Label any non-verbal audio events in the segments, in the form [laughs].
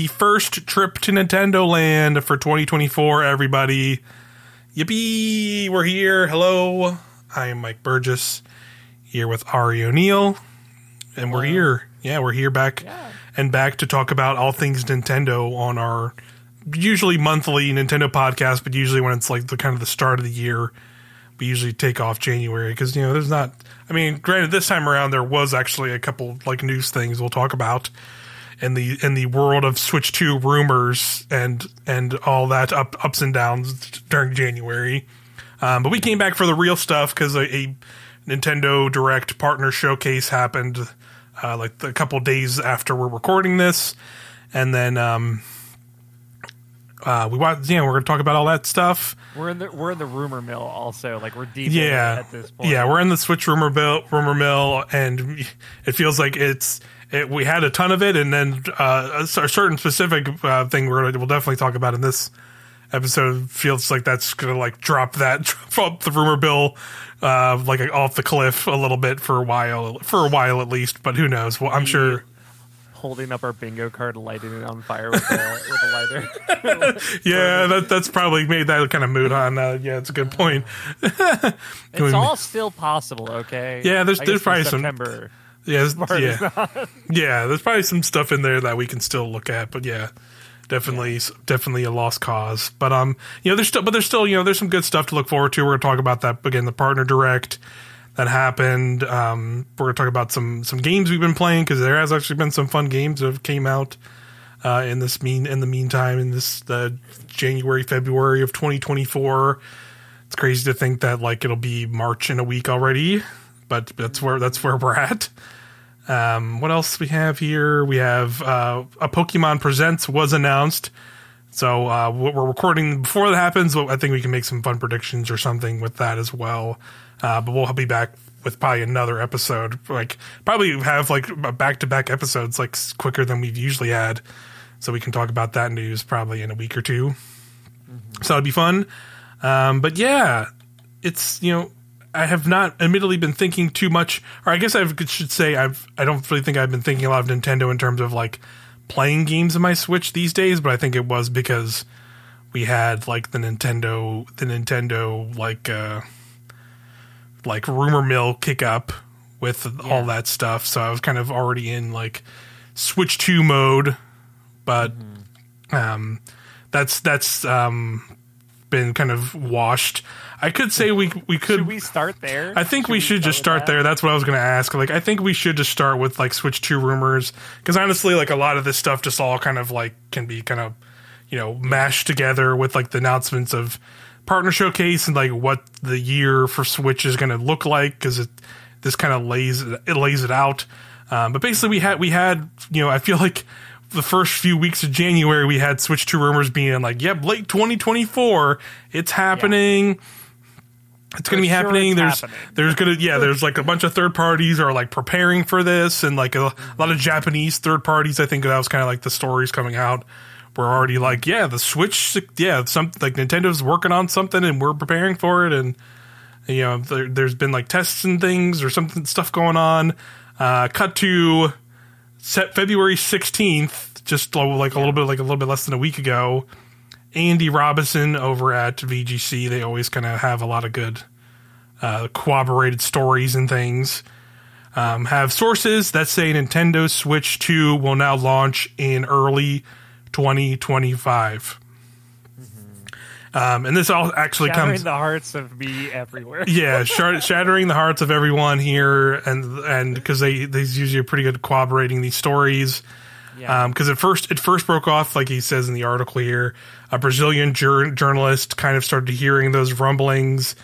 the first trip to Nintendo Land for 2024, everybody. Yippee! We're here. Hello. I am Mike Burgess here with Auri O'Neill. And we're here. Yeah, we're here back Yeah. and back to talk about all things Nintendo on our usually monthly Nintendo podcast, but usually when it's like the kind of the start of the year, we usually take off January because you know there's not. I mean, granted, this time around there was actually a couple like news things we'll talk about in the in the world of Switch Two rumors and and all that up ups and downs during January. Um, but we came back for the real stuff because a, a Nintendo Direct partner showcase happened uh, like a couple days after we're recording this, and then um, uh, we. You know, we're going to talk about all that stuff. We're in the we're in the rumor mill also. Like we're deep Yeah, at this point. yeah, we're in the Switch rumor mill, rumor mill, and it feels like it's. It, we had a ton of it, and then uh, a certain specific uh, thing we're gonna, we'll definitely talk about in this episode feels like that's gonna like drop that [laughs] drop the rumor bill uh, like off the cliff a little bit for a while for a while at least. But who knows? Well, I'm sure. holding up our bingo card, lighting it on fire with a, with a lighter. [laughs] Yeah, that that's probably made that kind of mood on. Uh, yeah, it's a good point. [laughs] It's all still possible. Okay. Yeah, there's- there's probably some-. Yeah, there's- yeah, [laughs] yeah. There's probably some stuff in there that we can still look at, but yeah, definitely, definitely a lost cause. But um, you know, there's still, but there's still, you know, there's some good stuff to look forward to. We're gonna talk about that again, the partner direct that happened. Um, we're gonna talk about some some games we've been playing because there has actually been some fun games that have came out uh, in this mean in the meantime in this uh, January February of 2024. It's crazy to think that like it'll be March in a week already, but that's where that's where we're at. Um, what else we have here? We have uh, a Pokemon Presents was announced. So uh, what we're recording before that happens. I think we can make some fun predictions or something with that as well. Uh, but we'll be back with probably another episode. Like probably have like back to back episodes like quicker than we've usually had. So we can talk about that news probably in a week or 2 So it'd be fun. Um, but yeah, it's you know I have not admittedly been thinking too much, or I guess I should say I've I don't really think I've been thinking a lot of Nintendo in terms of like playing games on my Switch these days, but I think it was because we had like the Nintendo the Nintendo like uh like rumor mill kick up with all that stuff, so I was kind of already in like Switch 2 mode, but um that's that's um been kind of washed. I could say we we could Should we start there? I think we should just start with there. That's what I was going to ask. Like, I think we should just start with like Switch Two rumors because honestly, like a lot of this stuff just all kind of like can be kind of you know mashed together with like the announcements of partner showcase and like what the year for Switch is going to look like because it this kind of lays it, it lays it out. Um, but basically, we had we had you know I feel like the first few weeks of January we had Switch Two rumors being like, yep, late 2024, it's happening. It's going to be sure happening. There's happening. there's gonna yeah there's like a bunch of third parties are like preparing for this and like a, a lot of Japanese third parties. I think that was kind of like the stories coming out. We're already like yeah the Switch yeah some like Nintendo's working on something and we're preparing for it and you know there, there's been like tests and things or something stuff going on. Uh, cut to set February 16th, just like a little bit like a little bit less than a week ago. Andy Robinson over at VGC, they always kind of have a lot of good uh, corroborated stories and things. Um, have sources that say Nintendo Switch 2 will now launch in early 2025. Um, and this all actually Shattering comes the hearts of me everywhere. [laughs] yeah, [laughs] shattering the hearts of everyone here, and and because they they usually are pretty good at corroborating these stories. Yeah. Because at first it first broke off, like he says in the article here, a Brazilian jur- journalist kind of started hearing those rumblings.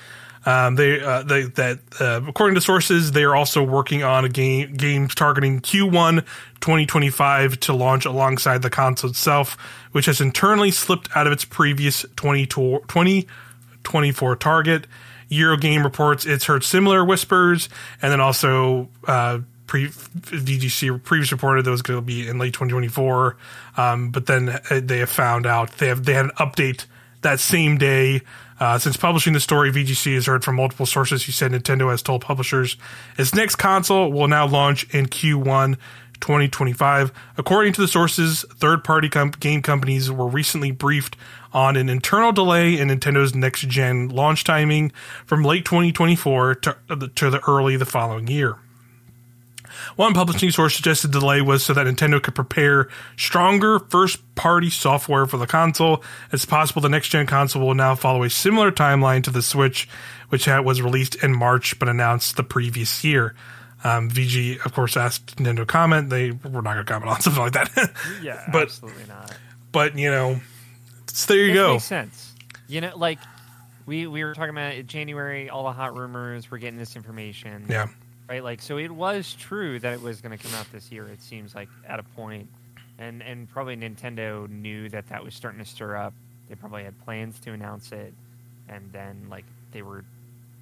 Um, they, uh, they that uh, according to sources, they are also working on a game games targeting Q1 2025 to launch alongside the console itself, which has internally slipped out of its previous 2024 target. Eurogamer reports it's heard similar whispers, and then also uh, pre VGC previous reported that it was going to be in late 2024. Um, but then uh, they have found out they have they had an update that same day. Uh, since publishing the story, VGC has heard from multiple sources who said Nintendo has told publishers its next console will now launch in Q1 2025. According to the sources, third party com- game companies were recently briefed on an internal delay in Nintendo's next gen launch timing from late 2024 to, to the early the following year. One publishing source suggested the delay was so that Nintendo could prepare stronger first party software for the console. It's possible the next gen console will now follow a similar timeline to the Switch, which had, was released in March but announced the previous year. Um, VG, of course, asked Nintendo to comment. They were not going to comment on [laughs] something like that. Yeah, [laughs] But- absolutely not. but, you know, so there you It go. makes sense. You know, like we we were talking about in January, all the hot rumors. We're getting this information. Yeah. Right? Like, so it was true that it was going to come out this year. It seems like at a point, and and probably Nintendo knew that that was starting to stir up. They probably had plans to announce it, and then like they were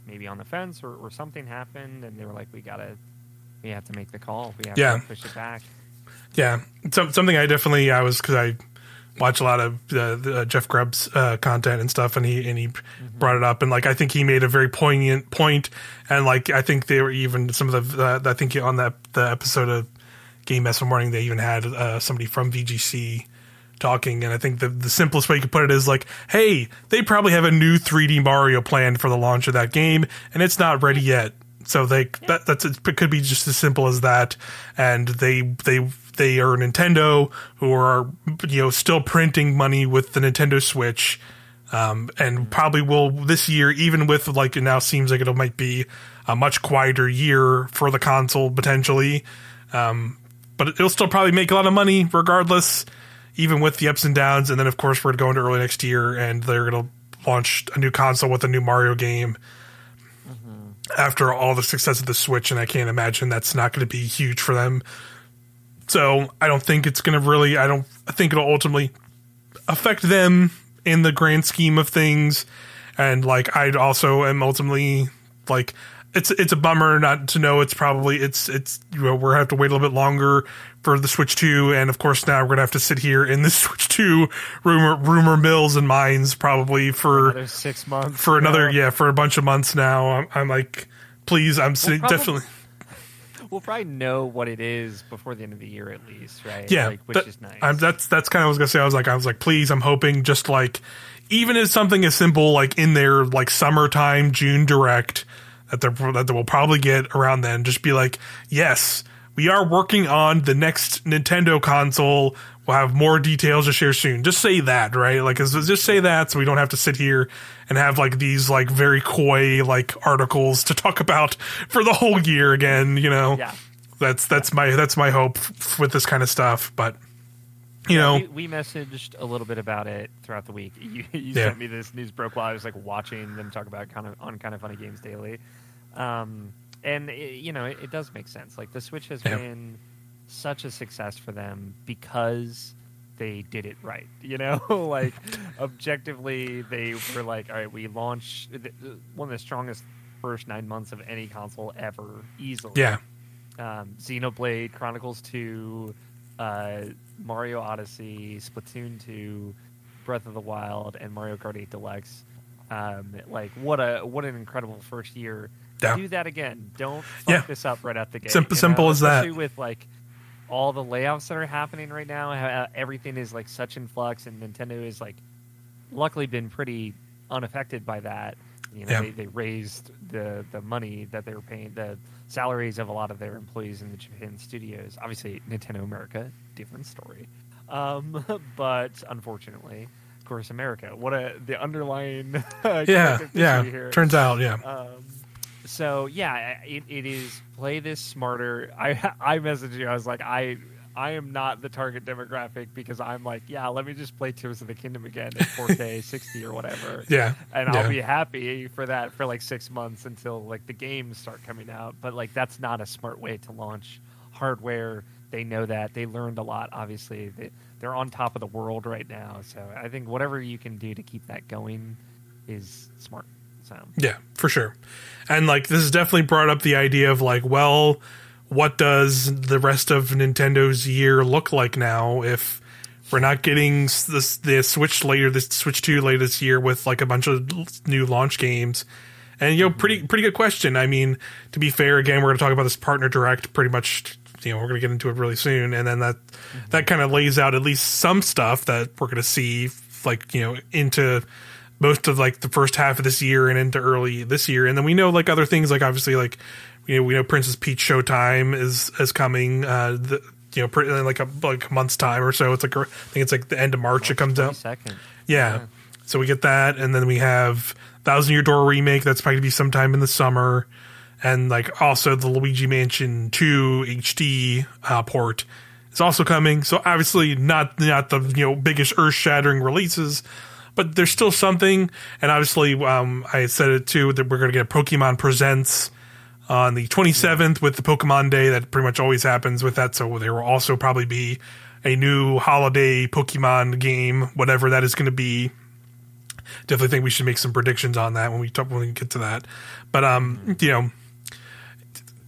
maybe on the fence or, or something happened, and they were like, we gotta, we have to make the call. We have Yeah. to push it back. Yeah, some, something I definitely I was because I watch a lot of uh, the, uh, Jeff Grubb's uh, content and stuff, and he and he brought it up, and like I think he made a very poignant point, and like I think they were even some of the uh, I think on that the episode of Game Mess Morning they even had uh, somebody from VGC talking, and I think the the simplest way you could put it is like, hey, they probably have a new 3D Mario planned for the launch of that game, and it's not ready yet. So they that that's it could be just as simple as that, and they they they are Nintendo who are you know still printing money with the Nintendo Switch, um, and probably will this year even with like it now seems like it might be a much quieter year for the console potentially, um, but it'll still probably make a lot of money regardless, even with the ups and downs. And then of course we're going to early next year, and they're gonna launch a new console with a new Mario game after all the success of the Switch, and I can't imagine that's not going to be huge for them. So I don't think it's going to really. I don't. I think it'll ultimately affect them in the grand scheme of things, and like I also am ultimately like it's it's a bummer not to know it's probably it's it's you know we're gonna have to wait a little bit longer for the Switch Two, and of course now we're gonna have to sit here in the [laughs] Switch Two rumor rumor mills and mines probably for Another six months for another know? yeah for a bunch of months now. I'm, I'm like, please, I'm sitting probably- definitely [laughs] We'll probably know what it is before the end of the year, at least, right? yeah. like, which that- is nice. I'm, that's that's kind of what I was gonna say. I was like, I was like, please, I'm hoping just like even as something as simple like in their like summertime June direct that they that they will probably get around then. Just be like, yes, we are working on the next Nintendo console. We'll have more details to share soon. Just say that, right? Like, just say that, so we don't have to sit here and have like these like very coy like articles to talk about for the whole year again. You know, Yeah. that's that's my that's my hope f- with this kind of stuff. But you know, we, we messaged a little bit about it throughout the week. [laughs] You, you Yeah. sent me this news broke while I was like watching them talk about kind of on kind of funny games daily, um, and it, you know it, it does make sense. Like the Switch has Yeah. been such a success for them because they did it right. [laughs] You know, [laughs] like objectively, they were like, all right, we launched one of the strongest first nine months of any console ever, easily yeah, um, Xenoblade Chronicles 2, uh, Mario Odyssey, Splatoon 2, Breath of the Wild, and Mario Kart 8 Deluxe. Um, like what a what an incredible first year. Yeah. Do that again. Don't fuck Yeah. this up right out the gate. Simple- simple know? as that. With like all the layouts that are happening right now. Everything is like such in flux, and Nintendo is like luckily been pretty unaffected by that. You know, Yeah. they, they raised the the money that they were paying, the salaries of a lot of their employees in the Japan studios. Obviously, Nintendo America, different story. Um, [laughs] but unfortunately, of course, America. What a the underlying [laughs] yeah, yeah. here. Turns out, yeah, Um, so yeah, it, it is play this smarter. I [laughs] I messaged you. I was like, I I am not the target demographic because I'm like, yeah, let me just play Tears of the Kingdom again at 4K [laughs] 60 or whatever, yeah, and yeah. I'll be happy for that for like six months until like the games start coming out. But like that's not a smart way to launch hardware. They know that they learned a lot. Obviously, they, they're on top of the world right now. So I think whatever you can do to keep that going is smart. So Yeah, for sure. And like this has definitely brought up the idea of like, well, what does the rest of Nintendo's year look like now if we're not getting this the Switch later this Switch 2 later this year with like a bunch of new launch games. And you know, pretty pretty good question. I mean, to be fair, again, we're going to talk about this partner direct pretty much you know we're going to get into it really soon, and then that mm-hmm. that kind of lays out at least some stuff that we're going to see like you know into most of like the first half of this year and into early this year, and then we know like other things like obviously like you know we know Princess Peach Showtime is is coming. Uh, the, you know, pretty, like a like a month's time or so. It's like I think it's like the end of March. it comes out. Second. Yeah. So we get that, and then we have Thousand Year Door remake. That's probably to be sometime in the summer, and like also the Luigi Mansion Two HD uh, port is also coming. So obviously not not the you know biggest earth shattering releases, but there's still something. And obviously, um, I said it too that we're going to get Pokemon Presents on the 27th with the Pokemon Day. That pretty much always happens with that. So there will also probably be a new holiday Pokemon game, whatever that is going to be. Definitely think we should make some predictions on that when we talk, when we get to that. But um, you know,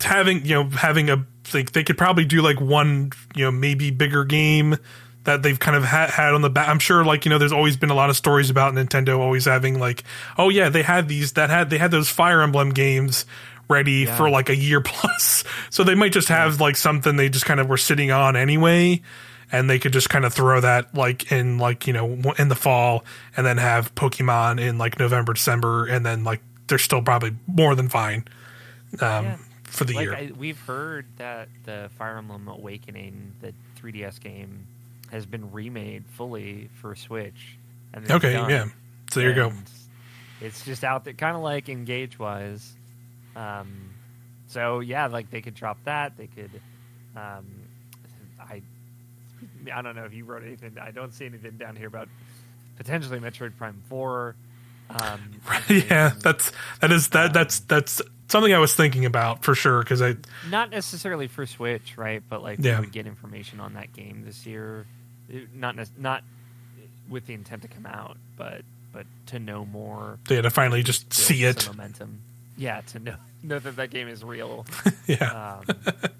having you know having a like they could probably do like one you know maybe bigger game that they've kind of ha- had on the back. I'm sure like you know there's always been a lot of stories about Nintendo always having like oh yeah they had these that had they had those Fire Emblem games ready Yeah. for like a year [laughs] plus. So they might just have like something they just kind of were sitting on anyway and they could just kind of throw that like in like, you know, in the fall and then have Pokemon in like November, December and then like they're still probably more than fine um Yeah. for the like year. I, we've heard that the Fire Emblem Awakening, the 3DS game, has been remade fully for Switch. And okay, done. yeah. So there you go. It's just out there, kind of like Engage wise. Um, so yeah, like they could drop that. They could. Um, I I don't know if you wrote anything. I don't see anything down here about potentially Metroid Prime Four. Um, [laughs] yeah, that's that is that that's that's something I was thinking about for sure because I not necessarily for Switch, right? But like Yeah. we would get information on that game this year, not not with the intent to come out, but but to know more, they had to finally just see it. momentum. Yeah, to know know that that game is real. [laughs] Yeah. Um,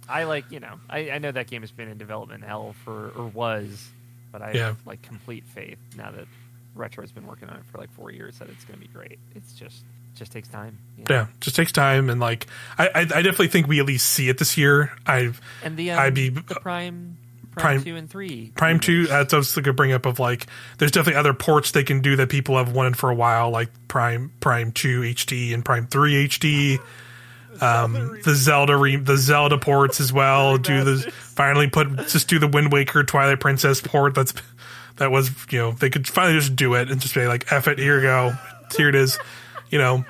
I like you know I, I know that game has been in development hell for or was, but I Yeah. have like complete faith now that Retro's been working on it for like four years that it's going to be great. It's just just takes time. you know? yeah, just takes time and like I, I I definitely think we at least see it this year. I've And the um, I'd be- the Prime Prime, Prime- two and three Prime Two. remakes. That's what I was going to bring up. Of like, there's definitely other ports they can do that people have wanted for a while, like Prime Prime Two HD and Prime Three HD. Um, the Zelda re- the Zelda ports as well. Do the finally put just do the Wind Waker Twilight Princess port. That's that was you know they could finally just do it and just be like, "F it, here you go, here it is." You know,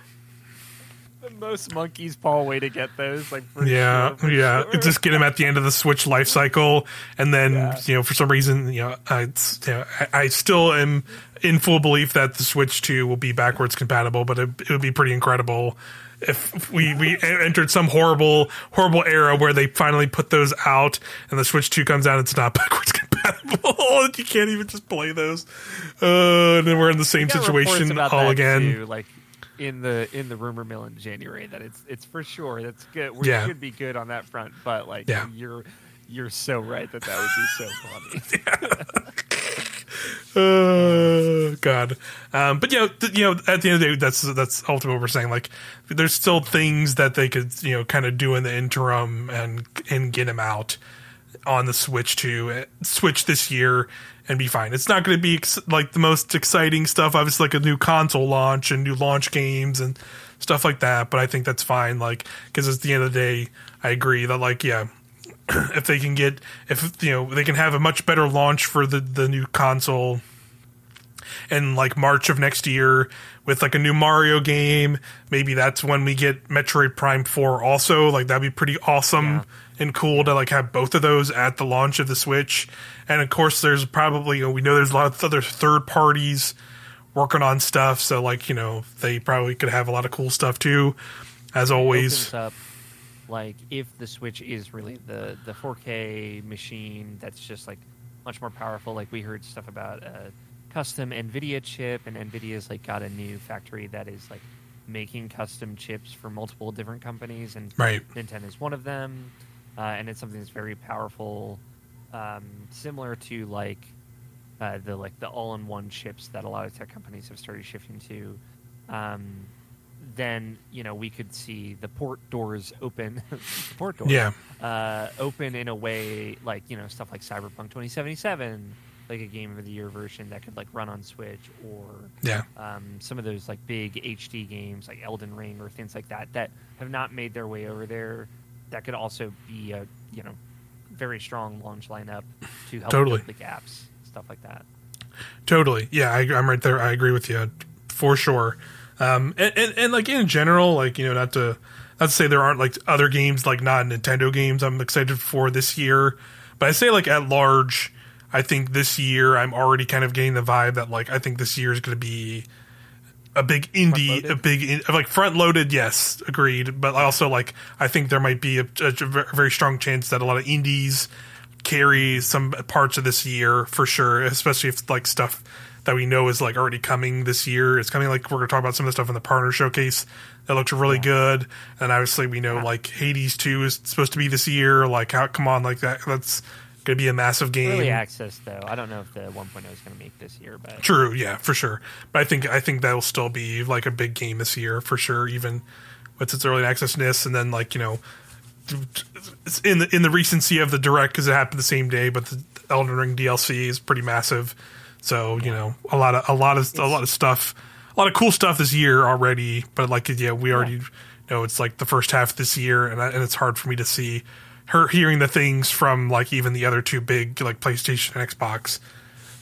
most monkey's paw way to get those. Like for yeah, sure, yeah. sure. Just get them at the end of the Switch life cycle, and then Yeah. you know for some reason you know I, you know, I, I still am in full belief that the Switch Two will be backwards compatible, but it, it would be pretty incredible if we we entered some horrible horrible era where they finally put those out and the Switch Two comes out, and it's not [laughs] backwards compatible. [laughs] you can't even just play those, uh, and then we're in the same situation all again. too, like in the in the rumor mill in January that it's it's for sure that's good. We Yeah. should be good on that front, but like Yeah. you're you're so right that that would be so funny. [laughs] Uh, God. Um, but you know, th- you know, at the end of the day, that's that's ultimately what we're saying. Like, there's still things that they could, you know, kind of do in the interim and and get them out on the Switch to uh, Switch this year and be fine. It's not going to be ex- like the most exciting stuff. Obviously, like a new console launch and new launch games and stuff like that. But I think that's fine. Like, because at the end of the day, I agree that like, yeah, [clears throat] if they can get if you know they can have a much better launch for the the new console in like March of next year with like a new Mario game. Maybe that's when we get Metroid Prime 4 also. Like that'd be pretty awesome Yeah. and cool to like have both of those at the launch of the Switch. And of course there's probably you know, we know there's a lot of other third parties working on stuff, so like, you know, they probably could have a lot of cool stuff too. As always. up like if the Switch is really the the 4K machine that's just like much more powerful. Like we heard stuff about a custom NVIDIA chip, and NVIDIA's like got a new factory that is like making custom chips for multiple different companies, and Right. Nintendo is one of them, uh, and it's something that's very powerful, um, similar to like uh, the like the all-in-one chips that a lot of tech companies have started shifting to. Um, then you know we could see the port doors open, [laughs] port doors, Yeah. uh, open in a way like you know stuff like Cyberpunk 2077, like a game of the year version that could like run on Switch, or Yeah. um, some of those like big HD games like Elden Ring or things like that that have not made their way over there. That could also be a you know very strong launch lineup to help Totally. fill the gaps, stuff like that. Totally. Yeah, I, I'm right there. I agree with you for sure. Um, and, and, and like in general, like, you know, not to, not to say there aren't like other games, like not Nintendo games I'm excited for this year, but I say like at large, I think this year I'm already kind of getting the vibe that like, I think this year is going to be a big indie, a big, in, like front loaded. Yes, agreed. But also like, I think there might be a, a very strong chance that a lot of indies, carry some parts of this year for sure, especially if like stuff that we know is like already coming this year. It's coming like we're gonna talk about some of the stuff in the partner showcase that looks really good. And obviously we know Yeah. like Hades two is supposed to be this year. Like how come on, like that that's gonna be a massive game. Early access though, I don't know if the 1.0 is going to make this year, but True, yeah, for sure. But I think I think that'll still be like a big game this year for sure, even with its early accessness, and then like you know, it's in the in the recency of the direct because it happened the same day, but the Elden Ring DLC is pretty massive. So you know, a lot of a lot of a lot of stuff, a lot of cool stuff this year already. But like, yeah, we already know it's like the first half of this year, and I, and it's hard for me to see her hearing the things from like even the other two big like PlayStation and Xbox.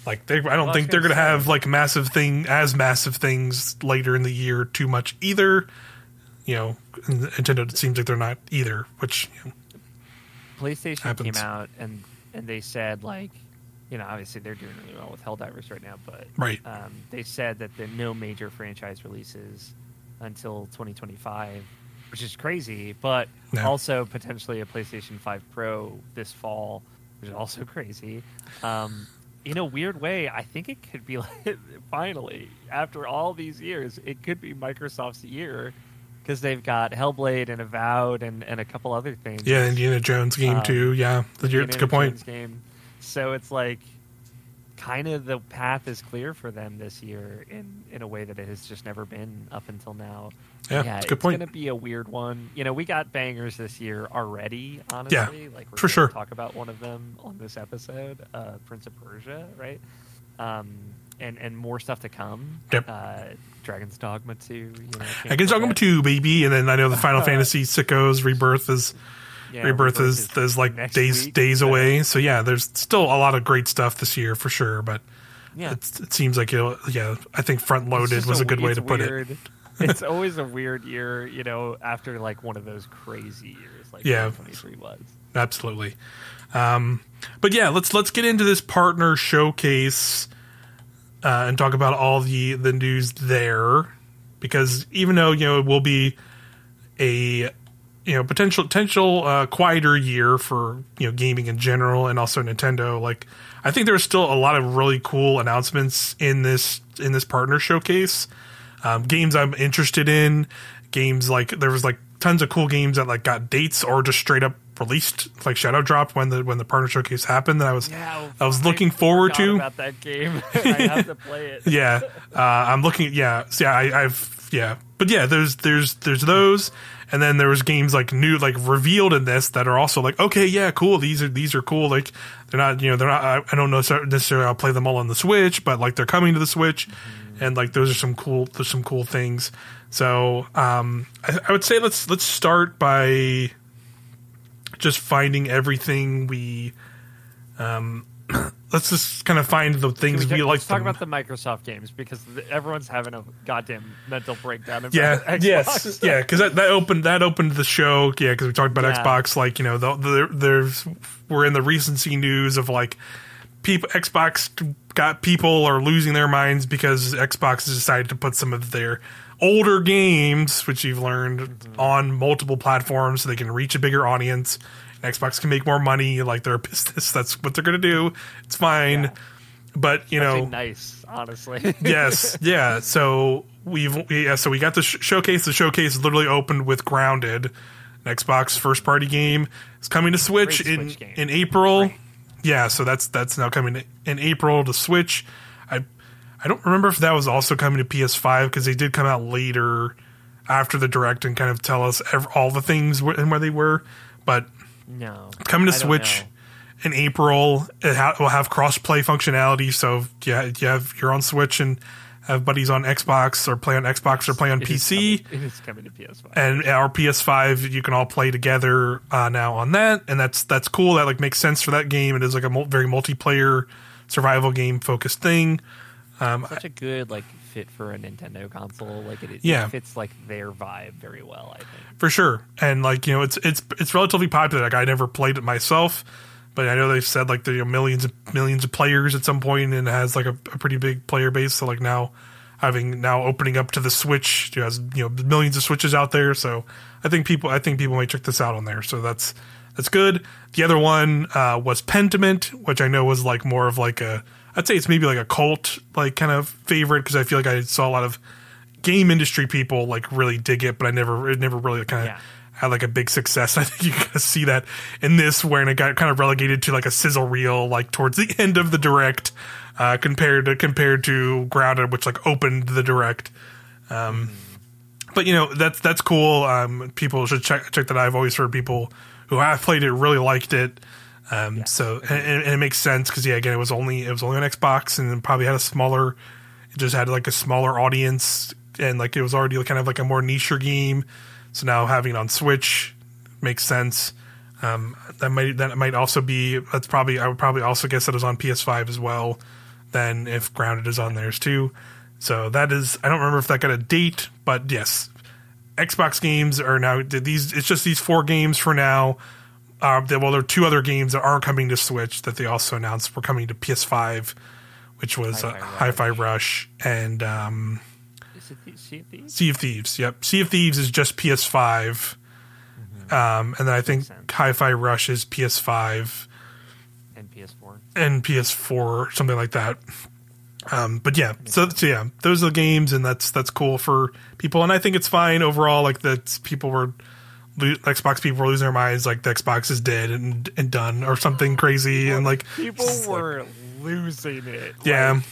Like they, I don't Well, I think they're gonna say- have like massive thing as massive things later in the year too much either. You know, Nintendo it seems like they're not either, which you know, PlayStation Happens. came out and and they said like, you know, obviously they're doing really well with Helldivers right now, but right, um, they said that the no major franchise releases until 2025, which is crazy, but also potentially a PlayStation 5 Pro this fall, which is also [laughs] crazy. Um, in a weird way, I think it could be [laughs] like finally after all these years, it could be Microsoft's year because they've got Hellblade and Avowed and, and a couple other things. yeah, Indiana Jones game Um, too. Yeah, that's a good point. Jones game. So it's like kind of the path is clear for them this year in in a way that it has just never been up until now. Yeah, a good it's going to be a weird one. You know, we got bangers this year already. Honestly, like we're for sure. Talk about one of them on this episode, uh, Prince of Persia, right? Um, and and more stuff to come. Yep. Uh, Dragon's Dogma two. You know, can talk two, baby, and then I know the Final [laughs] Fantasy Sickos Rebirth is Yeah, Rebirth is is like days week, days so- away. So yeah, there's still a lot of great stuff this year for sure. But Yeah, it's, it seems like it'll, yeah, I think front loaded was a good way it's to put it. [laughs] it's always a weird year, you know, after like one of those crazy years like Yeah. 2023 was. absolutely. Um, but yeah, let's let's get into this partner showcase uh, and talk about all the the news there, because even though you know it will be a you know potential potential uh, quieter year for you know gaming in general and also Nintendo, like I think there's still a lot of really cool announcements in this in this partner showcase. Um, games I'm interested in, games like there was like tons of cool games that like got dates or just straight up released, like Shadow dropped when the when the partner showcase happened. That I was Yeah, I was looking forward to. about that game. [laughs] I have to play it. [laughs] yeah, uh, I'm looking. Yeah, so yeah, I, I've yeah, but yeah, there's there's there's those, and then there was games like new like revealed in this that are also like okay, yeah, cool. These are these are cool. Like they're not you know they're not. I, I don't know necessarily I'll play them all on the Switch, but like they're coming to the Switch, and like those are some cool there's some cool things. So um, I, I would say let's let's start by just finding everything we. Um, [clears throat] let's just kind of find the things we we, like. talk them. about the Microsoft games because everyone's having a goddamn mental breakdown. Yeah, [laughs] yes, yeah, because that, that opened that opened the show. Yeah, because we talked about Yeah. Xbox. Like you know, the, the, there's we're in the recency news of like people Xbox got people are losing their minds because Xbox has decided to put some of their older games, which you've learned, Mm-hmm. on multiple platforms so they can reach a bigger audience. And Xbox can make more money. Like they're a [laughs] business. That's what they're gonna do. It's fine. Yeah. But you Actually know, nice, honestly. [laughs] yes, yeah. So we've we, yeah. So we got the sh- showcase. The showcase literally opened with Grounded, an Xbox first party game. It's coming to Switch in game. in April. Great. Yeah, so that's that's now coming in April to Switch. I I don't remember if that was also coming to PS5 because they did come out later. after the direct and kind of tell us ev- all the things wh- and where they were. But No. coming to I Switch in April. It ha- will have cross play functionality. So yeah, you have you're on Switch and have buddies on Xbox or play on Xbox or play on It is PC coming- it is coming to PS5. and our PS5 you can all play together uh, now on that, and that's that's cool. That like makes sense for that game. It is like a mul- very multiplayer survival game focused thing. Um, Such a good like fit for a Nintendo console. Like it, it Yeah. fits like their vibe very well. I think. for sure, and like you know, it's it's it's relatively popular. Like I never played it myself, but I know they've said like there are millions of millions of players at some point, and has like a, a pretty big player base. So like now, having now opening up to the Switch, it has you know millions of Switches out there. So I think people I think people might check this out on there. So that's that's good. The other one uh, was Pentiment, which I know was like more of like a I'd say it's maybe like a cult like kind of favorite because I feel like I saw a lot of game industry people like really dig it, but I never it never really kind of Yeah. Had like a big success. [laughs] I think you can see that in this, where it got kind of relegated to like a sizzle reel, like towards the [laughs] end of the direct, uh, compared to compared to Grounded, which like opened the direct. Um, but you know that's that's cool. Um, people should check check that. out. I've always heard people who have played it really liked it. Um, So and, and it makes sense because yeah, again, it was only it was only on Xbox and probably had a smaller. It just had like a smaller audience and like it was already kind of like a more niche game. So now having it on Switch makes sense. Um, that might that might also be that's probably I would probably also guess that is on PS5 as well. Then if Grounded is on theirs too. So that is I don't remember if that got a date, but yes, Xbox games are now these. It's just these four games for now. Uh, there- well, there are two other games that are coming to Switch that they also announced were coming to PS5, which was uh, Hi-Fi Hi-Fi Rush and um, Is it Sea of Thieves? Sea of Thieves. Yep, Sea of Thieves is just PS5, um, and then I think sense. Hi-Fi Rush is PS5 and PS4. and PS4, something like that. Um, but yeah, so, so yeah, those are the games, and that's that's cool for people, and I think it's fine overall. Like that, people were lo- Xbox people were losing their minds, like the Xbox is dead and and done or something [gasps] crazy, and like People were losing it. yeah, Like,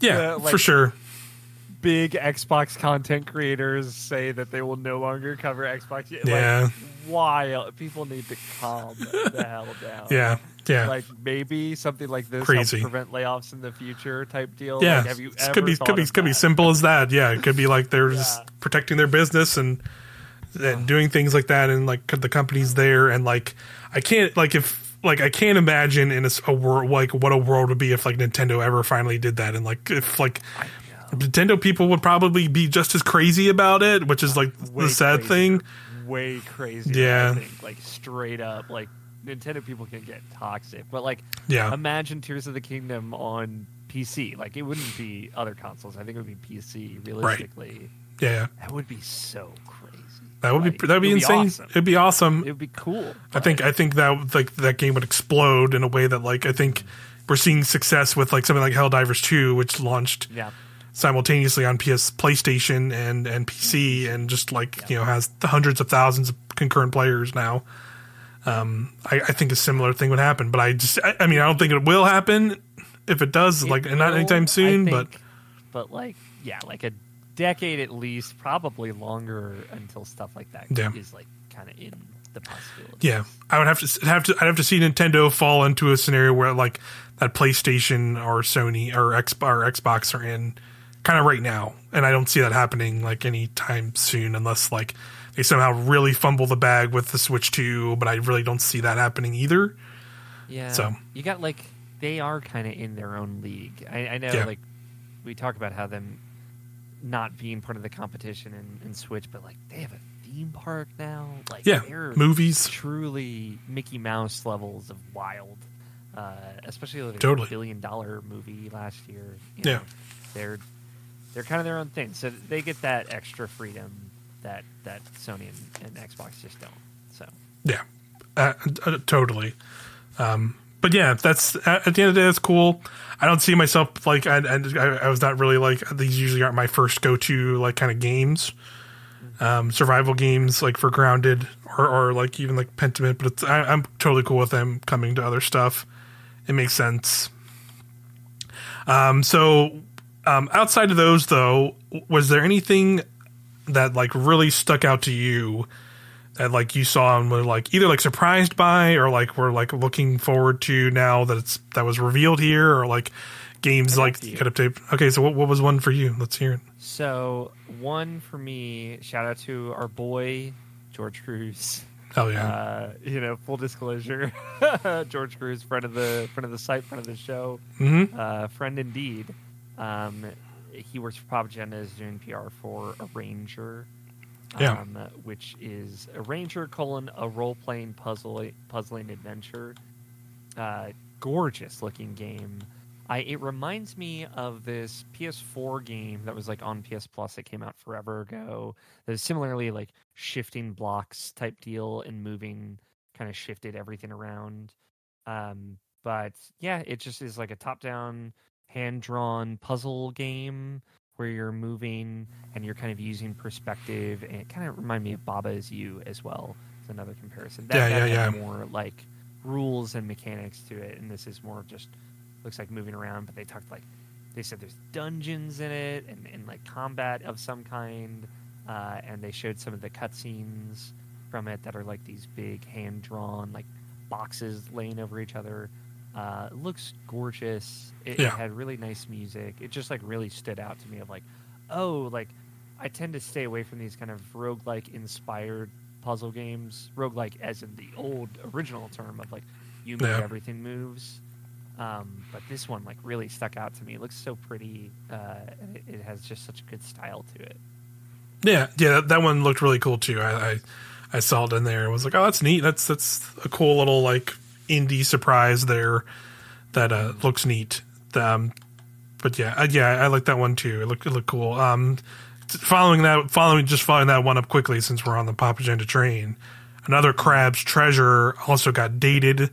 yeah, the, like- for sure, big Xbox content creators say that they will no longer cover Xbox. Like, Yeah. Wild. People need to calm the [laughs] hell down. yeah, yeah. Like maybe something like this Crazy. prevent layoffs in the future type deal. yeah, Like, have you could be could be could be simple as that. Yeah, it could be like they're [laughs] Yeah. just protecting their business and and doing things like that, and like the company's there, and like I can't like if like I can't imagine in a world like what a world would be if like Nintendo ever finally did that, and like if like Nintendo people would probably be just as crazy about it, which is like Way the sad crazier. thing. Way crazy. Yeah. I think. Like straight up. Like Nintendo people can get toxic. But like Yeah, imagine Tears of the Kingdom on PC. Like it wouldn't be other consoles. I think it would be PC. Realistically, Right. yeah, that would be so crazy. that would Like, be that would be insane. awesome. It'd be awesome. It would be cool. I think I think that like that game would explode in a way that like I think we're seeing success with like something like Helldivers 2 which launched Yeah. Simultaneously on PS PlayStation and and PC and just like you know has hundreds of thousands of concurrent players now. Um, I, I think a similar thing would happen, but I just I, I mean I don't think it will happen. If it does, It like not anytime soon, but think, but like yeah, like a decade at least, probably longer until stuff like that is Yeah. like kind of in the possibility. Yeah, I would have to have to I'd have to see Nintendo fall into a scenario where like that PlayStation or Sony or X or Xbox are in kind of right now, and I don't see that happening like anytime soon unless like they somehow really fumble the bag with the Switch 2, but I really don't see that happening either. Yeah. So- you got like they are kind of in their own league. I, I know Yeah. like we talk about how them not being part of the competition in, in Switch, but like they have a theme park now. Like Yeah, they're movies. truly Mickey Mouse levels of wild. Uh, especially with Totally. a billion dollar movie last year. you Yeah. know, they're they're kind of their own thing, so they get that extra freedom that that Sony and, and Xbox just don't. So Yeah, uh, uh, totally. Um, but yeah, that's at at the end of the day, that's cool. I don't see myself like I, I, I was not really like these usually aren't my first go to like kind of games, um, survival games like for Grounded or, or like even like Pentiment. But I, I'm totally cool with them coming to other stuff. It makes sense. Um, so um, outside of those though, was there anything that like really stuck out to you that like you saw and were like either like surprised by or like we're like looking forward to now that it's that was revealed here or like games like could have taped. Okay, so what, what was one for you? Let's hear it. So one for me, shout out to our boy George Cruz. Oh yeah. Uh, you know, full disclosure, [laughs] George Cruz, friend of the friend of the site, friend of the show, mm-hmm. uh, friend indeed. Um, he works for Pop Agenda, is doing PR for Arranger, Yeah. um, which is Arranger colon a role playing puzzle puzzling adventure. Uh, gorgeous looking game. I it reminds me of this PS4 game that was like on PS Plus that came out forever ago. That was similarly like shifting blocks type deal and moving kind of shifted everything around. Um, but yeah, it just is like a top down hand drawn puzzle game where you're moving and you're kind of using perspective and it kind of remind me of Baba is You as well. It's another comparison. That, Yeah, that yeah, had yeah. more like rules and mechanics to it, and this is more of just looks like moving around. But they talked like they said there's dungeons in it and, and like combat of some kind, uh, and they showed some of the cutscenes from it that are like these big hand drawn like boxes laying over each other. Uh, it looks gorgeous. It, it had really nice music. It just like really stood out to me of like, oh, like I tend to stay away from these kind of roguelike inspired puzzle games. Roguelike as in the old original term of like you move Yeah. everything moves. Um, but this one like really stuck out to me. It looks so pretty. Uh, it, it has just such a good style to it. Yeah, yeah, that, that one looked really cool too. I, I I saw it in there. and was like, oh, that's neat. That's that's a cool little like indie surprise there. That uh, looks neat. Um, but yeah, uh, yeah, I like that one too. It looked it looked cool. Um, following that, following just following that one up quickly since we're on the Pop Agenda train. Another Crab's Treasure also got dated.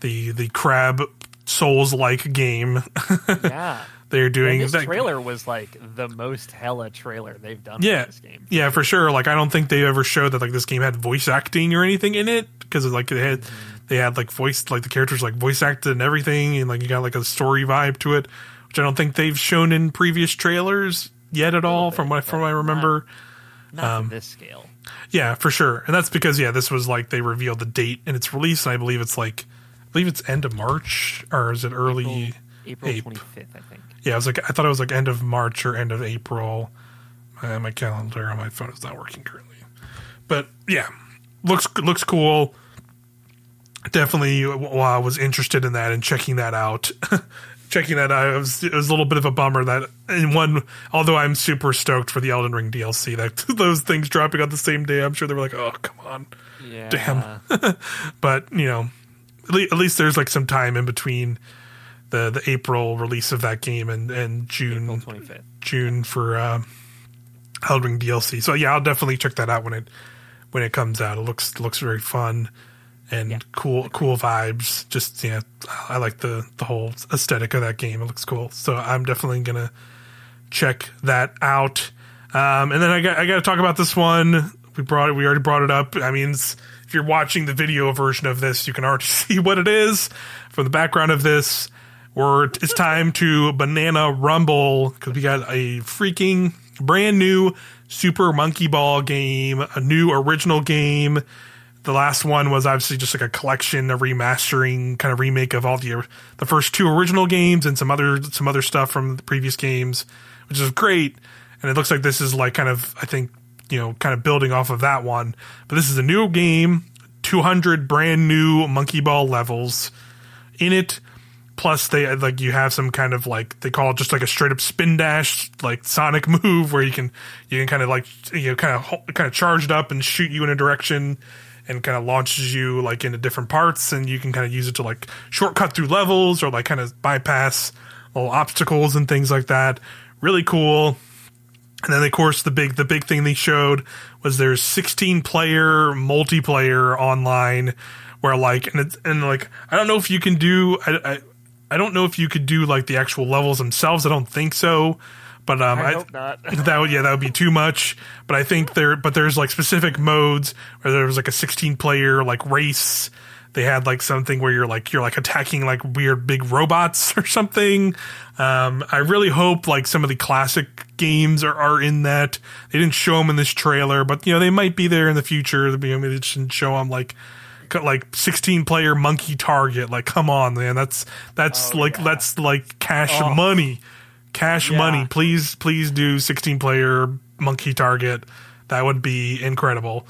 The the Crab Souls like game [laughs] Yeah. They're And doing. this that- trailer was like the most hella trailer they've done Yeah. this game. Yeah, for sure. Like I don't think they ever showed that like this game had voice acting or anything in it because like they had they had like voice like the characters like voice acted and everything and like you got like a story vibe to it, which I don't think they've shown in previous trailers yet at all bit, from what from what I remember. Not Um, this scale. Yeah, for sure. And that's because yeah, this was like they revealed the date and its release and I believe it's like I believe it's end of March or is it early April twenty fifth, I think. Yeah, I was like I thought it was like end of March or end of April. Uh, my calendar on my phone is not working currently, but yeah, looks looks cool. Definitely, while I was interested in that and checking that out, [laughs] checking that out, it was, it was a little bit of a bummer that in one. Although I'm super stoked for the Elden Ring DLC, that [laughs] those things dropping on the same day, I'm sure they were like, oh come on, Yeah. Damn. [laughs] but you know, at le- at least there's like some time in between the the April release of that game and and June April twenty fifth. June for uh, Elden Ring DLC. So yeah, I'll definitely check that out when it when it comes out. It looks looks very fun and Yeah. cool cool vibes. Just yeah, I like the the whole aesthetic of that game. It looks cool. So I'm definitely gonna check that out. Um, and then I got I got to talk about this one. We brought it. We already brought it up. I mean, if you're watching the video version of this, you can already [laughs] see what it is from the background of this. Where it's time to banana rumble because we got a freaking brand new Super Monkey Ball game, a new original game. The last one was obviously just like a collection, a remastering kind of remake of all the the first two original games and some other some other stuff from the previous games, which is great. And it looks like this is like kind of I think you know kind of building off of that one. But this is a new game, 200 brand new Monkey Ball levels in it. Plus, they like you have some kind of like they call it just like a straight up spin dash, like Sonic move where you can you can kind of like you know kind of kind of charge it up and shoot you in a direction, and kind of launches you like into different parts, and you can kind of use it to like shortcut through levels or like kind of bypass little obstacles and things like that. Really cool. And then of course the big the big thing they showed was there's 16 player multiplayer online where like and it's and like I don't know if you can do I, I I don't know if you could do like the actual levels themselves. I don't think so. But um, I hope not. [laughs] that would yeah that would be too much. But I think there but there's like specific modes where there was like a 16 player like race they had like something where you're like you're like attacking like weird big robots [laughs] or something. Um, I really hope like some of the classic games are, are in that. They didn't show them in this trailer, but you know they might be there in the future. They didn't show them like like 16 player monkey target. Like, come on, man, that's that's Oh, like yeah. that's like cash Oh. money, cash Yeah. money. Please, please do 16 player monkey target. That would be incredible.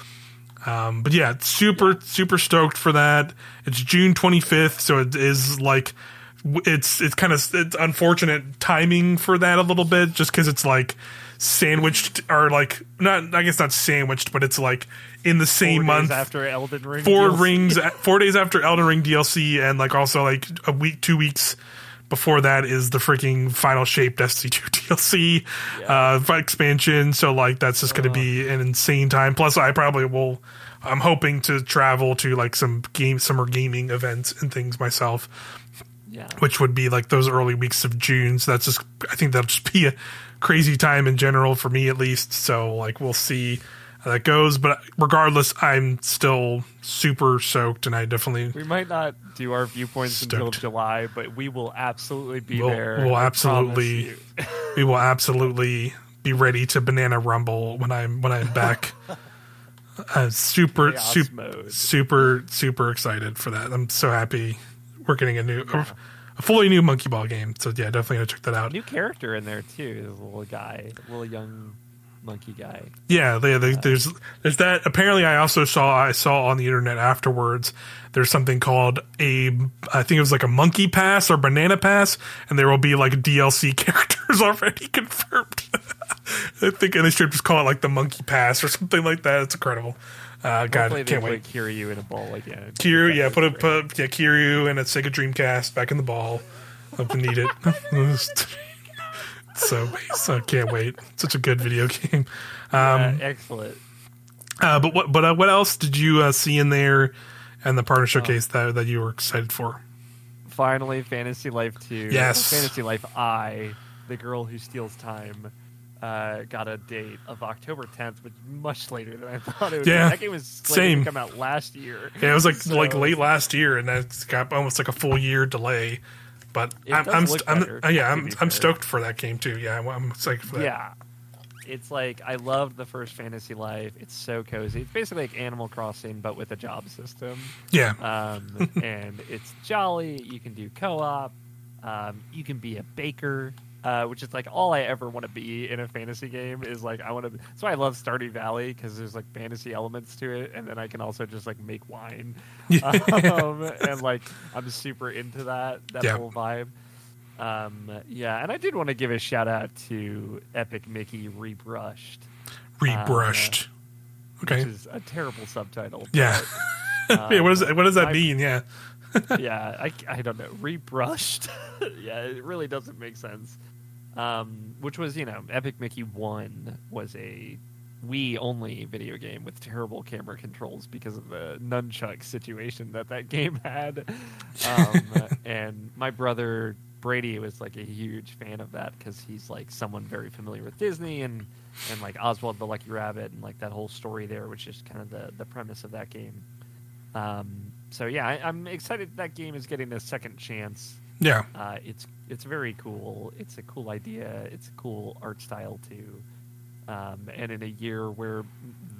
Um, but yeah, super super stoked for that. It's June 25th, so it is like it's it's kind of it's unfortunate timing for that a little bit, just because it's like sandwiched or like not I guess not sandwiched, but it's like in the same Four days month after Elden Ring. four DLC. rings four days after Elden Ring DLC and like also like a week two weeks before that is the freaking final shape Destiny 2 [laughs] DLC uh expansion so like that's just going to be an insane time plus I probably will I'm hoping to travel to like some game summer gaming events and things myself Yeah. which would be like those early weeks of June. So that's just, I think that'll just be a crazy time in general for me at least. So like we'll see how that goes. But regardless, I'm still super soaked, and I definitely We might not do our viewpoints until July, but we will absolutely be We'll- there. we'll absolutely- [laughs] we will absolutely be ready to banana rumble when I'm when I'm back. I'm [laughs] uh, super Chaos super mode. super super excited for that. I'm so happy we're getting a new a, a fully new monkey ball game. So yeah, definitely gonna check that out. New character in there too. This little guy, little young monkey guy. Yeah, they, they, there's there's that. Apparently, I also saw I saw on the internet afterwards. There's something called a I think it was like a monkey pass or banana pass, and there will be like DLC [laughs] characters already confirmed. [laughs] I think and they should just call it like the monkey pass or something like that. It's incredible. Uh, God, they can't wait. Kiryu in a ball again. Kiryu, yeah, put a put yeah Kiryu and a Sega Dreamcast back in the ball. Hope you need it. [laughs] so so can't wait. Such a good video game. Yeah, Um, excellent. uh, but what but uh, what else did you uh, see in there and the Oh. partner showcase that that you were excited for? Finally, Fantasy Life 2. Yes. Fantasy Life I, the girl who steals time, uh, got a date of October 10th, which much later than I [laughs] thought it would Yeah, be. That game was same. come out last year. Yeah, it was like [laughs] So- like late last year, and it's got almost like a full year delay. But I'm I'm, st- I'm uh, yeah I'm I'm stoked for that game too. Yeah, I'm, I'm psyched for that. Yeah. It's like I loved the first Fantasy Life. It's so cozy. It's basically like Animal Crossing, but with a job system. yeah, Um, [laughs] and it's jolly. You can do co-op. Um, you can be a baker, uh, which is like all I ever want to be in a fantasy game. Is like I want to. That's why I love Stardew Valley because there's like fantasy elements to it, and then I can also just like make wine. [laughs] um, and like I'm super into that that Yeah. whole vibe. Um, yeah, and I did want to give a shout out to Epic Mickey Rebrushed, rebrushed. okay, which is a terrible subtitle. yeah, but, [laughs] yeah. What does um, that, what does that I- mean? Yeah, [laughs] yeah, I, I don't know. Rebrushed. [laughs] yeah, it really doesn't make sense. Um, which was, you know, Epic Mickey 1 was a Wii only video game with terrible camera controls because of the nunchuck situation that that game had. Um, [laughs] and my brother Brady was like a huge fan of that because he's like someone very familiar with Disney and, and like Oswald the Lucky Rabbit and like that whole story there, which is kind of the, the premise of that game. Um, so yeah, I, I'm excited that game is getting a second chance. yeah, Uh, it's it's very cool. It's a cool idea. It's a cool art style too. Um, and in a year where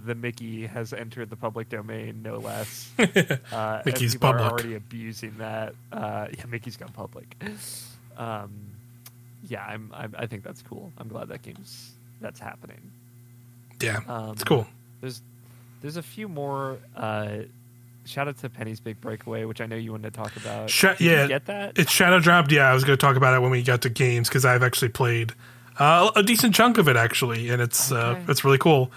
the Mickey has entered the public domain, no less, [laughs] uh, and Mickey's people public. are already abusing that. Uh, yeah, Mickey's gone public. Um, yeah, I'm, I'm. I think that's cool. I'm glad that game's that's happening. yeah. Um, It's cool. There's there's a few more. Uh, shout out to Penny's Big Breakaway, which I know you wanted to talk about. Sha- Did you yeah, get that? It's shadow dropped. Yeah, I was going to talk about it when we got to games because I've actually played uh, a decent chunk of it actually, and it's uh, it's really cool.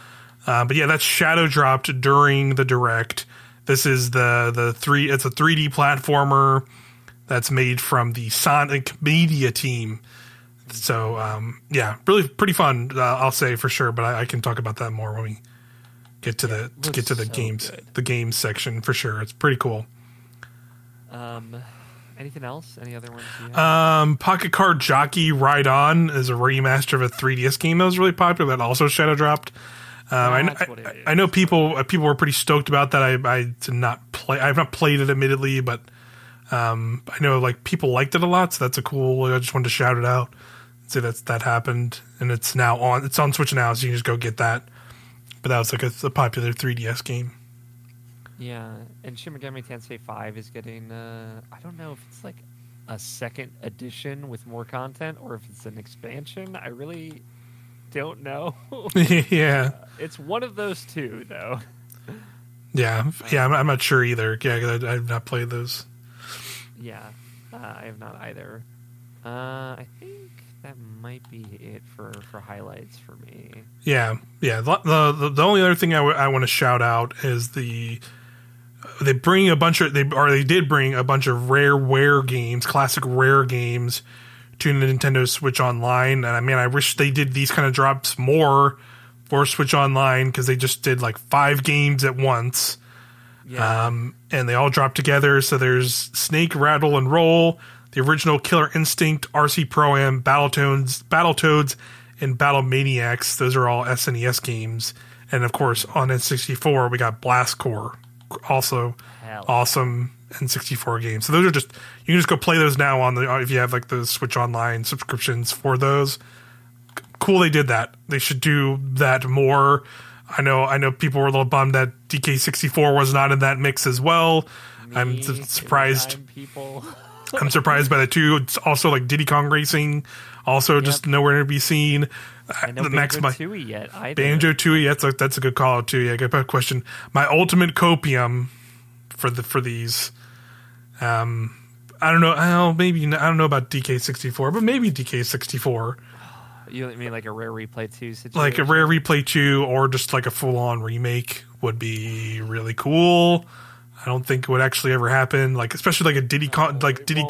Uh, but yeah, that's shadow dropped during the direct. This is the the three. It's a 3D platformer that's made from the Sonic Media team. So um, yeah, really pretty fun. Uh, I'll say for sure, but I, I can talk about that more when we get to the to get to the so games good. the games section for sure. It's pretty cool. Um, anything else? Any other ones? Um, Pocket Card Jockey Ride On is a remaster of a 3DS game that was really popular that also shadow dropped. Um, I, I, what it is. I know people uh, people were pretty stoked about that. I, I did not play. I've not played it, admittedly, but um, I know like people liked it a lot. So that's a cool. I just wanted to shout it out. Say that's that happened, and it's now on. It's on Switch now, so you can just go get that. But that was like a, a popular 3DS game. Yeah, and Shin Megami Tensei 5 is getting, uh, I don't know if it's like a second edition with more content or if it's an expansion. I really don't know. [laughs] yeah, it's one of those two, though. [laughs] yeah, yeah. I'm, I'm not sure either. Yeah, I, I've not played those. Yeah, uh, I have not either. Uh, I think that might be it for, for highlights for me. Yeah, yeah. The the, the only other thing I, w- I want to shout out is the they bring a bunch of they or they did bring a bunch of rare rare games, classic rare games to the Nintendo Switch Online. And I mean, I wish they did these kind of drops more for Switch Online because they just did like five games at once. Yeah, Um, and they all drop together. So there's Snake, Rattle, and Roll, the original Killer Instinct, RC Pro Am, Battletoads, Battletoads, and Battle Maniacs. Those are all SNES games. And of course, on N64, we got Blast Corps, also Hell. awesome N64 games. So those are just you can just go play those now on the if you have like the Switch Online subscriptions for those. Cool, they did that. They should do that more. I know. I know people were a little bummed that DK64 was not in that mix as well. I'm surprised. People. [laughs] I'm surprised by the two. It's also like Diddy Kong Racing, also just nowhere to be seen. I know the Banjo my Tooie yet either. Banjo Tooie. That's a that's a good call out too. Yeah, good question. My ultimate copium for the for these. Um, I don't know. Oh, maybe I don't know about DK64, but maybe DK64, You mean like a rare replay two situation? like a rare replay two, or just like a full on remake would be really cool. I don't think it would actually ever happen. Like especially like a Diddy Kong, like it Diddy.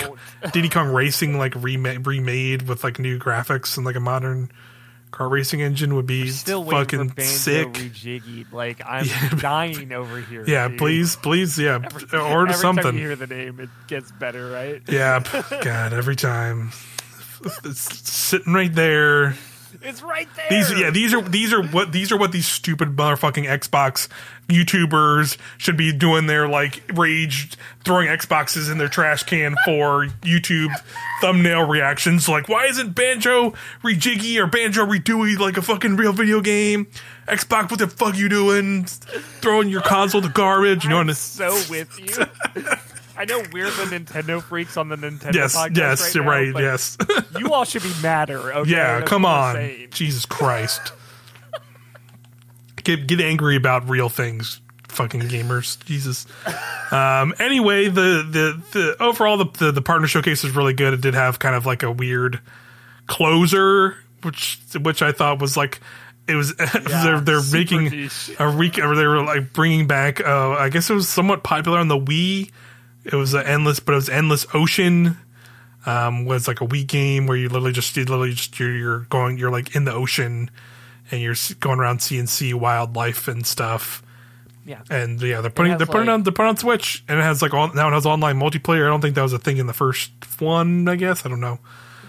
Diddy Kong Racing, like remade remade with like new graphics and like a modern car racing engine would be Still fucking for sick. Like I'm [laughs] Yeah. dying over here. Yeah, dude. please, please, yeah, Every, [laughs] order every something. Time you hear the name, it gets better, right? Yeah, [laughs] God, every time it's sitting right there. It's right there. These, yeah, these are these are what these are what these stupid motherfucking Xbox YouTubers should be doing. Their like rage throwing Xboxes in their trash can for YouTube thumbnail reactions. Like, why isn't Banjo rejiggy or Banjo redoing like a fucking real video game? Xbox, what the fuck you doing? Throwing your console to garbage? You know I'm what? so with you. [laughs] I know we're the Nintendo freaks on the Nintendo Yes, podcast yes, right now, right. Yes. [laughs] you all should be madder. Okay? Yeah, That's come on. Jesus Christ. get get angry about real things, fucking gamers. Jesus. Um anyway, the the the overall the, the the partner showcase is really good. It did have kind of like a weird closer which which I thought was like it was [laughs] [laughs] they're they're making niche. a re- or they were like bringing back uh I guess it was somewhat popular on the Wii. It was an endless but it was endless ocean um, was like a Wii game where you literally just you literally just you're, you're going you're like in the ocean and you're going around seeing sea wildlife and stuff. Yeah. And yeah, they're putting they're putting like- on they're putting on Switch and it has like all, now it has online multiplayer. I don't think that was a thing in the first one. I guess I don't know.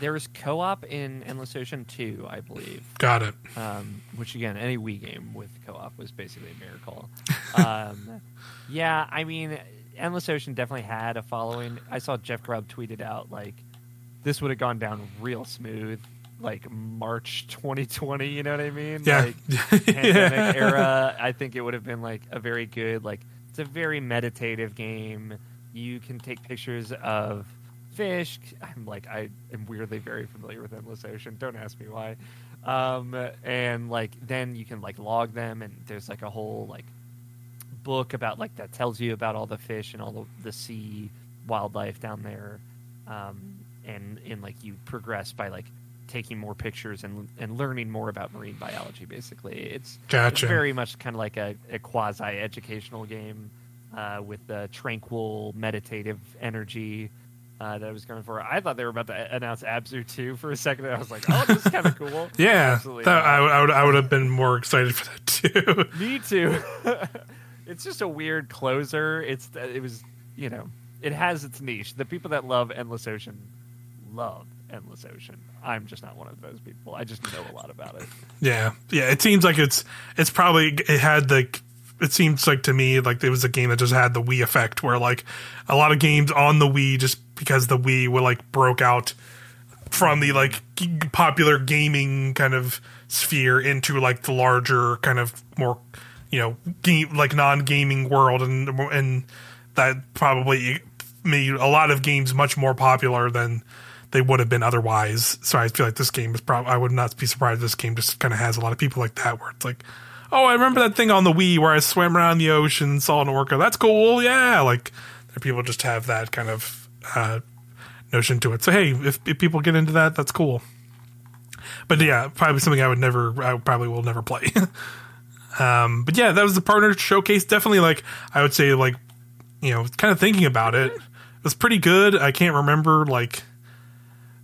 There was co-op in Endless Ocean 2, I believe. Got it. Um, which again, any Wii game with co-op was basically a miracle. [laughs] um, yeah, I mean, Endless Ocean definitely had a following. I saw Jeff Grubb tweeted out like, "This would have gone down real smooth." Like March 2020, you know what I mean? Yeah. Like, [laughs] pandemic era, I think it would have been like a very good, like it's a very meditative game. You can take pictures of fish. I'm like I am weirdly very familiar with Endless Ocean. Don't ask me why. Um, and like then you can like log them, and there's like a whole like book about like that tells you about all the fish and all the, the sea wildlife down there. Um, and and like you progress by like taking more pictures and and learning more about marine biology. Basically, it's Gotcha. it's very much kind of like a, a quasi educational game uh, with the tranquil, meditative energy uh, that I was going for. I thought they were about to announce Abzu 2 for a second. And I was like, oh, this is kind of [laughs] cool. Yeah, that. I, I would I would have been more excited for that too. [laughs] Me too. [laughs] it's just a weird closer. It's uh, it was you know it has its niche. The people that love Endless Ocean love Endless Ocean. I'm just not one of those people. I just know a lot about it. [laughs] Yeah, yeah. It seems like it's it's probably it had the. It seems like to me like it was a game that just had the Wii effect, where like a lot of games on the Wii just because the Wii were like broke out from the like popular gaming kind of sphere into like the larger kind of more you know game like non-gaming world and and that probably made a lot of games much more popular than they would have been otherwise. So I feel like this game is probably I would not be surprised this game just kind of has a lot of people like that where it's like, oh, I remember that thing on the Wii where I swam around the ocean, saw an orca. That's cool, yeah. Like people just have that kind of uh, notion to it. So hey, if, if people get into that, that's cool. But yeah, probably something I would never, I probably will never play. [laughs] um, but yeah, that was the partner showcase. Definitely, like I would say, like you know, kind of thinking about it, it was pretty good. I can't remember like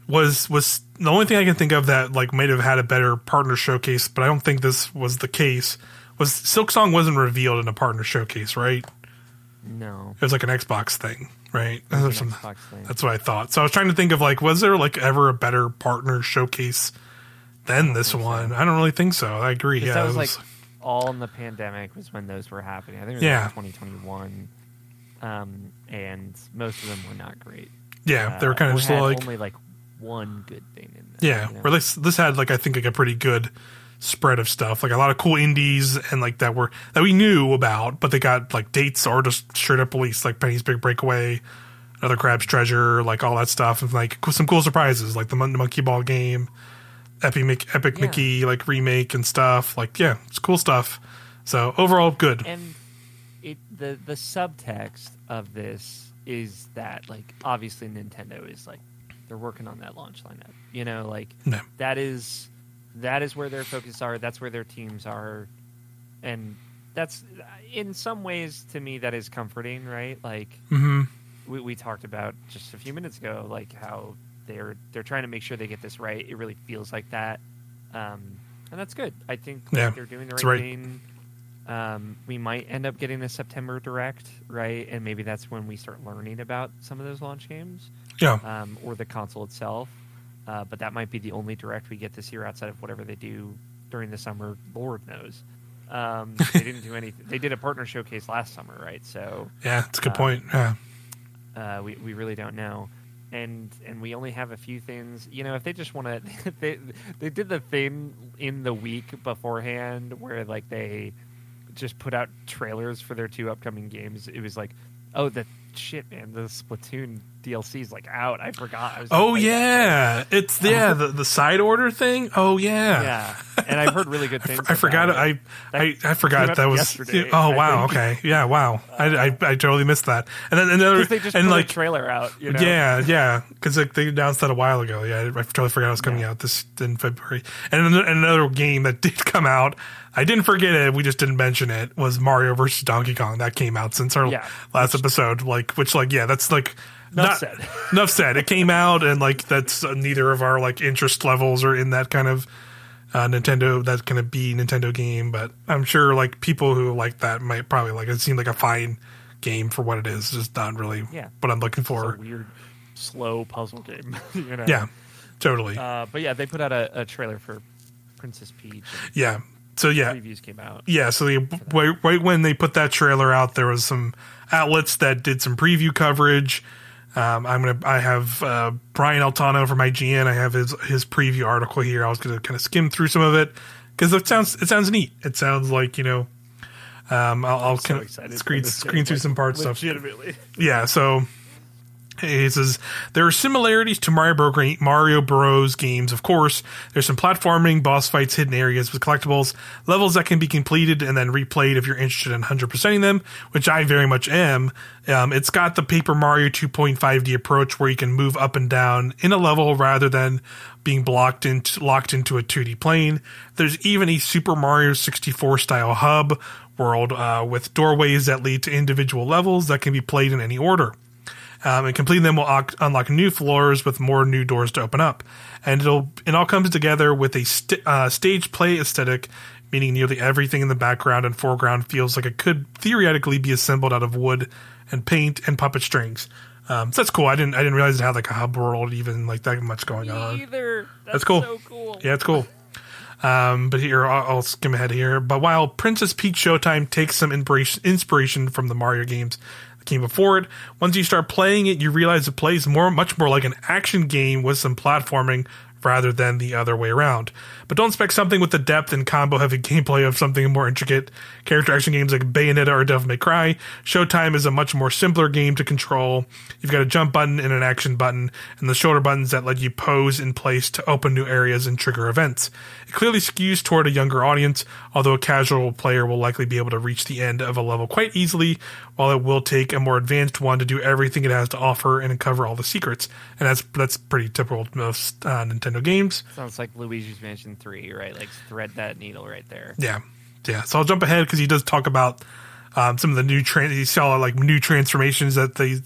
was was the only thing I can think of that like might have had a better partner showcase, but I don't think this was the case. Was Silksong wasn't revealed in a partner showcase, right? No, It was like an Xbox thing, right? it was There's an [laughs] some- Xbox thing. that's what I thought. So I was trying to think of like, was there like ever a better partner showcase than this think so. one? I don't really think so. I agree. Yeah, that it was, like all in the pandemic was when those were happening. I think it was Yeah. like 2021, um, and most of them were not great. yeah, they were Uh, kind of just like only like one good thing in there. Yeah, you know? where this this had like I think like a pretty good spread of stuff, like a lot of cool indies and like that were that we knew about, but they got like dates or just straight up released, like Penny's Big Breakaway, another Crab's Treasure, like all that stuff, and like some cool surprises, like the Monkey Ball game, Epic Epic Yeah. Mickey like remake and stuff. Like yeah, it's cool stuff. So overall, good. and it the the subtext of this is that like obviously Nintendo is like they're working on that launch lineup. You know, like No. that is that is where their focus are. That's where their teams are, and that's in some ways to me that is comforting, right? Like hmm we, we talked about just a few minutes ago, like how they're they're trying to make sure they get this right. It really feels like that, um, and that's good. I think like, Yeah, they're doing the right, right. thing. Um, we might end up getting a September direct, right? And maybe that's when we start learning about some of those launch games Yeah, um, or the console itself. Uh, but that might be the only direct we get this year outside of whatever they do during the summer. Lord knows. Um, [laughs] they didn't do anything. They did a partner showcase last summer, right? So yeah, it's a good um, point. Yeah, uh, we we really don't know, and and we only have a few things. You know, if they just want to, [laughs] they they did the thing in the week beforehand where like they just put out trailers for their two upcoming games. It was like, oh, the shit, man, the Splatoon DLC is like out. I forgot. I Oh play that. yeah, it's yeah the the side order thing. Oh yeah, yeah, and I've heard really good [laughs] things. I forgot. it. I, I I forgot that was. yesterday, oh wow. Okay. Yeah. Wow. I, I I totally missed that. And then another 'Cause they just and put like a trailer out. You know? yeah yeah because like they announced that a while ago. Yeah, I totally forgot it was coming Yeah. out this in February. And an- another game that did come out. I didn't forget it. We just didn't mention it. Was Mario versus Donkey Kong that came out since our Yeah, last episode. Like which like yeah that's like. Enough not, said. [laughs] enough said. It came out, and like that's uh, neither of our like interest levels are in that kind of uh, Nintendo that kind of be Nintendo game, but I'm sure like people who like that might probably like it. Seemed like a fine game for what it is, just not really Yeah. what I'm looking It's for. a weird, slow puzzle game. [laughs] you know? Yeah, totally. Uh, but yeah, they put out a, a trailer for Princess Peach. yeah. So yeah, came out. yeah. So the, right, right when they put that trailer out, there was some outlets that did some preview coverage. Um, I'm gonna. I have uh, Brian Altano from IGN. I have his his preview article here. I was gonna kind of skim through some of it because it sounds it sounds neat. It sounds like you know. Um, I'll, I'll so kind of screen screen through like, some parts stuff. Yeah, so he says there are similarities to Mario Bros. Mario Bros. games, of course. There's some platforming, boss fights, hidden areas with collectibles, levels that can be completed and then replayed if you're interested in 100%ing them, which I very much am. Um, it's got the Paper Mario 2.5D approach where you can move up and down in a level rather than being blocked into locked into a 2D plane. There's even a Super Mario 64 style hub world uh, with doorways that lead to individual levels that can be played in any order. Um, and completing them will oc- unlock new floors with more new doors to open up. And it'll it all comes together with a st- uh, stage play aesthetic, meaning nearly everything in the background and foreground feels like it could theoretically be assembled out of wood and paint and puppet strings. Um, so that's cool. I didn't I didn't realize it had like a hub world even like that much going Me on. either. That's, That's cool. So cool. Yeah, it's cool. Um, but here I'll, I'll skim ahead here. But while Princess Peach Showtime takes some inspiration inspiration from the Mario games came before it, once you start playing it, you realize it plays more much more like an action game with some platforming rather than the other way around. But don't expect something with the depth and combo heavy gameplay of something more intricate. Character action games like Bayonetta or Devil May Cry, Showtime is a much more simpler game to control. You've got a jump button and an action button, and the shoulder buttons that let you pose in place to open new areas and trigger events. It clearly skews toward a younger audience, although a casual player will likely be able to reach the end of a level quite easily, while it will take a more advanced one to do everything it has to offer and uncover all the secrets. And that's that's pretty typical of most uh, Nintendo games. Sounds like Luigi's Mansion 3, right? Like thread that needle right there. Yeah, yeah. So I'll jump ahead because he does talk about um, some of the new trans. He saw like new transformations that they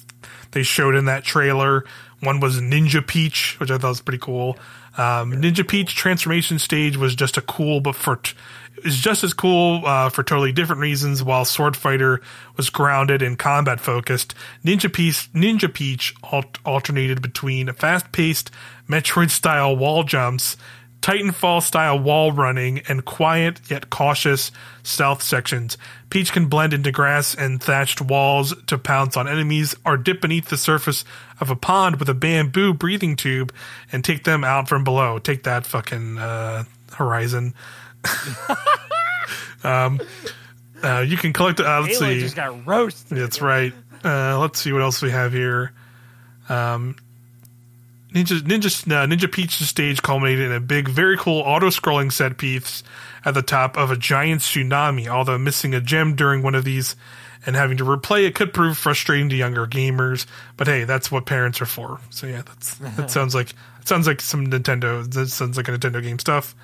they showed in that trailer. One was Ninja Peach, which I thought was pretty cool. Um, Ninja Peach transformation stage was just a cool, but for t- was just as cool uh, for totally different reasons. While Sword Fighter was grounded and combat focused, Ninja Peach Ninja Peach al- alternated between fast-paced Metroid-style wall jumps Titanfall style wall running, and quiet yet cautious stealth sections. Peach can blend into grass and thatched walls to pounce on enemies, or dip beneath the surface of a pond with a bamboo breathing tube and take them out from below. Take that fucking uh, Horizon. [laughs] um, uh, you can collect. Uh, let's Aloy see. just got roasted. That's right. Uh, let's see what else we have here. Um, Ninja Ninja uh, Ninja Peach stage culminated in a big, very cool auto-scrolling set piece at the top of a giant tsunami. Although missing a gem during one of these and having to replay it could prove frustrating to younger gamers. But hey, that's what parents are for. So yeah, that's that [laughs] sounds like sounds like some Nintendo. That sounds like a Nintendo game stuff.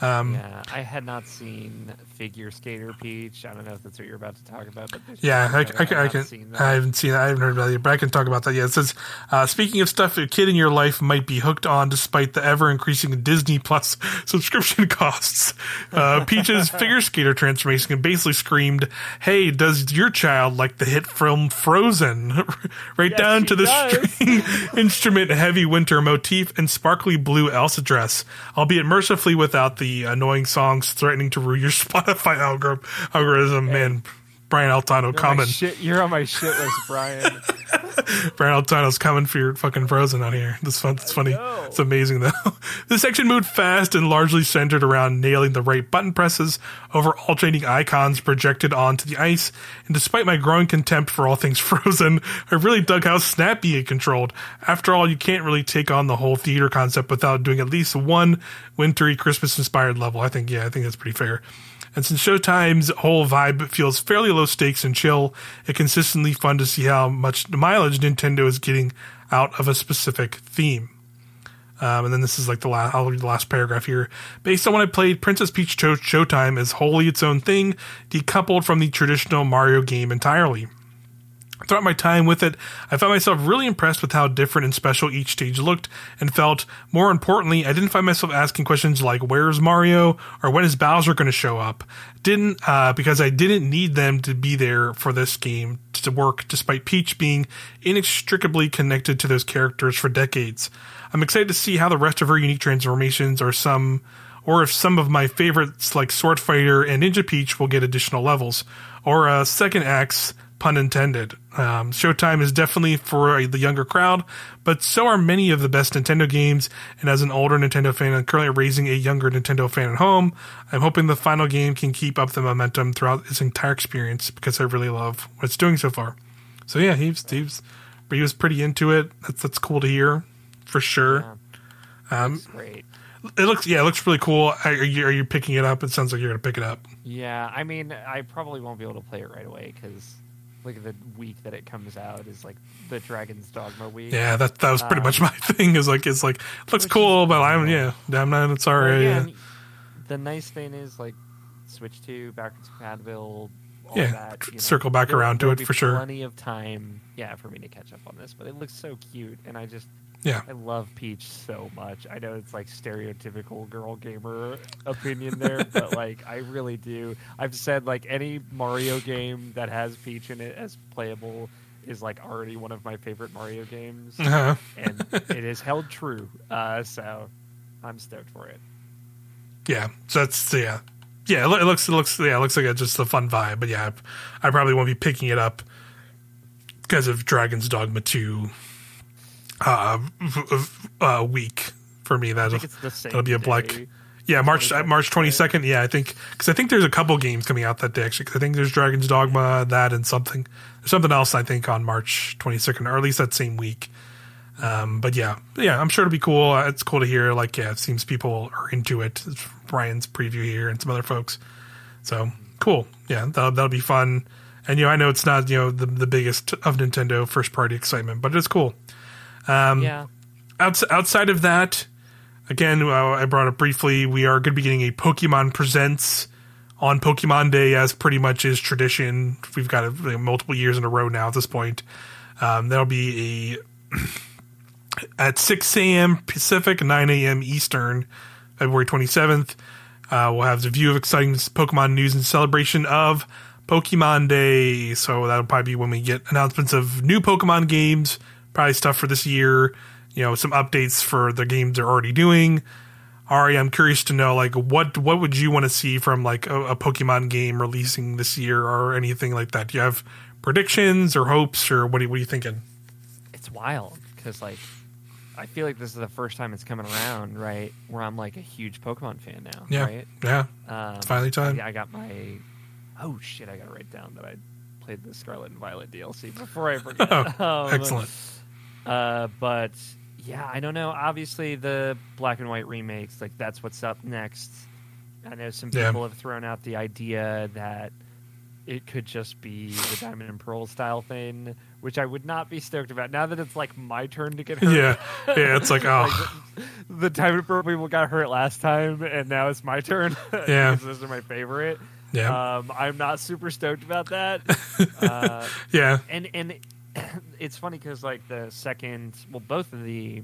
Um, Yeah, I had not seen Figure Skater Peach. I don't know if that's what you're about to talk about, but Yeah, I, I. I I've can. seen that. I haven't seen that. I haven't heard about it, but I can talk about that. Yeah, it says, uh, speaking of stuff a kid in your life might be hooked on despite the ever increasing Disney Plus [laughs] subscription costs. Uh, Peach's [laughs] figure skater transformation basically screamed, "Hey, does your child like the hit film Frozen?" [laughs] right Yes, down to the does. string instrument heavy winter motif and sparkly blue Elsa dress, albeit mercifully without the annoying songs threatening to ruin your [laughs] Spotify algorithm. algorithm. Man, Brian Altano You're coming. shit- you're on my shit list, Brian. [laughs] Brian Altano's coming for your fucking Frozen out here. This fun. It's funny. It's amazing though. [laughs] this section moved fast and largely centered around nailing the right button presses over alternating icons projected onto the ice. And despite my growing contempt for all things [laughs] Frozen, I really dug how snappy it controlled. After all, you can't really take on the whole theater concept without doing at least one wintry Christmas inspired level. I think yeah, I think that's pretty fair. And since Showtime's whole vibe feels fairly low stakes and chill, it's consistently fun to see how much mileage Nintendo is getting out of a specific theme. Um, and then this is like the last, I'll read the last paragraph here. Based on what I played, Princess Peach Show- Showtime is wholly its own thing, decoupled from the traditional Mario game entirely. Throughout my time with it, I found myself really impressed with how different and special each stage looked and felt. More importantly, I didn't find myself asking questions like "Where's Mario?" or "When is Bowser going to show up?" Didn't uh, because I didn't need them to be there for this game to work, despite Peach being inextricably connected to those characters for decades. I'm excited to see how the rest of her unique transformations are some or if some of my favorites like Sword Fighter and Ninja Peach will get additional levels, or a second acts, pun intended. Um, Showtime is definitely for the younger crowd, but so are many of the best Nintendo games. And as an older Nintendo fan and currently raising a younger Nintendo fan at home, I'm hoping the final game can keep up the momentum throughout its entire experience because I really love what it's doing so far. So yeah, he was, he was, he was pretty into it. That's that's cool to hear, for sure. Um, It's great. it looks yeah, it looks really cool. Are you, are you picking it up? It sounds like you're gonna pick it up. Yeah, I mean, I probably won't be able to play it right away because at the week that it comes out is like the Dragon's Dogma week. Yeah, that that was pretty Um, much my [laughs] thing. Is like it's like it looks cool, but I'm yeah, damn, I'm not. It's Well, yeah, The nice thing is like Switch Two, backwards compatible. All Yeah, that, you know. circle back around to it for sure. Plenty of time, yeah, for me to catch up on this. But it looks so cute, and I just yeah, I love Peach so much. I know it's like stereotypical girl gamer opinion there, [laughs] but like I really do. I've said like any Mario game that has Peach in it as playable is like already one of my favorite Mario games, Uh-huh. and [laughs] it is held true. Uh, so I'm stoked for it. Yeah, so that's yeah, yeah. It, loo- it looks it looks yeah, it looks like it's just a fun vibe. But yeah, I, I probably won't be picking it up because of Dragon's Dogma two uh, uh week for me. That'll it's the same. that'll be a black. Yeah, March 22nd, March twenty second. Yeah, I think because I think there's a couple games coming out that day. actually. Cause I think there's Dragon's Dogma, that, and something there's something else. I think on March twenty second, or at least that same week. Um, but yeah, yeah, I'm sure it'll be cool. Uh, It's cool to hear. Like, yeah, it seems people are into it. It's Brian's preview here and some other folks. So cool. Yeah, that'll, that'll be fun. And you know, I know it's not you know the the biggest of Nintendo first party excitement, but it's cool. Um, yeah. outs- outside of that, again, I brought up briefly, we are going to be getting a Pokemon Presents on Pokemon Day, as pretty much is tradition. We've got it like, multiple years in a row now at this point. Um, that'll be a [clears throat] at 6 a.m. Pacific, 9 a.m. Eastern, February 27th. Uh, we'll have the view of exciting Pokemon news and celebration of Pokemon Day. So that'll probably be when we get announcements of new Pokemon games, probably stuff for this year. You know, some updates for the games they're already doing. Auri, I'm curious to know, like, what what would you want to see from like a, a Pokemon game releasing this year or anything like that? Do you have predictions or hopes, or what are, what are you thinking? it's wild because like I feel like this is the first time it's coming around, right? Where I'm like a huge Pokemon fan now, Yeah, right? yeah, Um, it's finally time. I, I got my oh shit! I got to write down that I played the Scarlet and Violet DLC before I forget. [laughs] Oh, Um, excellent. Uh, but yeah, I don't know. Obviously, the black and white remakes, like that's what's up next. I know some Yeah. people have thrown out the idea that it could just be the Diamond and Pearl style thing, which I would not be stoked about. Now that it's like my turn to get hurt. Yeah, yeah, it's like [laughs] oh, Like, the, the Diamond and Pearl people got hurt last time, and now it's my turn. [laughs] Yeah. those are my favorite. yeah, Um, I'm not super stoked about that. [laughs] uh, yeah, and and [coughs] it's funny because like the second, well, both of the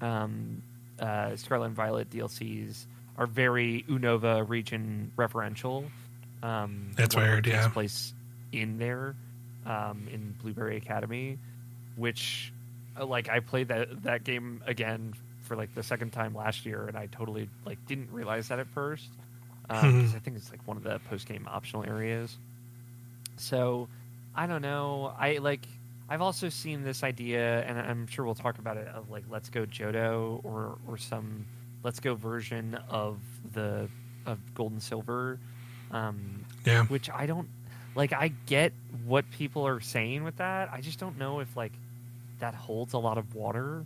um, uh, Scarlet and Violet DLCs are very Unova region referential. Um, That's one of them weird, takes yeah. place in there, um, in Blueberry Academy, which uh, like I played that that game again for like the second time last year, and I totally like didn't realize that at first because Mhm. I think it's like one of the post game optional areas. So I don't know. I like. I've also seen this idea, and I'm sure we'll talk about it. Of like, let's go Johto or or some let's go version of the of Gold and Silver, um, yeah. which I don't like. I get what people are saying with that. I just don't know if like that holds a lot of water.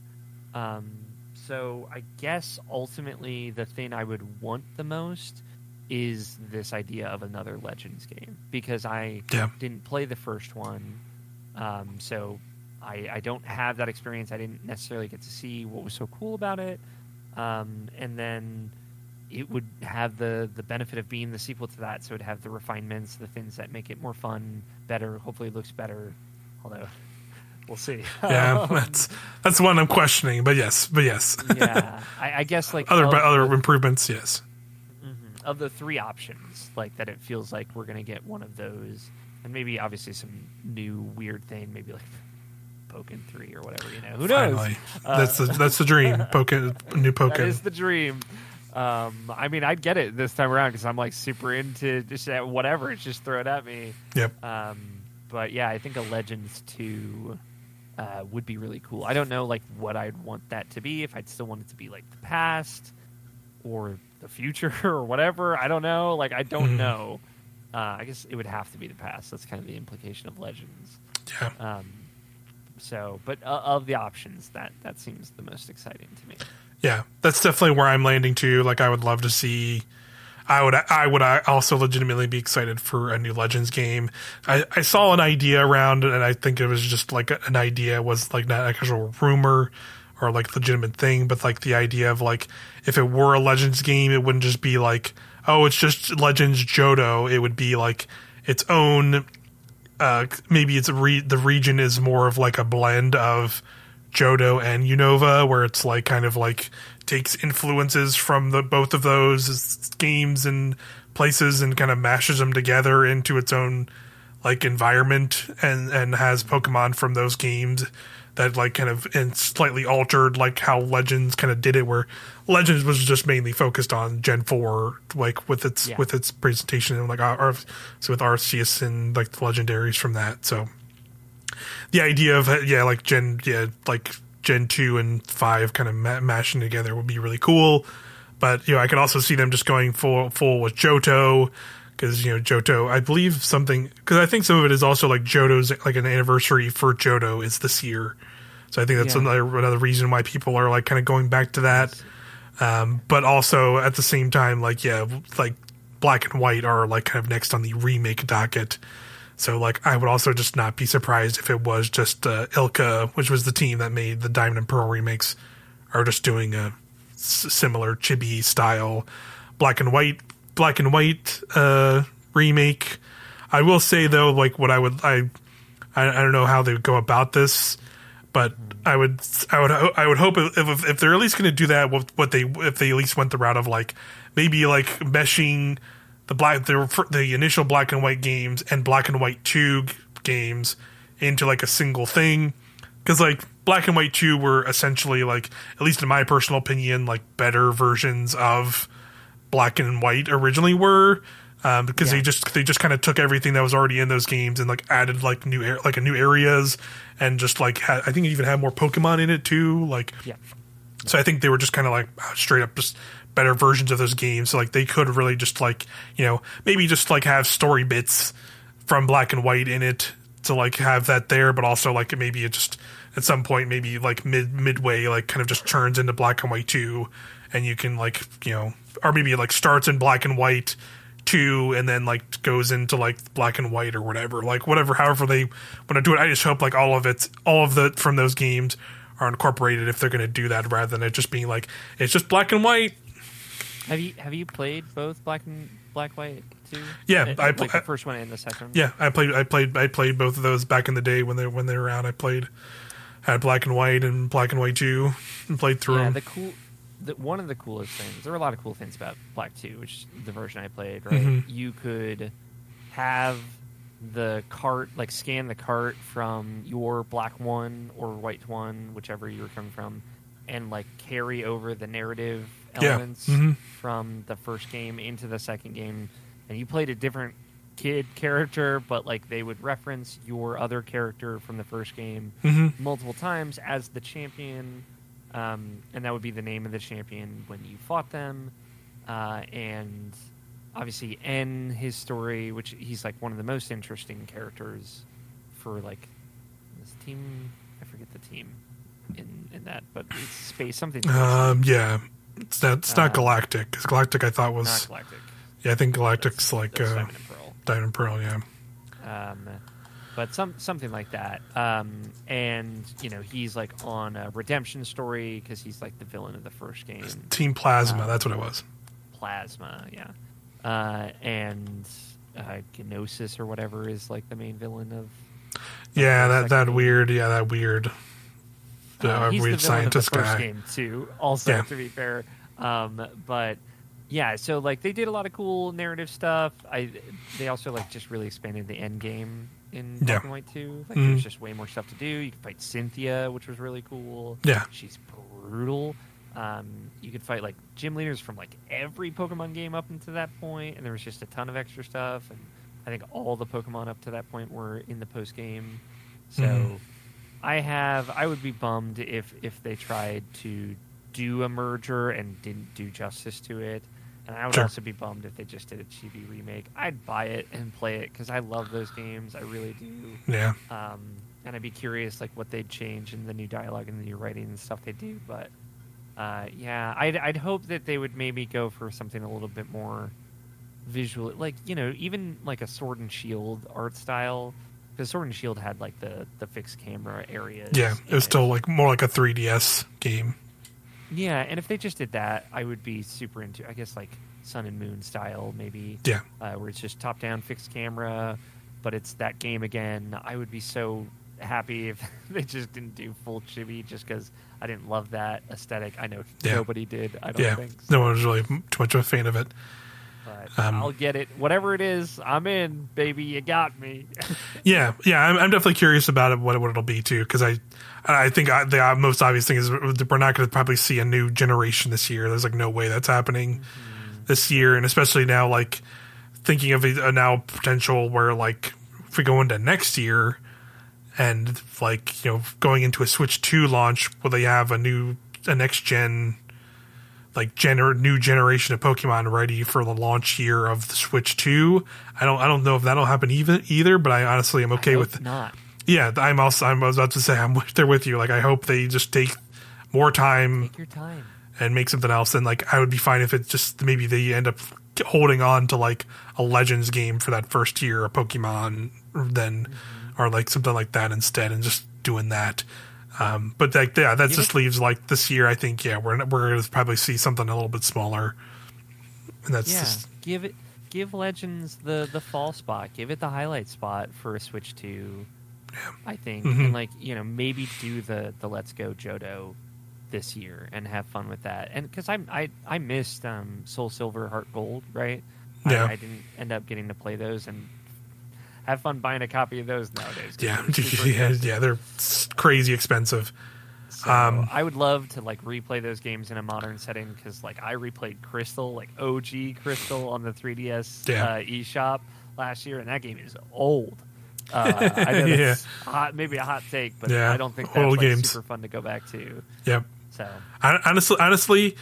Um, so I guess ultimately the thing I would want the most is this idea of another Legends game because I Yeah. didn't play the first one, um, so I, I don't have that experience. I didn't necessarily get to see what was so cool about it, um, and then it would have the the benefit of being the sequel to that. So it'd have the refinements, the things that make it more fun, better. Hopefully, it looks better. Although [laughs] we'll see. Yeah, [laughs] that's that's one I'm questioning, but yes, but yes, yeah, I, I guess [laughs] like other but other the- improvements, yes, Mhm. of the three options, like that, it feels like we're gonna get one of those, and maybe obviously some new weird thing, maybe like [laughs] Pokken three or whatever. You know, who knows? finally, that's the that's the dream. [laughs] Pokken, new That Pokken, is the dream. Um, I mean, I'd get it this time around because I'm like super into just whatever. It's just throw it at me. yep, Um, but yeah, I think a Legends two uh, would be really cool. I don't know like what I'd want that to be. If I'd still want it to be like the past or the future [laughs] or whatever. I don't know. Like I don't Mhm. know. Uh, I guess it would have to be the past. That's kind of the implication of Legends. yeah, Um, so, but uh, of the options, that that seems the most exciting to me. yeah. That's definitely where I'm landing to. Like, I would love to see. I would I would also legitimately be excited for a new Legends game. I, I saw an idea around, and I think it was just like an idea was like not an actual rumor or like legitimate thing, but like the idea of like if it were a Legends game, it wouldn't just be like oh it's just Legends Johto. It would be like its own. Uh, maybe it's re- the region is more of like a blend of Johto and Unova, where it's like kind of like takes influences from the both of those games and places and kind of mashes them together into its own like environment and and has Pokemon from those games that like kind of and slightly altered like how Legends kind of did it, where Legends was just mainly focused on Gen four, like with its Yeah. with its presentation and like our so with Arceus and like the legendaries from that. So the idea of uh, yeah, like Gen yeah, like Gen two and five kind of ma- mashing together would be really cool. But you know, I could also see them just going full full with Johto because you know Johto. I believe something because I think some of it is also like Johto's like an anniversary for Johto is this year. So I think that's Yeah. another another reason why people are like kind of going back to that. Um, but also at the same time, like yeah, like Black and White are like kind of next on the remake docket. So like I would also just not be surprised if it was just uh, ILCA, which was the team that made the Diamond and Pearl remakes, are just doing a s- similar chibi style Black and White Black and White uh, remake. I will say though, like what I would I I, I don't know how they would go about this, but I would I would I would hope if if, if they're at least going to do that, what, they if they at least went the route of like maybe like meshing the black the the initial black and white games and black and white two games into like a single thing because like black and white 2 were essentially like at least in my personal opinion like better versions of black and white originally were um, because they just they just kind of took everything that was already in those games and like added like new ar- like a new areas and just like had, I think it even had more Pokemon in it too like Yeah. so I think they were just kind of like uh, straight up just better versions of those games. So like they could really just like you know maybe just like have story bits from Black and White in it to like have that there, but also like maybe it just at some point maybe like mid midway like kind of just turns into Black and White too and you can like you know or maybe it like starts in Black and White two and then like goes into like black and white or whatever like whatever however they want to do it i just hope like all of it all of the from those games are incorporated if they're going to do that rather than it just being like it's just black and white Have you have you played both Black and Black White too? Yeah, Uh, I like the first one and the second. yeah i played i played i played both of those back in the day when they when they were out i played had black and white and black and white 2 and played through Yeah, them the cool. The, one of the coolest things. There were a lot of cool things about Black Two, which is the version I played. Right, Mhm. you could have the cart, like scan the cart from your Black One or White One, whichever you were coming from, and like carry over the narrative Yeah. elements Mhm. from the first game into the second game, and you played a different kid character, but like they would reference your other character from the first game hmm multiple times as the champion, um, and that would be the name of the champion when you fought them. Uh, and obviously, N, his story, which he's like one of the most interesting characters for like this team. I forget the team in in that, but it's space something. um yeah it's not it's not Um, galactic 'cause galactic i thought was not galactic. yeah i think galactic's like That's uh Diamond Pearl. diamond pearl yeah um, but some something like that. Um, and you know, he's like on a redemption story because he's like the villain of the first game. team plasma Uh, that's what it was Plasma, yeah. Uh, and uh, Gnosis or whatever is like the main villain of. yeah that that game. weird yeah that weird the Uh, he's weird the villain of the scientist first guy game too. Also, Yeah. to be fair, um, but yeah, so like they did a lot of cool narrative stuff. I they also like just really expanded the end game in Yeah. Black and White 2. Like Mhm. there's just way more stuff to do. You can fight Cynthia, which was really cool. Yeah. she's brutal. Um, you could fight like gym leaders from like every Pokemon game up until that point, and there was just a ton of extra stuff. And I think all the Pokemon up to that point were in the post game. So Mhm. I have. I would be bummed if if they tried to do a merger and didn't do justice to it. And I would Sure. also be bummed if they just did a chibi remake. I'd buy it and play it because I love those games. I really do. yeah Um, and I'd be curious like what they'd change in the new dialogue and the new writing and stuff they do. But uh, yeah, I'd I'd hope that they would maybe go for something a little bit more visual, like you know, even like a Sword and Shield art style. Because Sword and Shield had like the the fixed camera areas. yeah it was still like more like a 3ds game yeah, and if they just did that, I would be super into. I guess like Sun and Moon style, maybe. Yeah. Uh, where it's just top down fixed camera, but it's that game again. I would be so happy if [laughs] they just didn't do full chibi, just because I didn't love that aesthetic. I know Yeah. nobody did. I don't yeah think. no one was really too much of a fan of it But Um, I'll get it. Whatever it is, I'm in, baby. You got me. [laughs] Yeah, yeah, I'm, I'm definitely curious about it, what, what it'll be too, because I, I think I, the most obvious thing is we're not going to probably see a new generation this year. There's like no way that's happening this year, and especially now, like thinking of a, a now potential where like if we go into next year, and like you know going into a Switch Two launch, will they have a new a next gen like gener- new generation of Pokemon ready for the launch year of the Switch Two? I don't I don't know if that'll happen even either, but I honestly am okay I with not. yeah, I'm also I'm about to say I'm [laughs] with- there with you. Like I hope they just take more time Take your time. and make something else. And like I would be fine if it's just maybe they end up holding on to like a Legends game for that first year of Pokemon, then mm-hmm. or like something like that instead, and just doing that. Um, but like yeah, that just leaves like this year. I think yeah, we're we're gonna probably see something a little bit smaller, and that's Yeah, just give it. Give Legends the the fall spot. Give it the highlight spot for a Switch Two. I think, Mhm. and like you know, maybe do the the Let's Go Johto this year and have fun with that. And because I I I missed um, Soul Silver, Heart Gold, right? Yeah. I, I didn't end up getting to play those and have fun buying a copy of those nowadays. yeah they're [laughs] yeah yeah they're crazy expensive. So Um, I would love to like replay those games in a modern setting because like I replayed Crystal, like OG Crystal on the 3DS Yeah. uh, eShop last year, and that game is old. Uh, I know [laughs] that's hot, maybe a hot take, but Yeah, I don't think that's old like, games. super fun to go back to. Yep. So Hon- honestly, honestly,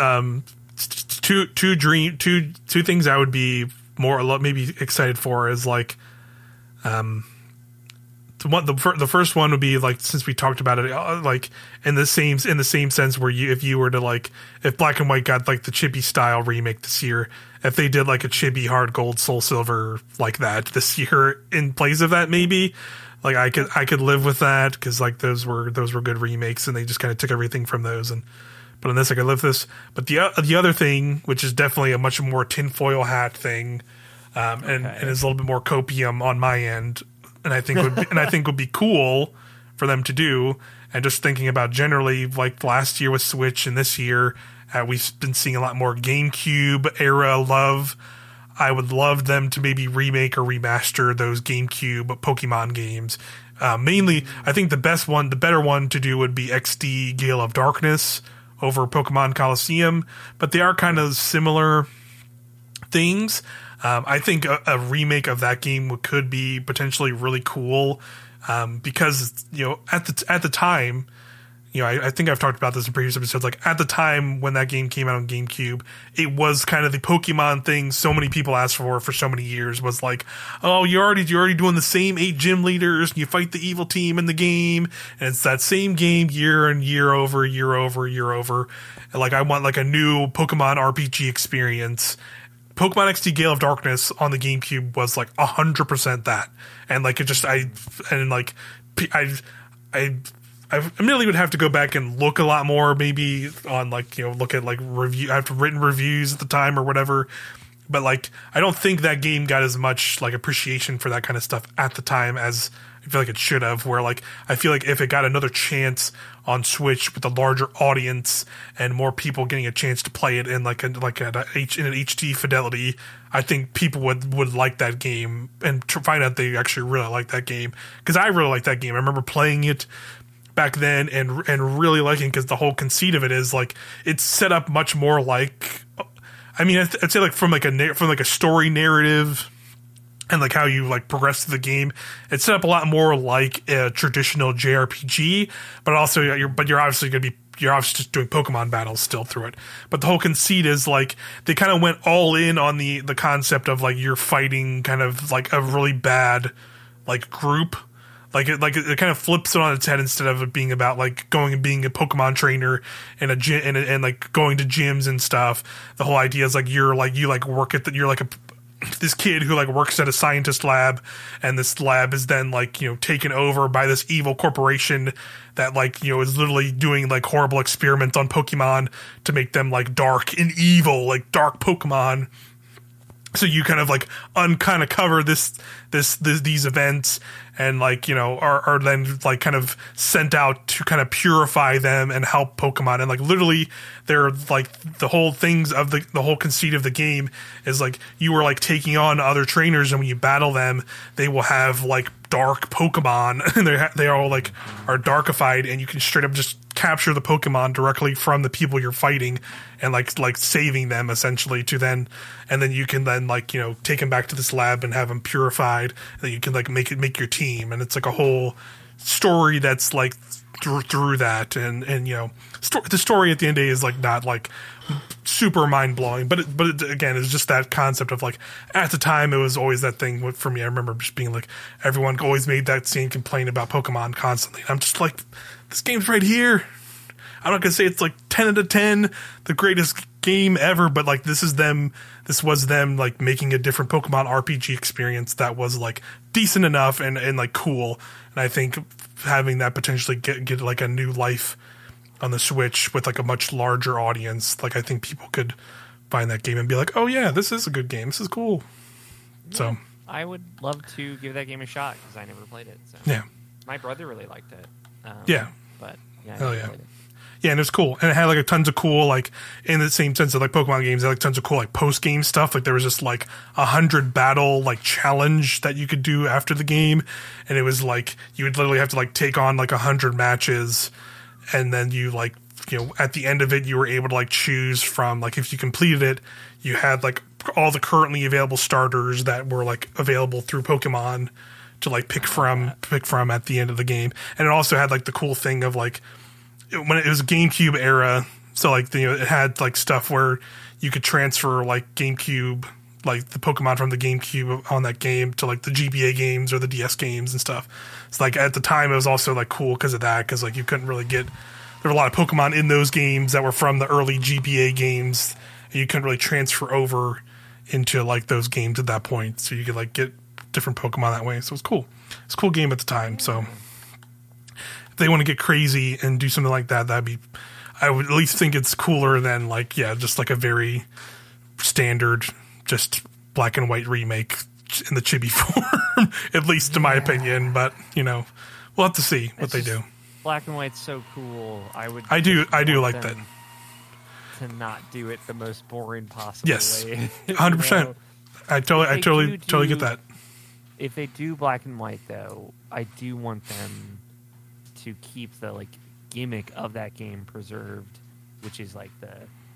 um, two two dream two two things I would be more a lot maybe excited for is like, um, the one the, the first one would be like since we talked about it uh, like in the same in the same sense where you if you were to like if Black and White got like the chibi style remake this year if they did like a chibi Heart Gold soul silver like that this [laughs] year in place of that maybe like I could I could live with that because like those were those were good remakes and they just kind of took everything from those and but on this I could live this. But the the other thing which is definitely a much more tinfoil hat thing um, and, Okay. and is a little bit more copium on my end and I think would be, and I think would be cool for them to do and just thinking about generally like last year with Switch and this year uh, we've been seeing a lot more GameCube era love I would love them to maybe remake or remaster those GameCube Pokemon games. Uh, mainly, I think the best one, the better one to do would be XD Gale of Darkness over Pokemon Colosseum, but they are kind of similar things. Um, I think a, a remake of that game could be potentially really cool um, because you know at the at the time, you know I, I think I've talked about this in previous episodes. Like at the time when that game came out on GameCube, it was kind of the Pokemon thing so many people asked for for so many years. Was like, oh, you already you're already doing the same eight gym leaders, and you fight the evil team in the game, and it's that same game year and year over, year over, year over. And like I want like a new Pokemon RPG experience. Pokemon XD Gale of Darkness on the GameCube was like hundred percent that, and like it just I and like I I I admittedly would have to go back and look a lot more, maybe on like you know look at like review. I have written reviews at the time or whatever, but like I don't think that game got as much like appreciation for that kind of stuff at the time as I feel like it should have. Where like I feel like if it got another chance on Switch with a larger audience and more people getting a chance to play it in like a, like at a H, in an HD fidelity, I think people would would like that game and find out they actually really like that game because I really like that game. I remember playing it back then and and really liking because the whole conceit of it is like it's set up much more like I mean I'd say like from like a from like a story narrative and like how you like progress through the game. It's set up a lot more like a traditional JRPG but also you're but you're obviously going to be you're obviously just doing Pokemon battles still through it. But the whole conceit is like they kind of went all in on the the concept of like you're fighting kind of like a really bad like group. Like it like it, kind of flips it on its head instead of it being about like going and being a Pokemon trainer and a gym and, and like going to gyms and stuff. The whole idea is like you're like you like work at the, you're like a this kid who like works at a scientist lab and this lab is then like you know taken over by this evil corporation that like you know is literally doing like horrible experiments on pokemon to make them like dark and evil like dark pokemon. So you kind of like un kind of cover this, this this these events and like you know are, are then like kind of sent out to kind of purify them and help pokemon. And like literally they're like the whole things of the the whole conceit of the game is like you are like taking on other trainers and when you battle them they will have like dark pokemon. [laughs] And they they all like are darkified and you can straight up just capture the pokemon directly from the people you're fighting and like like saving them essentially to then and then you can then like you know take them back to this lab and have them purified then you can like make it make your team. And it's like a whole story that's like through, through that. And and you know sto- the story at the end of the day is like not like super mind blowing but it, but it, again it's just that concept of like at the time it was always that thing for me I remember just being like everyone always made that same complaint about Pokemon constantly. And I'm just like this game's right here I'm not gonna say it's like ten out of ten, the greatest game ever, but like this is them. This was them like making a different Pokemon RPG experience that was like decent enough and and like cool. And I think having that potentially get get like a new life on the Switch with like a much larger audience, like I think people could find that game and be like, oh yeah, this is a good game. This is cool. So I would love to give that game a shot because I never played it. So. yeah, My brother really liked it. Um, Yeah. But yeah, oh, never yeah. it. Yeah, and it was cool, and it had like a tons of cool, like in the same sense of like Pokemon games, had like tons of cool like post game stuff. Like there was just like a hundred battle like challenge that you could do after the game, and it was like you would literally have to like take on like a hundred matches, and then you like you know at the end of it you were able to like choose from like if you completed it, you had like all the currently available starters that were like available through Pokemon to like pick from pick from at the end of the game, and it also had like the cool thing of like when it was GameCube era, so like you know, it had like stuff where you could transfer like GameCube, like the Pokemon from the GameCube on that game to like the GBA games or the DS games and stuff. It's like at the time it was also like cool because of that because like you couldn't really get there were a lot of Pokemon in those games that were from the early GBA games. And you couldn't really transfer over into like those games at that point, so you could like get different Pokemon that way. So it's cool. It's a cool game at the time. So if they want to get crazy and do something like that, that'd be. I would at least think it's cooler than like yeah, just like a very standard, just black and white remake in the chibi [laughs] form. at least in my opinion, but you know, we'll have to see what It's they do. Black and white's so cool. I would. I do- I do like that. To not do it the most boring possible Yes. [laughs] Hundred percent. I totally, I totally, totally get that. If they do black and white though, I do want them to keep the like gimmick of that game preserved, which is like the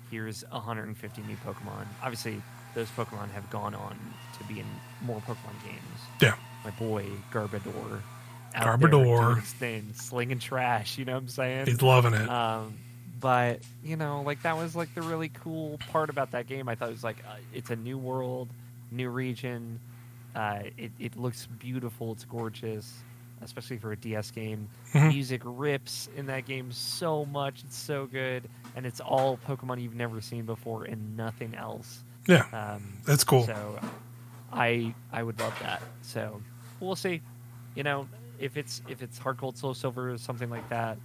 here's 150 new Pokemon. Obviously, those Pokemon have gone on to be in more Pokemon games. Yeah, My boy Garbodor, out Garbodor. thing, slinging trash. You know what I'm saying? he's loving it. Um, but you know, like that was like the really cool part about that game. I thought it was like uh, it's a new world, new region. Uh, it it looks beautiful. It's gorgeous, especially for a DS game. Mhm. Music rips in that game so much. It's so good, and it's all Pokemon you've never seen before and nothing else. yeah, Um, that's cool. so I I would love that. So we'll see. You know, if it's if it's Heart Gold Soul Silver or something like that,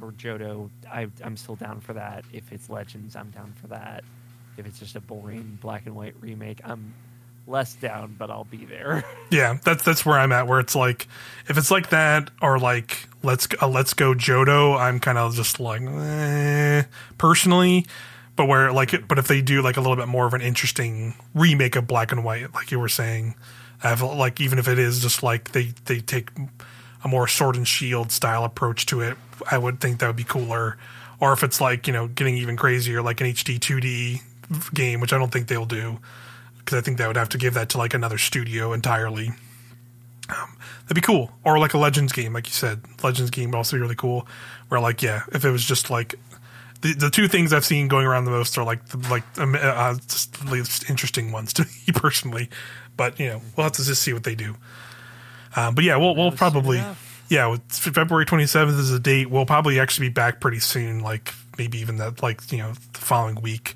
or Johto, I I'm still down for that. If it's Legends, I'm down for that. If it's just a boring black and white remake, I'm less down, but I'll be there. [laughs] Yeah, that's that's where I'm at. Where it's like, if it's like that, or like let's uh, let's go Johto, I'm kind of just like eh, personally. But where like, but if they do like a little bit more of an interesting remake of Black and White, like you were saying, I have like even if it is just like they they take a more Sword and Shield style approach to it, I would think that would be cooler. Or if it's like you know getting even crazier, like an HD 2D game, which I don't think they'll do because I think that would have to give that to like another studio entirely. Um, that'd be cool, or like a Legends game, like you said. Legends game would also be really cool. Where like yeah, if it was just like the the two things I've seen going around the most are like the, like um, uh, just the least interesting ones [laughs] to me personally. But you know we'll have to just see what they do. Um, but yeah, we'll we'll probably yeah February twenty seventh is the date. We'll probably actually be back pretty soon, like maybe even that like you know the following week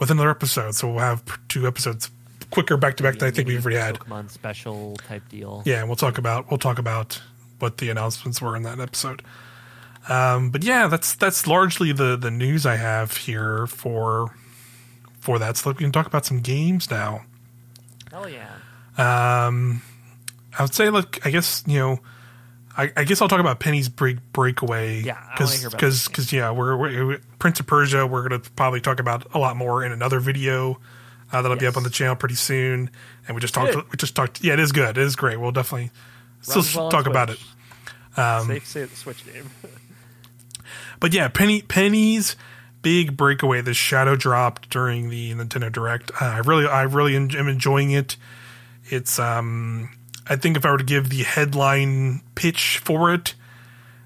with another episode. So we'll have two episodes quicker back to back than I think we've already had. Pokemon special type deal. Yeah, and we'll talk about we'll talk about what the announcements were in that episode. Um, but yeah, that's that's largely the the news I have here for for that. So we can talk about some games now. Hell yeah. Um, I would say, like, I guess you know, I, I guess I'll talk about Penny's break breakaway. Yeah, because because because yeah, we're, we're Prince of Persia. We're gonna probably talk about a lot more in another video uh, that'll be up on the channel pretty soon. And we just talked. Good. We just talked. Yeah, it is good. It is great. We'll definitely still Runs well talk about it. Um, Safe say the Switch game. [laughs] But yeah, Penny Penny's big breakaway, the shadow dropped during the Nintendo Direct. Uh, I really, I really en- am enjoying it. It's, um, I think if I were to give the headline pitch for it,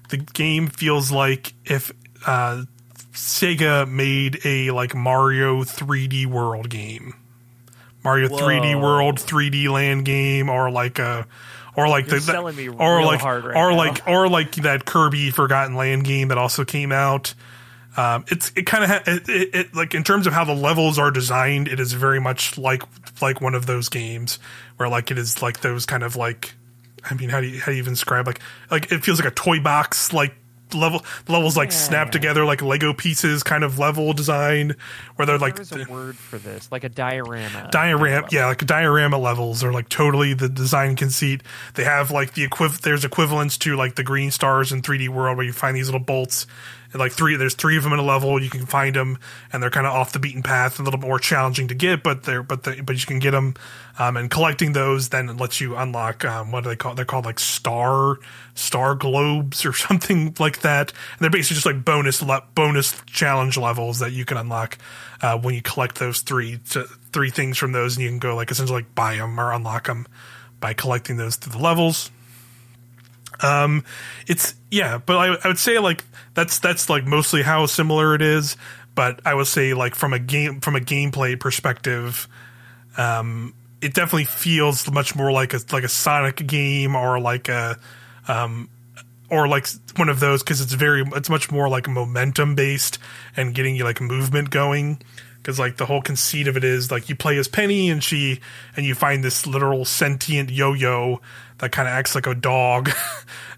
the game feels like if uh, Sega made a like Mario 3D World game, Mario 3D World 3D Land game, or like a, or like You're the, selling me or real like hard right or now. like or like that Kirby Forgotten Land game that also came out. Um, it's it kind of ha- it, it, it like in terms of how the levels are designed, it is very much like like one of those games where like it is like those kind of like I mean how do you how do you even describe like like it feels like a toy box like level levels like snap together like Lego pieces kind of level design where they're like There's a word for this, like a diorama. diorama yeah like diorama levels are like totally the design conceit they have like the equiv there's equivalents to like the green stars in 3d world where you find these little bolts and like three there's three of them in a level. You can find them and they're kind of off the beaten path a little more challenging to get but they're but they, but you can get them um, and collecting those then lets you unlock um, what do they call they're called like star star globes or [laughs] something like that. And they're basically just like bonus le- bonus challenge levels that you can unlock uh, when you collect those three to, three things from those and you can go like essentially like buy them or unlock them by collecting those through the levels um, it's yeah, but I, I would say like that's that's like mostly how similar it is. But I would say like from a game from a gameplay perspective, um, it definitely feels much more like a like a Sonic game or like a um, or like one of those because it's very it's much more like momentum based and getting you like movement going because like the whole conceit of it is like you play as Penny and she and you find this literal sentient yo-yo that kind of acts like a dog. [laughs]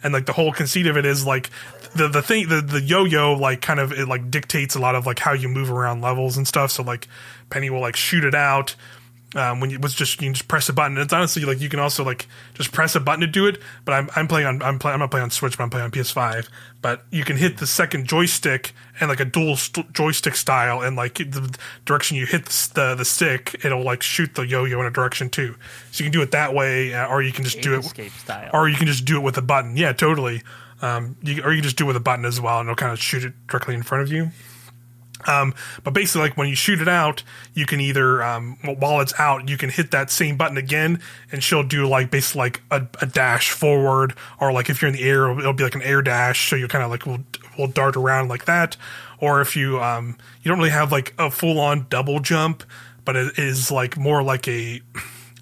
And like the whole conceit of it is like the the thing the the yo-yo like kind of it like dictates a lot of like how you move around levels and stuff. So like Penny will like shoot it out um, when you was just you can just press a button. It's honestly like you can also like just press a button to do it. But I'm I'm playing on I'm playing I'm not playing on Switch, but I'm playing on PS5. But you can hit the second joystick and like a dual st- joystick style, and like the direction you hit the, the stick, it'll like shoot the yo-yo in a direction too. So you can do it that way, uh, or you can just do it, style. or you can just do it with a button. Yeah, totally. Um, you, or you can just do it with a button as well, and it'll kind of shoot it directly in front of you. Um, but basically, like when you shoot it out, you can either um, while it's out, you can hit that same button again, and she'll do like basically like a, a dash forward, or like if you're in the air, it'll, it'll be like an air dash, so you kind of like will will dart around like that. Or if you um, you don't really have like a full on double jump, but it is like more like a,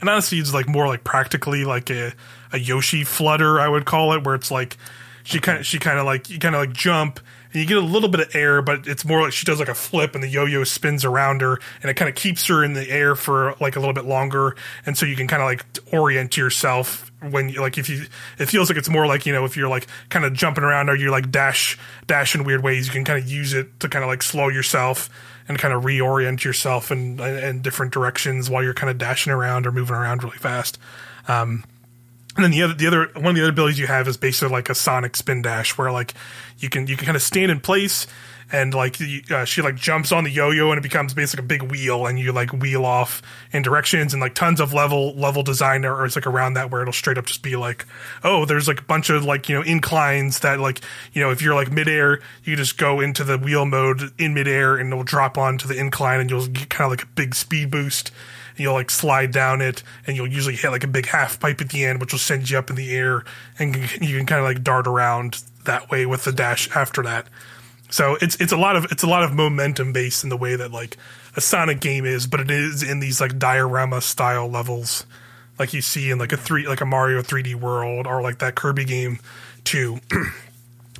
and honestly, it's like more like practically like a a Yoshi flutter, I would call it, where it's like she kind of she kind of like you kind of like jump and you get a little bit of air, but it's more like she does like a flip and the yo-yo spins around her and it kind of keeps her in the air for like a little bit longer, and so you can kind of like orient yourself when you like if you it feels like it's more like you know if you're like kind of jumping around or you're like dash dash in weird ways, you can kind of use it to kind of like slow yourself and kind of reorient yourself in in different directions while you're kind of dashing around or moving around really fast. Um, and then the other, the other one of the other abilities you have is basically like a sonic spin dash, where like you can you can kind of stand in place and like you, uh, she like jumps on the yo-yo and it becomes basically a big wheel and you like wheel off in directions and like tons of level level design or it's like around that where it'll straight up just be like oh there's like a bunch of like you know inclines that like you know if you're like midair you just go into the wheel mode in midair and it'll drop onto the incline and you'll get kind of like a big speed boost and you'll like slide down it and you'll usually hit like a big half pipe at the end which will send you up in the air and you can kind of like dart around that way with the dash after that so it's it's a lot of it's a lot of momentum based in the way that like a Sonic game is, but it is in these like diorama style levels, like you see in like a three like a Mario 3D World or like that Kirby game too. [clears throat]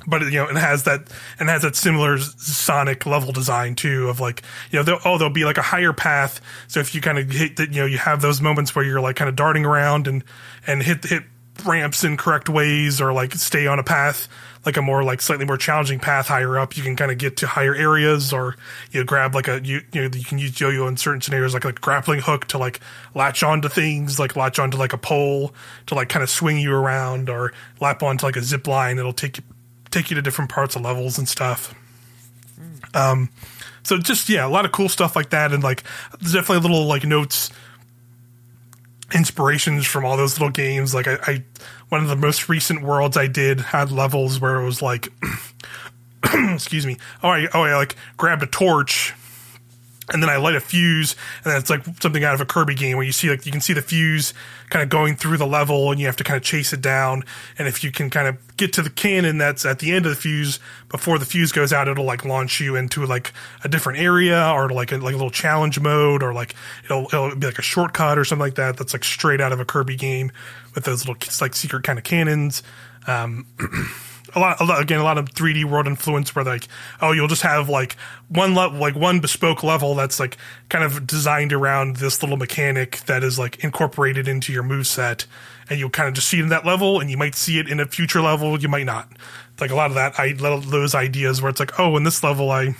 but you know it has that and has that similar Sonic level design too of like you know oh there'll be like a higher path. So if you kind of hit that you know you have those moments where you're like kind of darting around and and hit hit ramps in correct ways or like stay on a path like a more like slightly more challenging path higher up you can kind of get to higher areas or you know, grab like a you, you know you can use yo-yo in certain scenarios like a grappling hook to like latch onto things like latch onto like a pole to like kind of swing you around or lap onto like a zip line it'll take you take you to different parts of levels and stuff um so just yeah a lot of cool stuff like that and like there's definitely little like notes inspirations from all those little games. Like I, I one of the most recent worlds I did had levels where it was like, [clears throat] excuse me, oh I oh I like grabbed a torch. And then I light a fuse, and then it's like something out of a Kirby game where you see like you can see the fuse kind of going through the level, and you have to kind of chase it down. And if you can kind of get to the cannon that's at the end of the fuse before the fuse goes out, it'll like launch you into like a different area or like a, like a little challenge mode, or like it'll it'll be like a shortcut or something like that. That's like straight out of a Kirby game with those little like secret kind of cannons. Um, [clears throat] a lot, a lot, again, a lot of 3D world influence where like, oh, you'll just have like one level, like one bespoke level that's like kind of designed around this little mechanic that is like incorporated into your move set, and you'll kind of just see it in that level, and you might see it in a future level, you might not. Like a lot of that, I those ideas where it's like, oh, in this level, I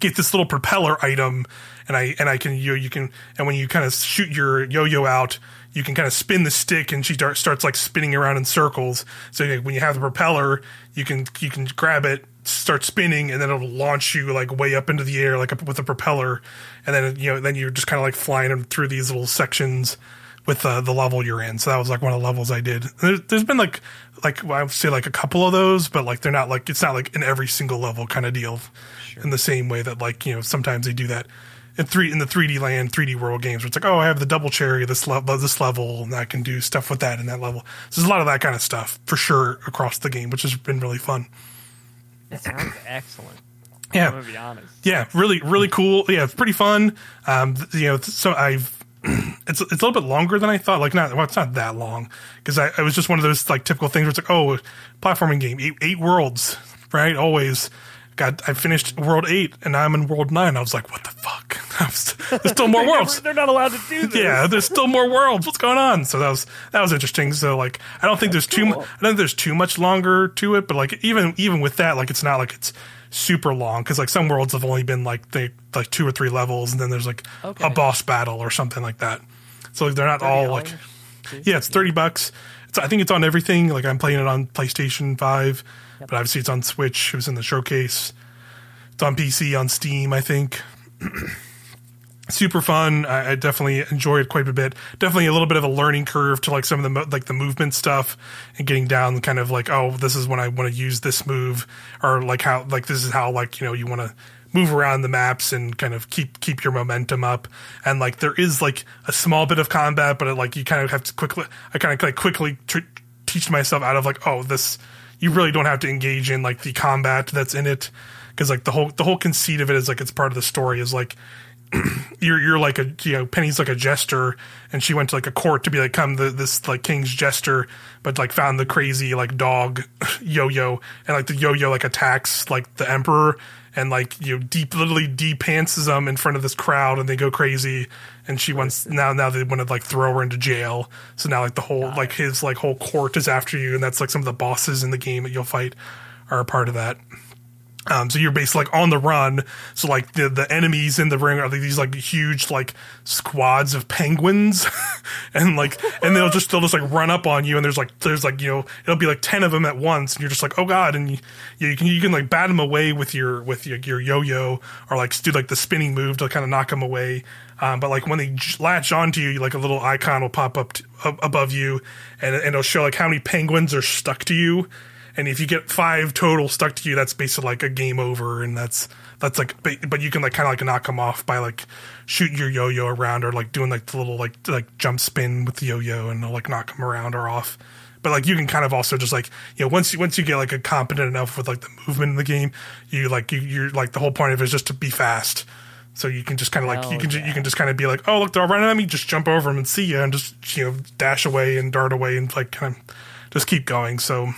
get this little propeller item, and I and I can you you can and when you kind of shoot your yo-yo out you can kind of spin the stick and she start, starts like spinning around in circles. So like, when you have the propeller, you can you can grab it, start spinning, and then it'll launch you like way up into the air like a, with a propeller, and then you know then you're just kind of like flying through these little sections with uh, the level you're in. So that was like one of the levels I did. There's, there's been like like well, I would say like a couple of those, but like they're not like it's not like in every single level kind of deal. Sure. In the same way that like you know sometimes they do that in three in the 3D land, 3D world games, where it's like, oh, I have the double cherry this level, this level, and I can do stuff with that in that level. So there's a lot of that kind of stuff for sure across the game, which has been really fun. It sounds excellent. Yeah, I'm gonna be honest. Yeah, really, really cool. Yeah, it's pretty fun. Um, you know, so I've [clears throat] it's it's a little bit longer than I thought. Like not well, it's not that long because I, I was just one of those like typical things where it's like, oh, platforming game, eight, eight worlds, right? Always got I finished World Eight and now I'm in World Nine. I was like, what the fuck? [laughs] there's still more [laughs] worlds. Never, they're not allowed to do [laughs] this. Yeah, there's still more worlds. What's going on? So that was that was interesting. So like, I don't think That's there's cool. too much. I don't think there's too much longer to it. But like, even even with that, like, it's not like it's super long because like some worlds have only been like they like two or three levels, and then there's like okay. a boss battle or something like that. So like, they're not all like. Yeah, it's thirty bucks. It's, I think it's on everything. Like I'm playing it on PlayStation Five, but obviously it's on Switch. It was in the showcase. It's on PC, on Steam, I think. [clears throat] Super fun. I, I, definitely enjoyed it quite a bit. Definitely a little bit of a learning curve to like some of the like the movement stuff and getting down kind of like oh this is when I want to use this move or like how like this is how like you know you want to move around the maps and kind of keep keep your momentum up. And like there is like a small bit of combat, but it, like you kind of have to quickly. I kind of like quickly tr- teach myself out of like oh this you really don't have to engage in like the combat that's in it because like the whole the whole conceit of it is like it's part of the story is like [clears throat] you're you're like a you know Penny's like a jester and she went to like a court to be like come the this like king's jester but like found the crazy like dog [laughs] yo-yo and like the yo-yo like attacks like the emperor and like you know deep literally deep depantses them in front of this crowd and they go crazy. And she wants now now they want to like throw her into jail. So now like the whole like his like whole court is after you and that's like some of the bosses in the game that you'll fight are a part of that um, so you're basically like on the run. So like the the enemies in the ring are these like huge like squads of penguins, [laughs] and like and they'll just they'll just like run up on you. And there's like there's like you know it'll be like ten of them at once, and you're just like oh god, and you, you can you can like bat them away with your with your, your yo-yo or like do like the spinning move to kind of knock them away. Um, but like when they latch onto you, like a little icon will pop up t- above you, and, and it'll show like how many penguins are stuck to you and if you get five total stuck to you, that's basically like a game over, and that's that's like, but you can like kind of like knock them off by like shooting your yo-yo around or like doing like the little like like jump spin with the yo-yo, and they'll like knock them around or off. But like you can kind of also just like you know once you once you get like a competent enough with like the movement in the game, you like you you're like the whole point of it is just to be fast. So you can just kind of like oh, you can yeah. you can just kind of be like, oh look, they're running at me, just jump over them and see you, and just you know dash away and dart away and like kind of just keep going. So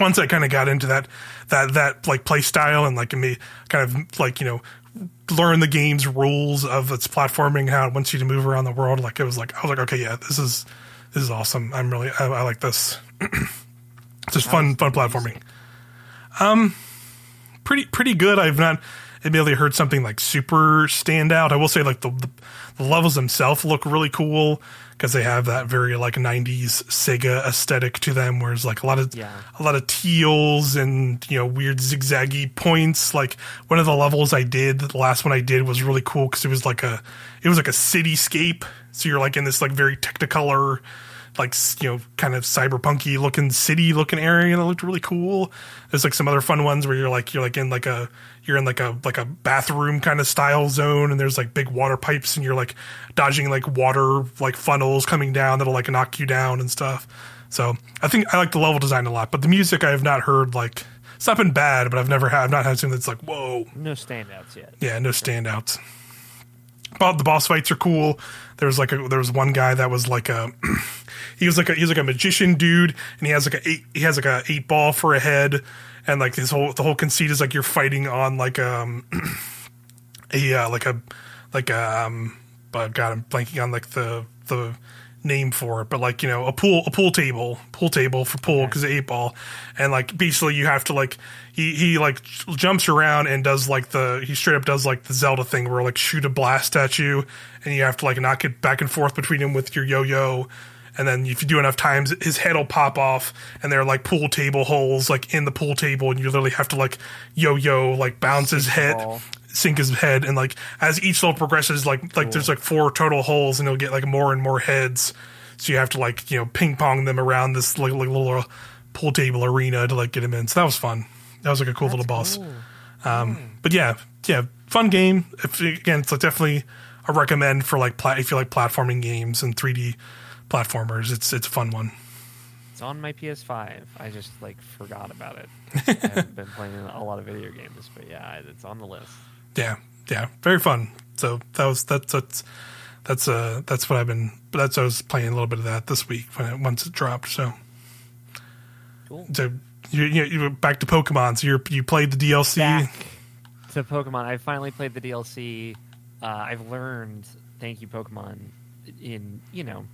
once I kind of got into that that that like play style and like me kind of like you know learn the game's rules of its platforming how it wants you to move around the world like it was like I was like okay yeah this is this is awesome. I'm really I, I like this. It's [clears throat] just fun fun platforming. Um, pretty pretty good. I've not admittedly heard something like super stand out. I will say like the the, the levels themselves look really cool because they have that very like 90s Sega aesthetic to them where it's like a lot of Yeah. a lot of teals and you know weird zigzaggy points like one of the levels I did the last one I did was really cool because it was like a it was like a cityscape so you're like in this like very technicolor like you know kind of cyberpunky looking city looking area and it looked really cool there's like some other fun ones where you're like you're like in like a you're in like a like a bathroom kind of style zone and there's like big water pipes and you're like dodging like water like funnels coming down that'll like knock you down and stuff so i think i like the level design a lot but the music i have not heard like it's not been bad but i've never had i've not had something that's like whoa No standouts yet. yeah, no standouts. The boss fights are cool. There was like a there was one guy that was like a [clears throat] he was like a he was like a magician dude, and he has like a eight he has like a eight ball for a head, and like his whole the whole conceit is like you're fighting on like um [clears throat] a uh, like a like a, um but God I'm blanking on like the the name for it, but like you know a pool a pool table pool table for pool because eight ball, and like basically you have to like he he like jumps around and does like the he straight up does like the Zelda thing where like shoot a blast at you, and you have to like knock it back and forth between him with your yo yo. And then if you do enough times, his head will pop off, and there are like pool table holes like in the pool table, and you literally have to like yo-yo like bounce his head. Sink his head and like as each level progresses like like there's like four total holes and you'll get like more and more heads. So you have to like you know ping pong them around this like, like little pool table arena to like get him in. So that was fun. That was like a cool little boss. um but yeah yeah fun game. If, again it's like definitely a recommend for like plat- if you like platforming games and 3d platformers it's it's a fun one. It's on my PS5. I just like forgot about it. [laughs] I haven't been playing a lot of video games, but yeah, it's on the list. Yeah yeah very fun so that was that's that's that's uh that's what i've been that's i was playing a little bit of that this week when it once it dropped so Cool. so you you you back to pokemon so you're you played the dlc Back to Pokemon. I finally played the DLC. Uh, I've learned, thank you, Pokemon, in you know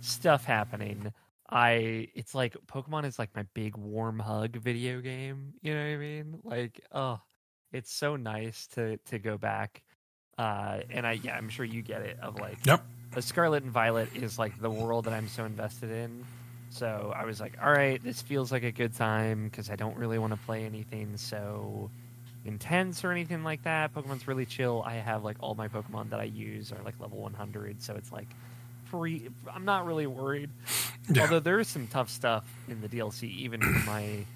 stuff happening. I it's like Pokemon is like my big warm hug video game. You know what I mean? Like, oh, it's so nice to to go back. Uh, and I yeah, I'm sure you get it. Of like, yep the Scarlet and Violet is like the world that I'm so invested in. So I was like, all right, this feels like a good time because I don't really want to play anything so intense or anything like that. Pokemon's really chill. I have like all my Pokemon that I use are like level 100, so it's like free. I'm not really worried. yeah Although there is some tough stuff in the DLC, even for my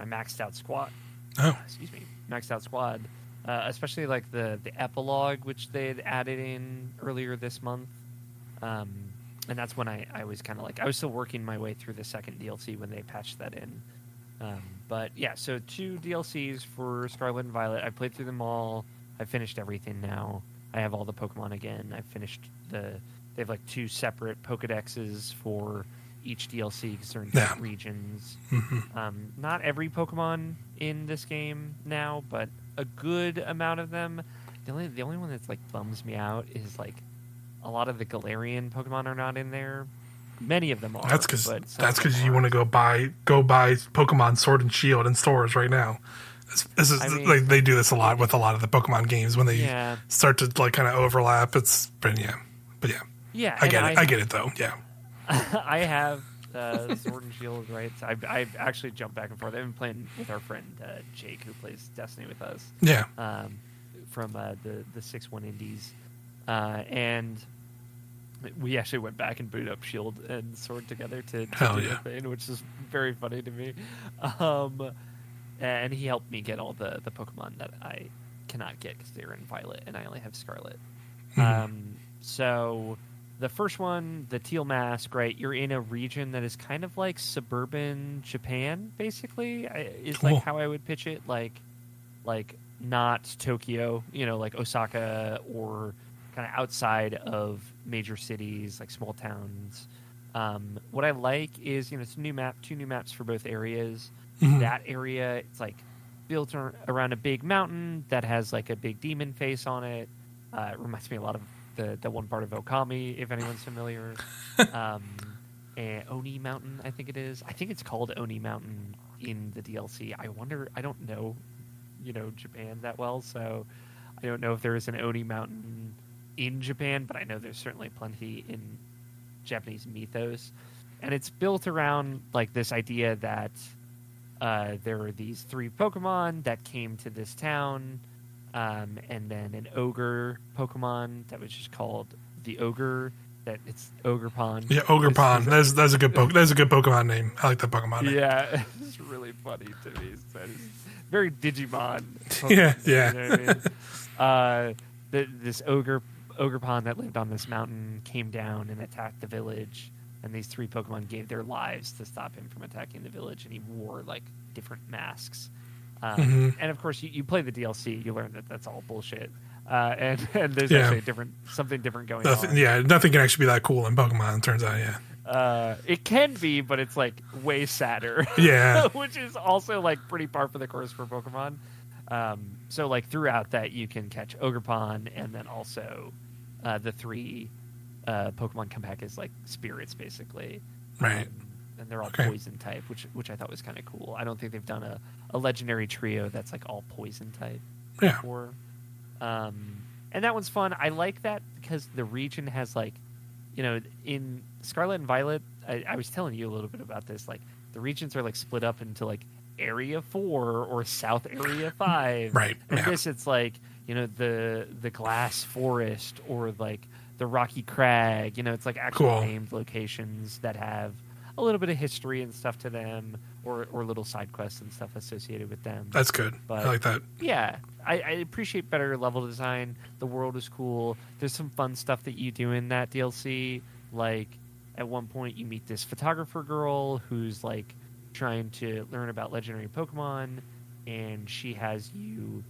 my maxed out squad. oh Excuse me, maxed out squad. Uh, especially like the the epilogue, which they had added in earlier this month. Um, and that's when I, I was kind of like I was still working my way through the second DLC when they patched that in. Um, but yeah, so two DLCs for Scarlet and Violet. I played through them all. I finished everything now. I have all the Pokemon again. I finished the. They have like two separate Pokedexes for each DLC because they're in Yeah. regions. hmm Um, not every Pokemon in this game now, but a good amount of them. The only the only one that's like bums me out is like a lot of the Galarian Pokemon are not in there. Many of them are. that's because that's because you want to go buy go buy pokemon sword and shield in stores right now this, this is I mean- like they do this a lot with a lot of the pokemon games when they Yeah, start to like kind of overlap it's but yeah but yeah yeah. i get it i get it though yeah [laughs] I have uh, Sword and Shield, right? So I've, I've actually jumped back and forth. I've been playing with our friend uh, Jake, who plays Destiny with us. yeah um, from uh, the the six one indies, uh, and we actually went back and booted up Shield and Sword together to, to Hell do yeah. the thing, which is very funny to me. Um, and he helped me get all the the Pokemon that I cannot get because they're in Violet, and I only have Scarlet. Mhm. Um, so the first one, the Teal Mask, right? You're in a region that is kind of like suburban Japan, basically. Is Cool. like how I would pitch it, like like not Tokyo, you know, like Osaka or kind of outside of major cities, like small towns. Um, what I like is, you know, it's a new map, two new maps for both areas. Mhm. That area, it's like built around a big mountain that has like a big demon face on it. Uh, it reminds me a lot of the, the one part of Okami, if anyone's familiar. [laughs] um, and Oni Mountain, I think it is. I think it's called Oni Mountain in the DLC. I wonder. I don't know, you know, Japan that well, so I don't know if there is an Oni Mountain in Japan, but I know there's certainly plenty in Japanese mythos, and it's built around like this idea that uh, there were these three Pokemon that came to this town, um, and then an ogre Pokemon that was just called the Ogre. That it's ogre pond. Yeah, Ogre Pond. That's that's a good po- [laughs] that's a good Pokemon name. I like that Pokemon name. Yeah, [laughs] it's really funny to me. Is very Digimon. [laughs] Yeah, yeah. You know I mean? uh, the, this ogre ogre pond that lived on this mountain came down and attacked the village, and these three Pokemon gave their lives to stop him from attacking the village, and he wore like different masks. Um, Mhm. And of course, you, you play the DLC, you learn that that's all bullshit, uh, and [laughs] and there's Yeah. actually a different something different going Nothing, on. yeah, nothing can actually be that cool in Pokemon. It turns out, yeah, Uh, it can be, but it's like way sadder. [laughs] yeah, which is also like pretty par for the course for Pokemon. Um, so like throughout that, you can catch Ogerpon, and then also uh, the three uh, Pokemon come back as like spirits, basically. right. Um, and they're all Okay. poison type, which which I thought was kind of cool. I don't think they've done a, a legendary trio that's like all poison type Yeah, before. Um, and that one's fun. I like that because the region has like, you know, in Scarlet and Violet, I, I was telling you a little bit about this. Like the regions are like split up into like Area Four or South Area [laughs] Five. right. And Yeah, this, it's like you know the the glass forest or like the rocky crag. You know, it's like actual Cool. named locations that have a little bit of history and stuff to them, or or little side quests and stuff associated with them. that's good. but- I like that. Yeah, I, I appreciate better level design. The world is cool. There's some fun stuff that you do in that DLC. Like at one point, you meet this photographer girl who's like trying to learn about legendary Pokemon, and she has you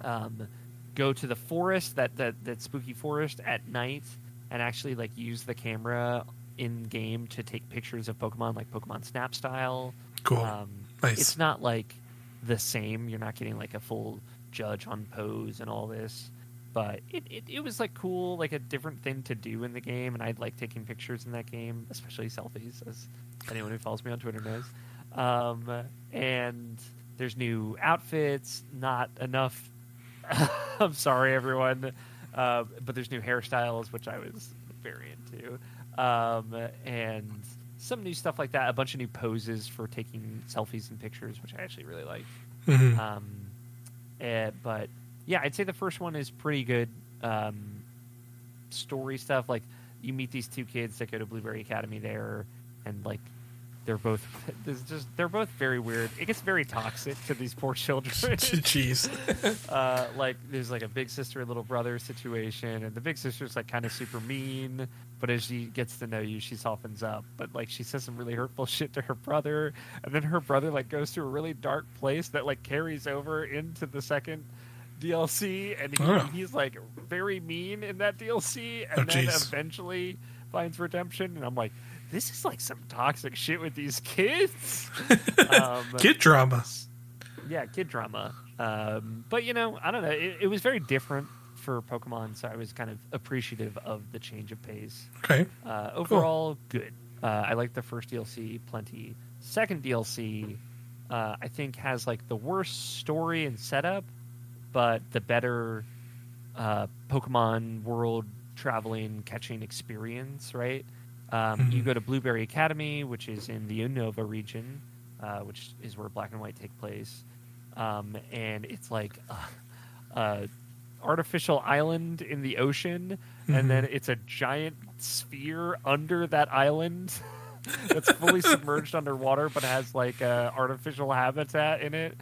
um, go to the forest that, that that spooky forest at night and actually like use the camera in game to take pictures of Pokemon like Pokemon Snap style. Cool. Um, Nice. It's not like the same. You're not getting like a full judge on pose and all this, but it, it, it was like cool, like a different thing to do in the game. And I like taking pictures in that game, especially selfies, as anyone who follows me on Twitter knows. Um, and there's new outfits, not enough. [laughs] I'm sorry, everyone, uh, but there's new hairstyles, which I was very into, um, and some new stuff like that. A bunch of new poses for taking selfies and pictures, which I actually really liked. Mhm. Um, eh, but yeah, I'd say the first one is pretty good. Um, story stuff like you meet these two kids that go to Blueberry Academy there, and like they're both [laughs] there's just they're both very weird. It gets very toxic to these poor children. [laughs] Jeez. [laughs] uh, like there's like a big sister little brother situation, and the big sister's like kind of super mean. But as she gets to know you, she softens up. But like she says some really hurtful [laughs] shit to her brother, and then her brother like goes to a really dark place that like carries over into the second DLC, and he, Oh. he's like very mean in that DLC, and Oh, then jeez. eventually finds redemption. And I'm like, this is like some toxic shit with these kids. [laughs] um, Kid drama. yeah, kid drama. Um, but you know, I don't know. It, it was very different for Pokemon, so I was kind of appreciative of the change of pace. Okay. Uh, overall, good. Uh, I like the first DLC plenty. Second DLC, uh, I think has like the worst story and setup, but the better uh, Pokemon world traveling catching experience. Right? Um, You Mhm. go to Blueberry Academy, which is in the Unova region, uh, which is where Black and White take place, um, and it's like a [laughs] artificial island in the ocean, Mhm. and then it's a giant sphere under that island [laughs] that's fully [laughs] submerged underwater, but has like a artificial habitat in it.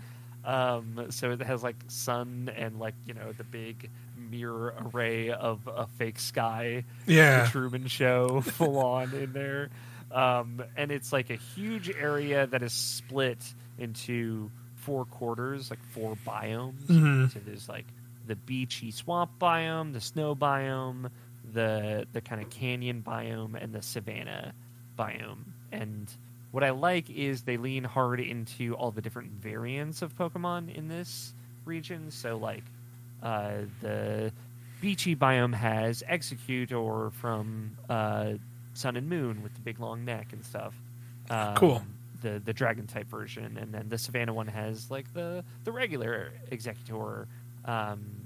Um, so it has like sun and like you know the big mirror array of a fake sky the Yeah. Truman Show [laughs] full on in there. Um, and it's like a huge area that is split into four quarters, like four biomes. Mhm. So there's like the beachy swamp biome, the snow biome, the the kind of canyon biome, and the savanna biome. And what I like is they lean hard into all the different variants of Pokemon in this region. So like uh, the beachy biome has Exeggutor from uh, Sun and Moon with the big long neck and stuff. Um, Cool. The the dragon type version, and then the Savannah one has like the the regular Exeggutor. Um,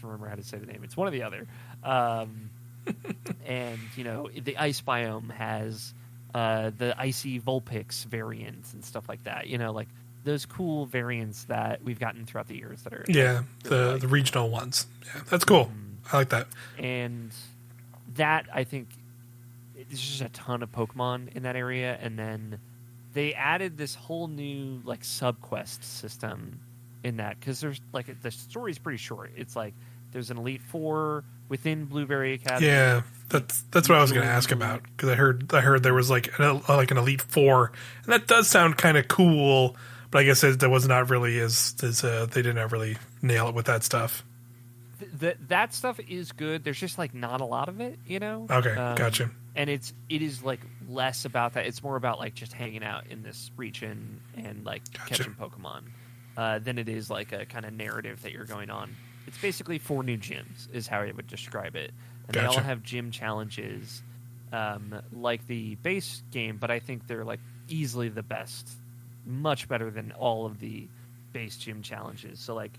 can remember how to say the name, it's one or the other. Um, [laughs] and you know the ice biome has uh, the icy Vulpix variants and stuff like that. You know, like those cool variants that we've gotten throughout the years that are Yeah, really the like- the regional ones. Yeah, that's cool. Mm. I like that. and that I think there's just a ton of Pokemon in that area, and then they added this whole new like subquest system in that because there's like the story's pretty short. It's like there's an Elite Four within Blueberry Academy. Yeah, that's that's what I was going to ask about because I heard I heard there was like an, like an elite four, and that does sound kind of cool. But I guess it, that was not really as as uh, they didn't really nail it with that stuff. That that stuff is good. There's just like not a lot of it, you know. Okay, Um, gotcha. And it's it is like less about that. It's more about like just hanging out in this region and like Gotcha. catching Pokemon uh, than it is like a kind of narrative that you're going on. It's basically four new gyms is how I would describe it, and they all have gym challenges um, like the base game, but I think they're like easily the best, much better than all of the base gym challenges. So like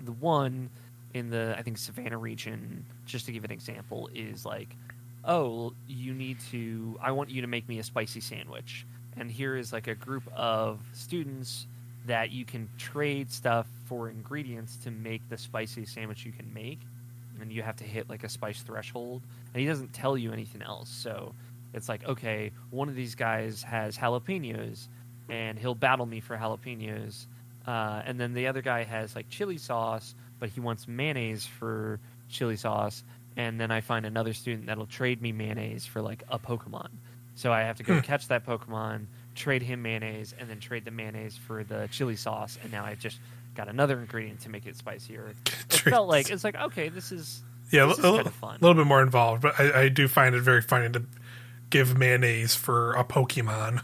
the one in the I think Savannah region, just to give an example, is like, oh, you need to. I want you to make me a spicy sandwich, and here is like a group of students that you can trade stuff for ingredients to make the spicy sandwich you can make, and you have to hit like a spice threshold, and he doesn't tell you anything else, so. It's like okay, one of these guys has jalapenos, and he'll battle me for jalapenos, uh, and then the other guy has like chili sauce, but he wants mayonnaise for chili sauce. And then I find another student that'll trade me mayonnaise for like a Pokemon. So I have to go Hmm. catch that Pokemon, trade him mayonnaise, and then trade the mayonnaise for the chili sauce. And now I've just got another ingredient to make it spicier. It felt like it's like okay, this is yeah, a is fun. little bit more involved, but I, I do find it very funny to give mayonnaise for a Pokemon.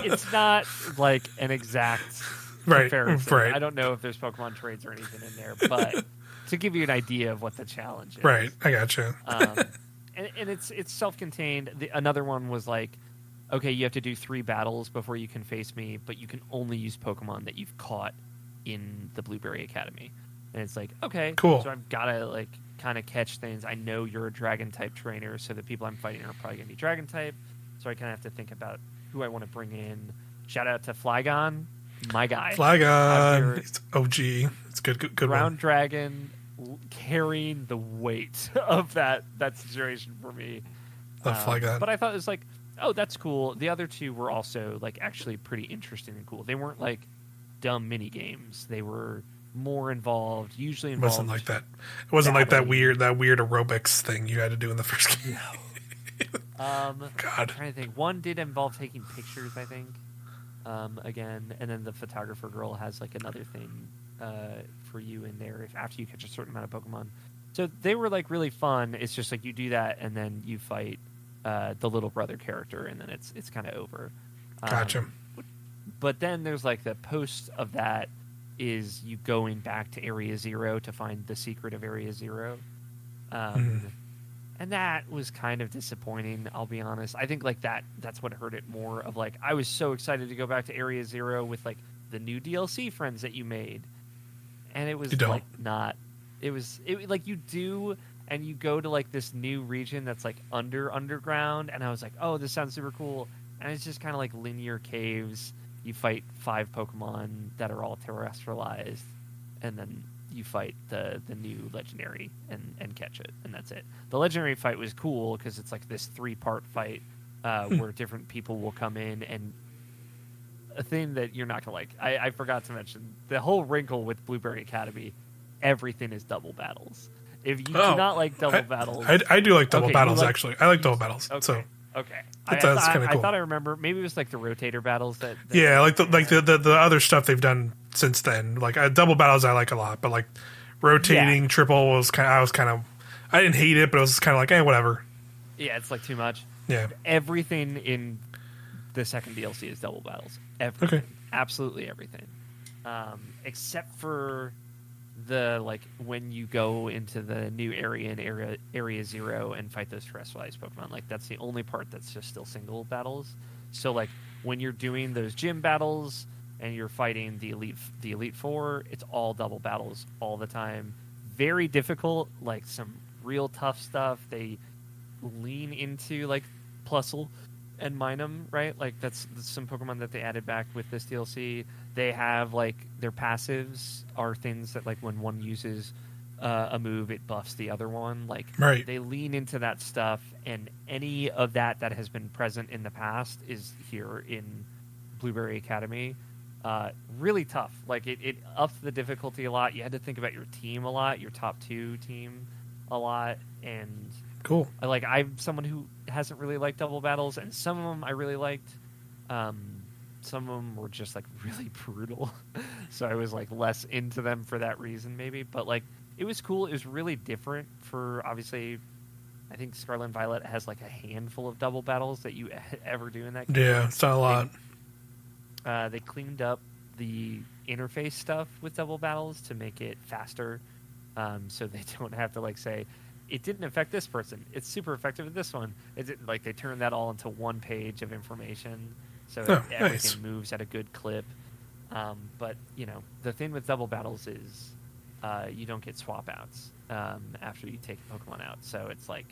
[laughs] it's not like an exact [laughs] Right, comparison. right. I don't know if there's Pokemon trades or anything in there, but [laughs] to give you an idea of what the challenge is. right, I gotcha. um, and, and it's it's self-contained. The, another one was like, okay, you have to do three battles before you can face me, but you can only use Pokemon that you've caught in the Blueberry Academy. And it's like, okay, Cool. So I've got to like kind of catch things. I know you're a Dragon type trainer, so the people I'm fighting are probably gonna be Dragon type. So I kind of have to think about who I want to bring in. Shout out to Flygon, my guy. Flygon, it's OG. It's good, good, good Ground one. Dragon carrying the weight [laughs] of that that situation for me. Love Um, Flygon. But I thought it was like, oh, that's cool. The other two were also like actually pretty interesting and cool. They weren't like dumb mini games. They were more involved, usually It involved. wasn't like that. It wasn't like that weird that weird aerobics thing you had to do in the first game. [laughs] Um, [laughs] God. I'm trying to think. One did involve taking pictures, I think. Um, again, and then the photographer girl has like another thing uh, for you in there if after you catch a certain amount of Pokemon. So they were like really fun. It's just like you do that and then you fight uh, the little brother character, and then it's it's kind of over. Um, Gotcha. but then there's like the post of that is you going back to Area Zero to find the secret of Area Zero. Um, Mhm. And that was kind of disappointing. I'll be honest. I think like that. That's what hurt it more. Of like, I was so excited to go back to Area Zero with like the new DLC friends that you made, and it was like not. It was it like you do, and you go to like this new region that's like under underground, and I was like, oh, this sounds super cool, and it's just kind of like linear caves. You fight five Pokemon that are all terastallized, and then you fight the the new legendary and and catch it, and that's it. The legendary fight was cool because it's like this three part fight uh, Hmm. where different people will come in and a thing that you're not gonna like. I, I forgot to mention the whole wrinkle with Blueberry Academy. Everything is double battles. If you Oh, do not like double I, battles, I, I do like double Okay, battles like- actually. I like double battles. okay, So okay, That I, sounds I, kinda cool. I thought I remember. Maybe it was like the rotator battles that. that yeah, like the like the, the the other stuff they've done since then. Like uh, double battles, I like a lot, but like rotating triple was kind. I was kind of. I didn't hate it, but it was kind of like, eh, whatever. yeah, it's like too much. Yeah. everything in the second DLC is double battles. Everything. Okay. Absolutely everything. Um, except for the like when you go into the new area in area area zero and fight those terastallized Pokemon, like that's the only part that's just still single battles. So like when you're doing those gym battles and you're fighting the elite the elite four, it's all double battles all the time. Very difficult, like some real tough stuff. They lean into like Plusle and Minun, right? Like that's, that's some Pokemon that they added back with this DLC. They have like their passives are things that like when one uses uh, a move, it buffs the other one. Like Right. they lean into that stuff, and any of that that has been present in the past is here in Blueberry Academy. Uh, really tough. Like it, it upped the difficulty a lot. You had to think about your team a lot, your top two team a lot, and Cool. Like I'm someone who hasn't really liked double battles, and some of them I really liked. Um, some of them were just like really [laughs] brutal, so I was like less into them for that reason, maybe. But like it was cool. It was really different for obviously. I think Scarlet and Violet has like a handful of double battles that you [laughs] ever do in that game. Yeah, it's not a lot. Uh, they cleaned up the interface stuff with double battles to make it faster, um, so they [laughs] don't have to like say it didn't affect this person. It's super effective with this one. Is it like they turned that all into one page of information, so Oh, everything nice. moves at a good clip. Um, but you know the thing with double battles is uh, you don't get swap outs um, after you take a Pokemon out, so it's like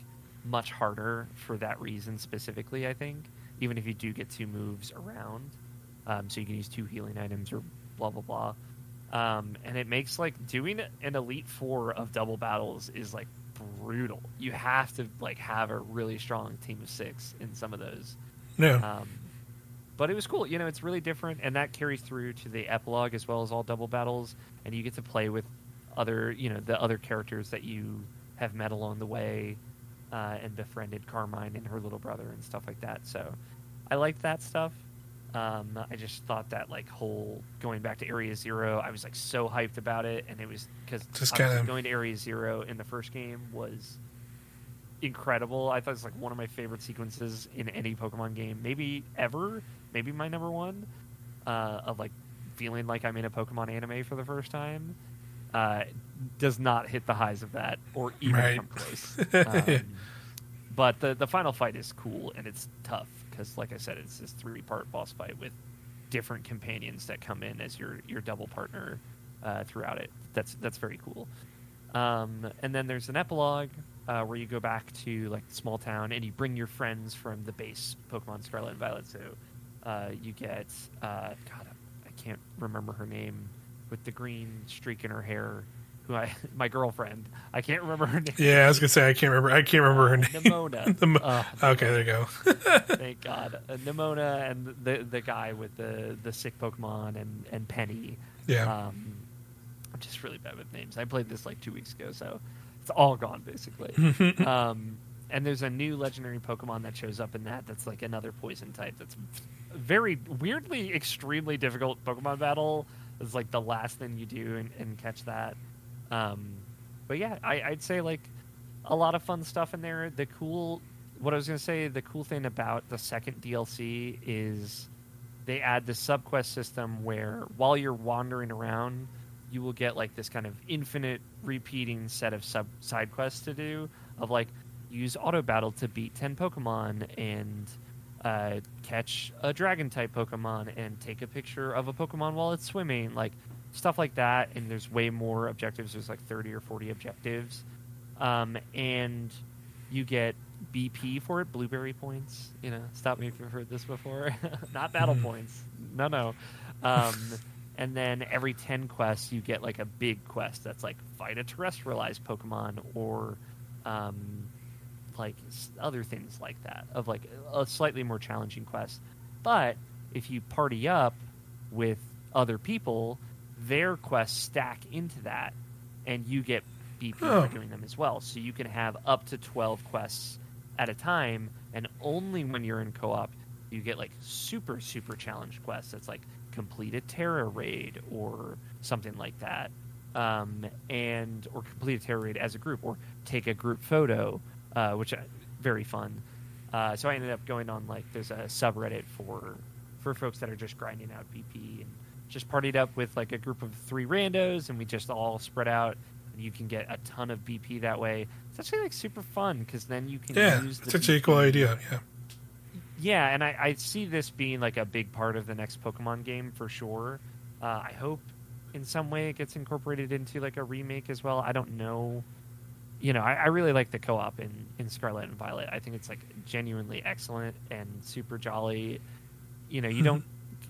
much harder for that reason specifically. I think even if you do get two moves around, um, so you can use two healing items or blah blah blah. Um, and it makes like doing an elite four of double battles is like brutal. You have to like have a really strong team of six in some of those. Yeah. But it was cool. You know, it's really different, and that carries through to the epilogue as well as all double battles. And you get to play with other, you know, the other characters that you have met along the way, uh, and befriended Carmine and her little brother and stuff like that. So, I liked that stuff. Um, I just thought that like whole going back to Area Zero, I was like so hyped about it, and it was because kinda- going to Area Zero in the first game was incredible. I thought it was like one of my favorite sequences in any Pokemon game, maybe ever, maybe my number one. Uh, of like feeling like I'm in a Pokemon anime for the first time. Uh, does not hit the highs of that, or even Right. come close. [laughs] Um, but the the final fight is cool and it's tough because, like I said, it's this three part boss fight with different companions that come in as your your double partner uh, throughout it. That's that's very cool. Um, and then there's an epilogue uh, where you go back to like the small town and you bring your friends from the base Pokemon Scarlet and Violet. So uh, you get uh, God, I can't remember her name with the green streak in her hair. Who I [laughs] my girlfriend. I can't remember her name. yeah, I was gonna say I can't remember. I can't remember her name. Nemona. [laughs] Uh, okay, there you go. [laughs] Thank God. Uh, Nemona and the the guy with the the sick Pokemon and and Penny. Yeah. Um, I'm just really bad with names. I played this like two weeks ago, so it's all gone basically. um, and there's a new legendary Pokemon that shows up in that. That's like another poison type. That's very weirdly extremely difficult Pokemon battle. is like the last thing you do and, and catch that. Um, but yeah, I, I'd say like a lot of fun stuff in there. The cool, what I was gonna say, the cool thing about the second DLC is they add this subquest system where while you're wandering around, you will get like this kind of infinite repeating set of sub side quests to do of like use auto battle to beat 10 Pokemon and uh, catch a dragon type Pokemon and take a picture of a Pokemon while it's swimming, like stuff like that. And there's way more objectives. There's like 30 or 40 objectives. Um, and you get BP for it, blueberry points. You know, stop me if you've heard this before. [laughs] Not battle Mhm. points. No, no. Um, [laughs] and then every 10 quests, you get like a big quest that's like fight a terastallized Pokemon or um, like other things like that, of like a slightly more challenging quest. But if you party up with other people, their quests stack into that, and you get BP Oh. for doing them as well. So you can have up to 12 quests at a time, and only when you're in co op, you get like super, super challenge quests. That's like complete a Tera raid or something like that. Um, and or complete a Tera raid as a group, or take a group photo, uh, which I, very fun. Uh, so I ended up going on like there's a subreddit for for folks that are just grinding out BP and just partied up with like a group of three randos, and we just all spread out. And you can get a ton of BP that way. It's actually like super fun because then you can Yeah, use the it's actually a cool idea. Yeah. yeah, and I, I see this being like a big part of the next Pokemon game for sure. Uh, I hope in some way it gets incorporated into like a remake as well. I don't know. You know, I, I really like the co-op in, in Scarlet and Violet. I think it's like genuinely excellent and super jolly. You know, you don't,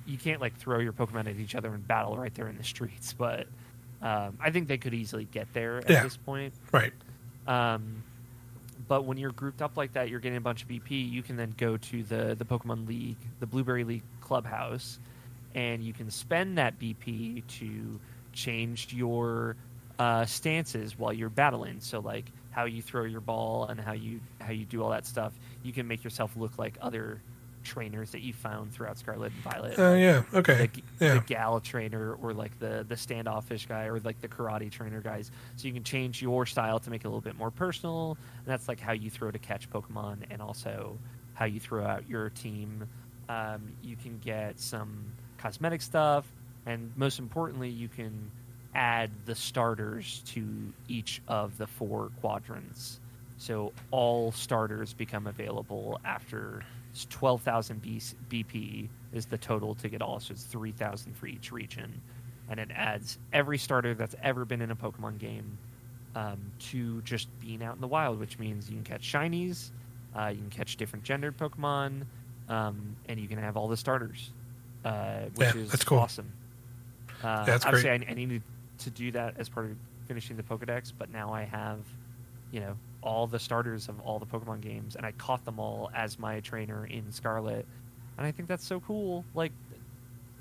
you can't like throw your Pokemon at each other and battle right there in the streets, [laughs] but um, I think they could easily get there at Yeah. this point. Right. Um, but when you're grouped up like that, you're getting a bunch of BP. You can then go to the the Pokemon League, the Blueberry League clubhouse, and you can spend that BP to change your uh, stances while you're battling. So like how you throw your ball and how you how you do all that stuff. You can make yourself look like other trainers that you found throughout Scarlet and Violet. Uh, yeah. Okay. the, Yeah. the gal trainer or like the the standoffish guy or like the karate trainer guys so you can change your style to make it a little bit more personal and that's like how you throw to catch pokemon and also how you throw out your team um, you can get some cosmetic stuff and most importantly you can add the starters to each of the four quadrants so all starters become available after 12,000 BP is the total to get all, so it's 3,000 for each region. And it adds every starter that's ever been in a Pokemon game um, to just being out in the wild, which means you can catch shinies, uh, you can catch different gendered Pokemon, um, and you can have all the starters, uh, which Yeah, is that's cool. awesome. Uh, Yeah, that's obviously, I, I needed to do that as part of finishing the Pokedex, but now I have, you know, all the starters of all the Pokemon games, and I caught them all as my trainer in Scarlet, and I think that's so cool. Like,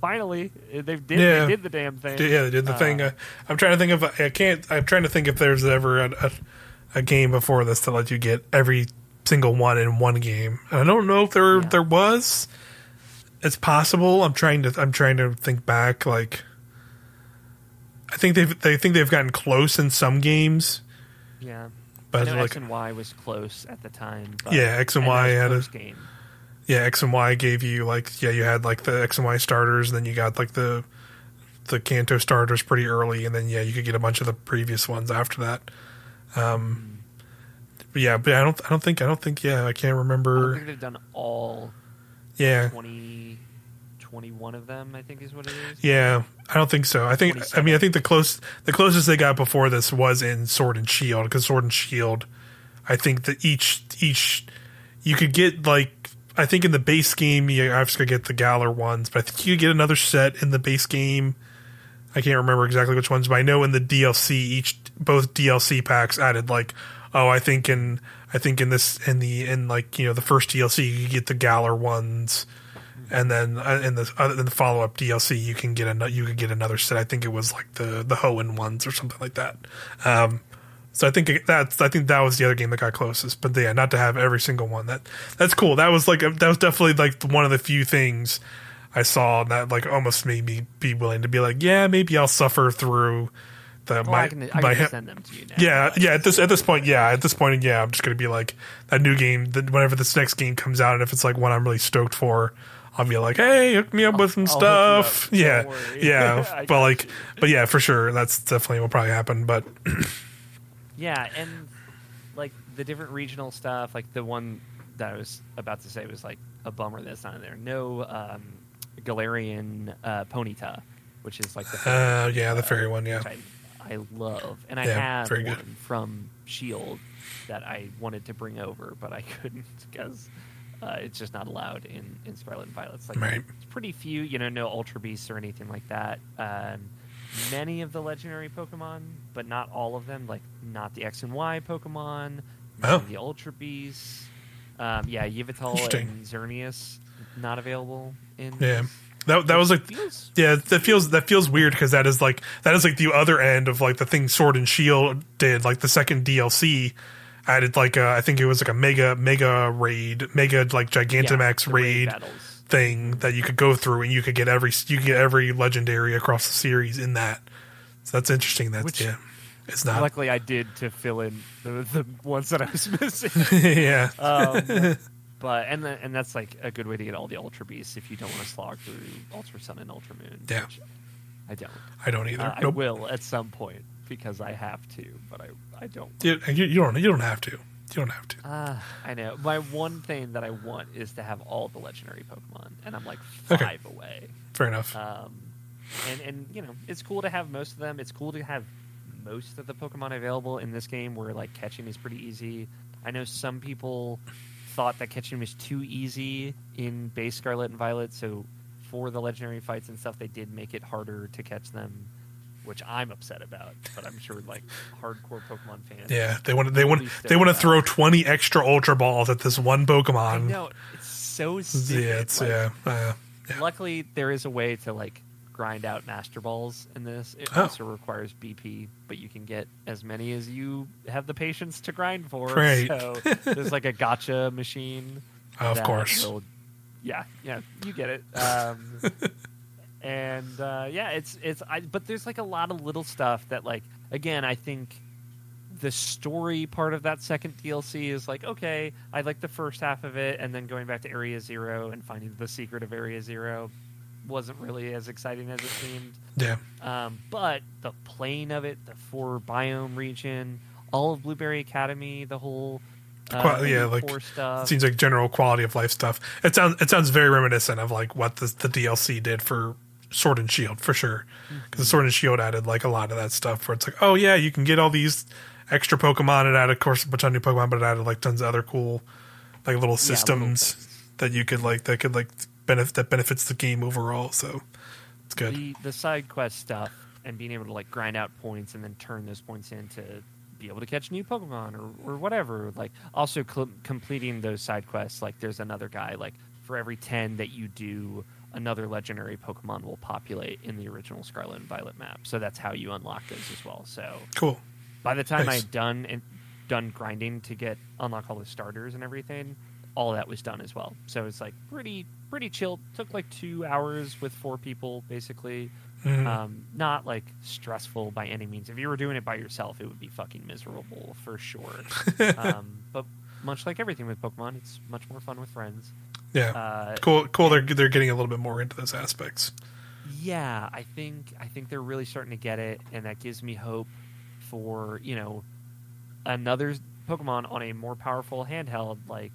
finally, they did Yeah. they did the damn thing. Yeah, they did the Uh, thing. Uh, I'm trying to think of. I can't. I'm trying to think if there's ever a, a, a game before this to let you get every single one in one game. And I don't know if there Yeah. there was. It's possible. I'm trying to. I'm trying to think back. Like, I think they've. They think they've gotten close in some games, Yeah, I but know like X and Y was close at the time. But, Yeah, X and Y had a- game. yeah, X and Y gave you like yeah, you had like the X and Y starters, and then you got like the the Kanto starters pretty early, and then yeah, you could get a bunch of the previous ones after that. Um, but yeah, but I don't, I don't think, I don't think, yeah, I can't I remember. think they've done all Yeah, 20, 21 of them. I think is what it is. yeah, I don't think so. I think, I mean, I think the close, the closest they got before this was in Sword and Shield, because Sword and Shield, I think that each each you could get like. I think in the base game, you obviously get the Galar ones, but I think you could get another set in the base game. I can't remember exactly which ones, but I know in the DLC, each both DLC packs added like, oh, I think in I think in this in the in like you know the first DLC you get the Galar ones, and then uh, in the uh, in the follow up DLC you can get a you could get another set. I think it was like the the Hoenn ones or something like that. Um, so I think it- that's I think that was the other game that got closest. But yeah, not to have every single one. That that's cool. That was like a, that was definitely like one of the few things I saw that like almost made me be willing to be like, yeah, maybe I'll suffer through the Well, my I can, I my can send them to you now. yeah, but- yeah. At this at this point, yeah. At this point, yeah. I'm just gonna be like that new game. That whenever this next game comes out, and if it's like one I'm really stoked for, I'll be like, hey, hook me up with some I'll hook you up. stuff. Don't Yeah, yeah. [laughs] But like, you. but yeah, for sure. That's definitely what probably happen. But [clears throat] Yeah, and like the different regional stuff, like the one that I was about to say was like a bummer that's not in there. No um, Galarian uh, Ponyta, which is like the uh, yeah, the fairy one. Yeah, which I, I love, and I Yeah, have one good. from Shield that I wanted to bring over, but I [laughs] couldn't because uh, it's just not allowed in, in Scarlet and Violet. It's like Right. it's pretty few, you know, no Ultra Beasts or anything like that. Um, many of the legendary Pokemon, but not all of them. Like not the X and Y Pokemon, Oh. the Ultra Beasts. Um, yeah, Yveltal and Xerneas not available in. Yeah. this. that that was like feels Yeah, that feels that feels weird because that is like that is like the other end of like the thing Sword and Shield did. Like the second DLC added like a, I think it was like a mega mega raid, mega like Gigantamax the raid raid thing that you could go through and you could get every you could get every legendary across the series in that. So that's interesting. That's Which- yeah, it's not. Luckily, I did to fill in the, the ones that I was [laughs] missing. [laughs] yeah, um, [laughs] but and then, and that's like a good way to get all the Ultra Beasts if you don't want to slog through Ultra Sun and Ultra Moon. Yeah. I don't. I don't either. Uh, I will at some point because I have to, but I I don't. You, you, you don't. You don't have to. You don't have to. Uh, I know. My one thing that I want is to have all the legendary Pokemon, and I'm like Okay. five away. Fair enough. Um, and and you know, it's cool to have most of them. It's cool to have most of the Pokemon available in this game, where like catching is pretty easy. I know some people thought that catching was too easy in base Scarlet and Violet, so for the legendary fights and stuff, they did make it harder to catch them, which I'm upset about. But I'm sure like hardcore Pokemon fans, yeah, they want. They want. They want to throw twenty extra Ultra Balls at this one Pokemon. know it's so stupid. Yeah, it's like, yeah. Uh, yeah. Luckily, there is a way to like grind out master balls in this. It Oh. also requires BP, but you can get as many as you have the patience to grind for. Great. So [laughs] there's like a gotcha machine. Of course. will- yeah, yeah, you get it. Um, [laughs] and uh, yeah, it's it's. I, but there's like a lot of little stuff that like again, I think the story part of that second DLC is like okay, I like the first half of it, and then going back to Area Zero and finding the secret of Area Zero wasn't really as exciting as it seemed. Yeah. Um, but the plane of it, the four biome region, all of Blueberry Academy, the whole uh, yeah, like, Four stuff. It seems like general quality of life stuff. It sounds. It sounds very reminiscent of like what the, the DLC did for Sword and Shield for sure. Because mm-hmm. Sword and Shield added like a lot of that stuff where it's like, oh yeah, you can get all these extra Pokemon. It added, of course, a bunch of new Pokemon, but it added like tons of other cool like little systems things. that you could like that could like benefit that benefits the game overall. So it's good. the the side quest stuff and being able to like grind out points and then turn those points into be able to catch new Pokemon or, or whatever. Like also cl- completing those side quests. Like there's another guy. Like for every ten that you do, another legendary Pokemon will populate in the original Scarlet and Violet map. So that's how you unlock those as well. So Cool. by the time Nice. I had done and done grinding to get unlock all the starters and everything, all that was done as well. So it's like pretty pretty chill. Took like two hours with four people basically. Mhm. Um, not like stressful by any means. If you were doing it by yourself, it would be fucking miserable for sure. [laughs] um, but much like everything with Pokemon, it's much more fun with friends. Yeah. Uh, cool. Cool. They're they're getting a little bit more into those aspects. yeah, I think I think they're really starting to get it, and that gives me hope for you know another Pokemon on a more powerful handheld. Like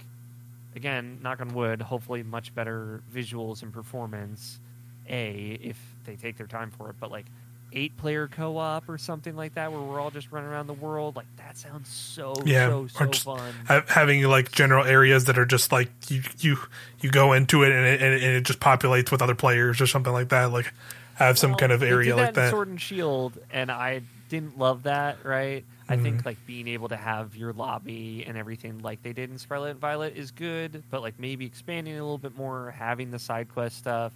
again, knock on wood, hopefully much better visuals and performance. A if they take their time for it, but like eight player co op or something like that, where we're all just running around the world, like that sounds so Yeah, so so fun. ha- having like general areas that are just like you you you go into it and it, and it, just populates with other players or something like that. Like have some Well, kind of area like that. Sword and Shield, and I didn't love that. Right? I Mm-hmm. think like being able to have your lobby and everything like they did in Scarlet and Violet is good, but like maybe expanding a little bit more, having the side quest stuff,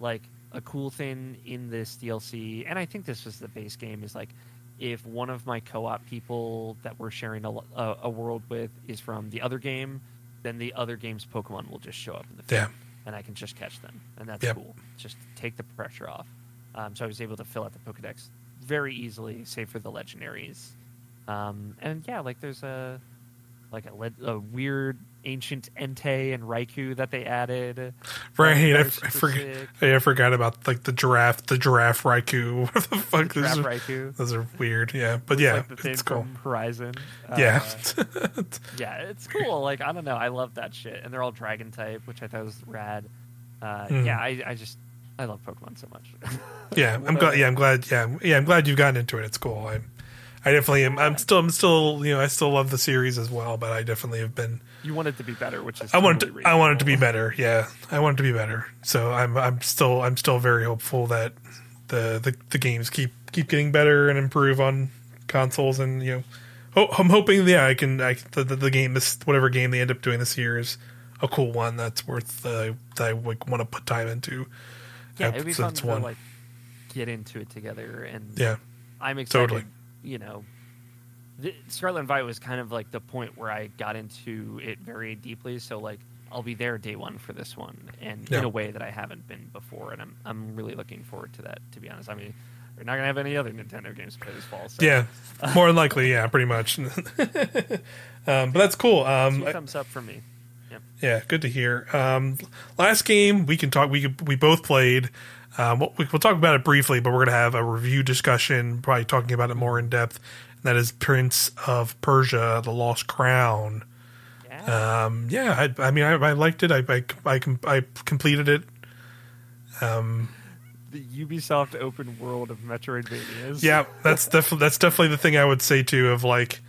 like a cool thing in this DLC. And I think this was the base game is like if one of my co-op people that we're sharing a, a, a world with is from the other game, then the other game's Pokemon will just show up in the field, Yeah. and I can just catch them, and that's Yep. cool. Just take the pressure off. Um, so I was able to fill out the Pokedex very easily, save for the legendaries. Um, and yeah, like there's a like a, le- a weird ancient Entei and Raikou that they added. Right, I, are f- I super forget. sick. I forgot about like the giraffe, the giraffe Raikou. [laughs] What the fuck? Giraffe Those are, Raikou. those are weird. Yeah, but It's yeah, like the it's cool. Horizon. Yeah, Uh, [laughs] yeah, it's cool. Like I don't know, I love that shit, and they're all Dragon type, which I thought was rad. Uh, Mhm. Yeah, I, I just I love Pokemon so much. [laughs] yeah. I'm glad. Yeah, I'm glad. Yeah, yeah. I'm glad you've gotten into it. It's cool. I, I definitely am. I'm still. I'm still. You know, I still love the series as well. But I definitely have been. You want it to be better, which is I want it. totally I want it to be better. Yeah, I want it to be better. So I'm. I'm still. I'm still very hopeful that the the, the games keep keep getting better and improve on consoles. And you know, ho- I'm hoping. Yeah, I can. I the, the, the game. This whatever game they end up doing this year is a cool one that's worth uh, that I like, want to put time into. Yeah, it'd be fun to one. like get into it together, and Yeah, I'm excited. Totally. You know, the, Scarlet and Violet was kind of like the point where I got into it very deeply. So like, I'll be there day one for this one, and Yeah. in a way that I haven't been before, and I'm I'm really looking forward to that. To be honest, I mean, we're not gonna have any other Nintendo games to play this fall. So yeah, [laughs] more than likely. Yeah, pretty much. [laughs] um, but that's cool. Um, thumbs up for me. Yep. Yeah, good to hear. Um, last game we can talk. We we both played. Um, we'll, we'll talk about it briefly, but we're gonna have a review discussion, probably talking about it more in depth. That is Prince of Persia: The Lost Crown. Yeah. Um, yeah, I, I mean, I, I liked it. I, I, I, I completed it. the Ubisoft open world of Metroidvanias. Yeah, that's definitely that's definitely the thing I would say too. Of like,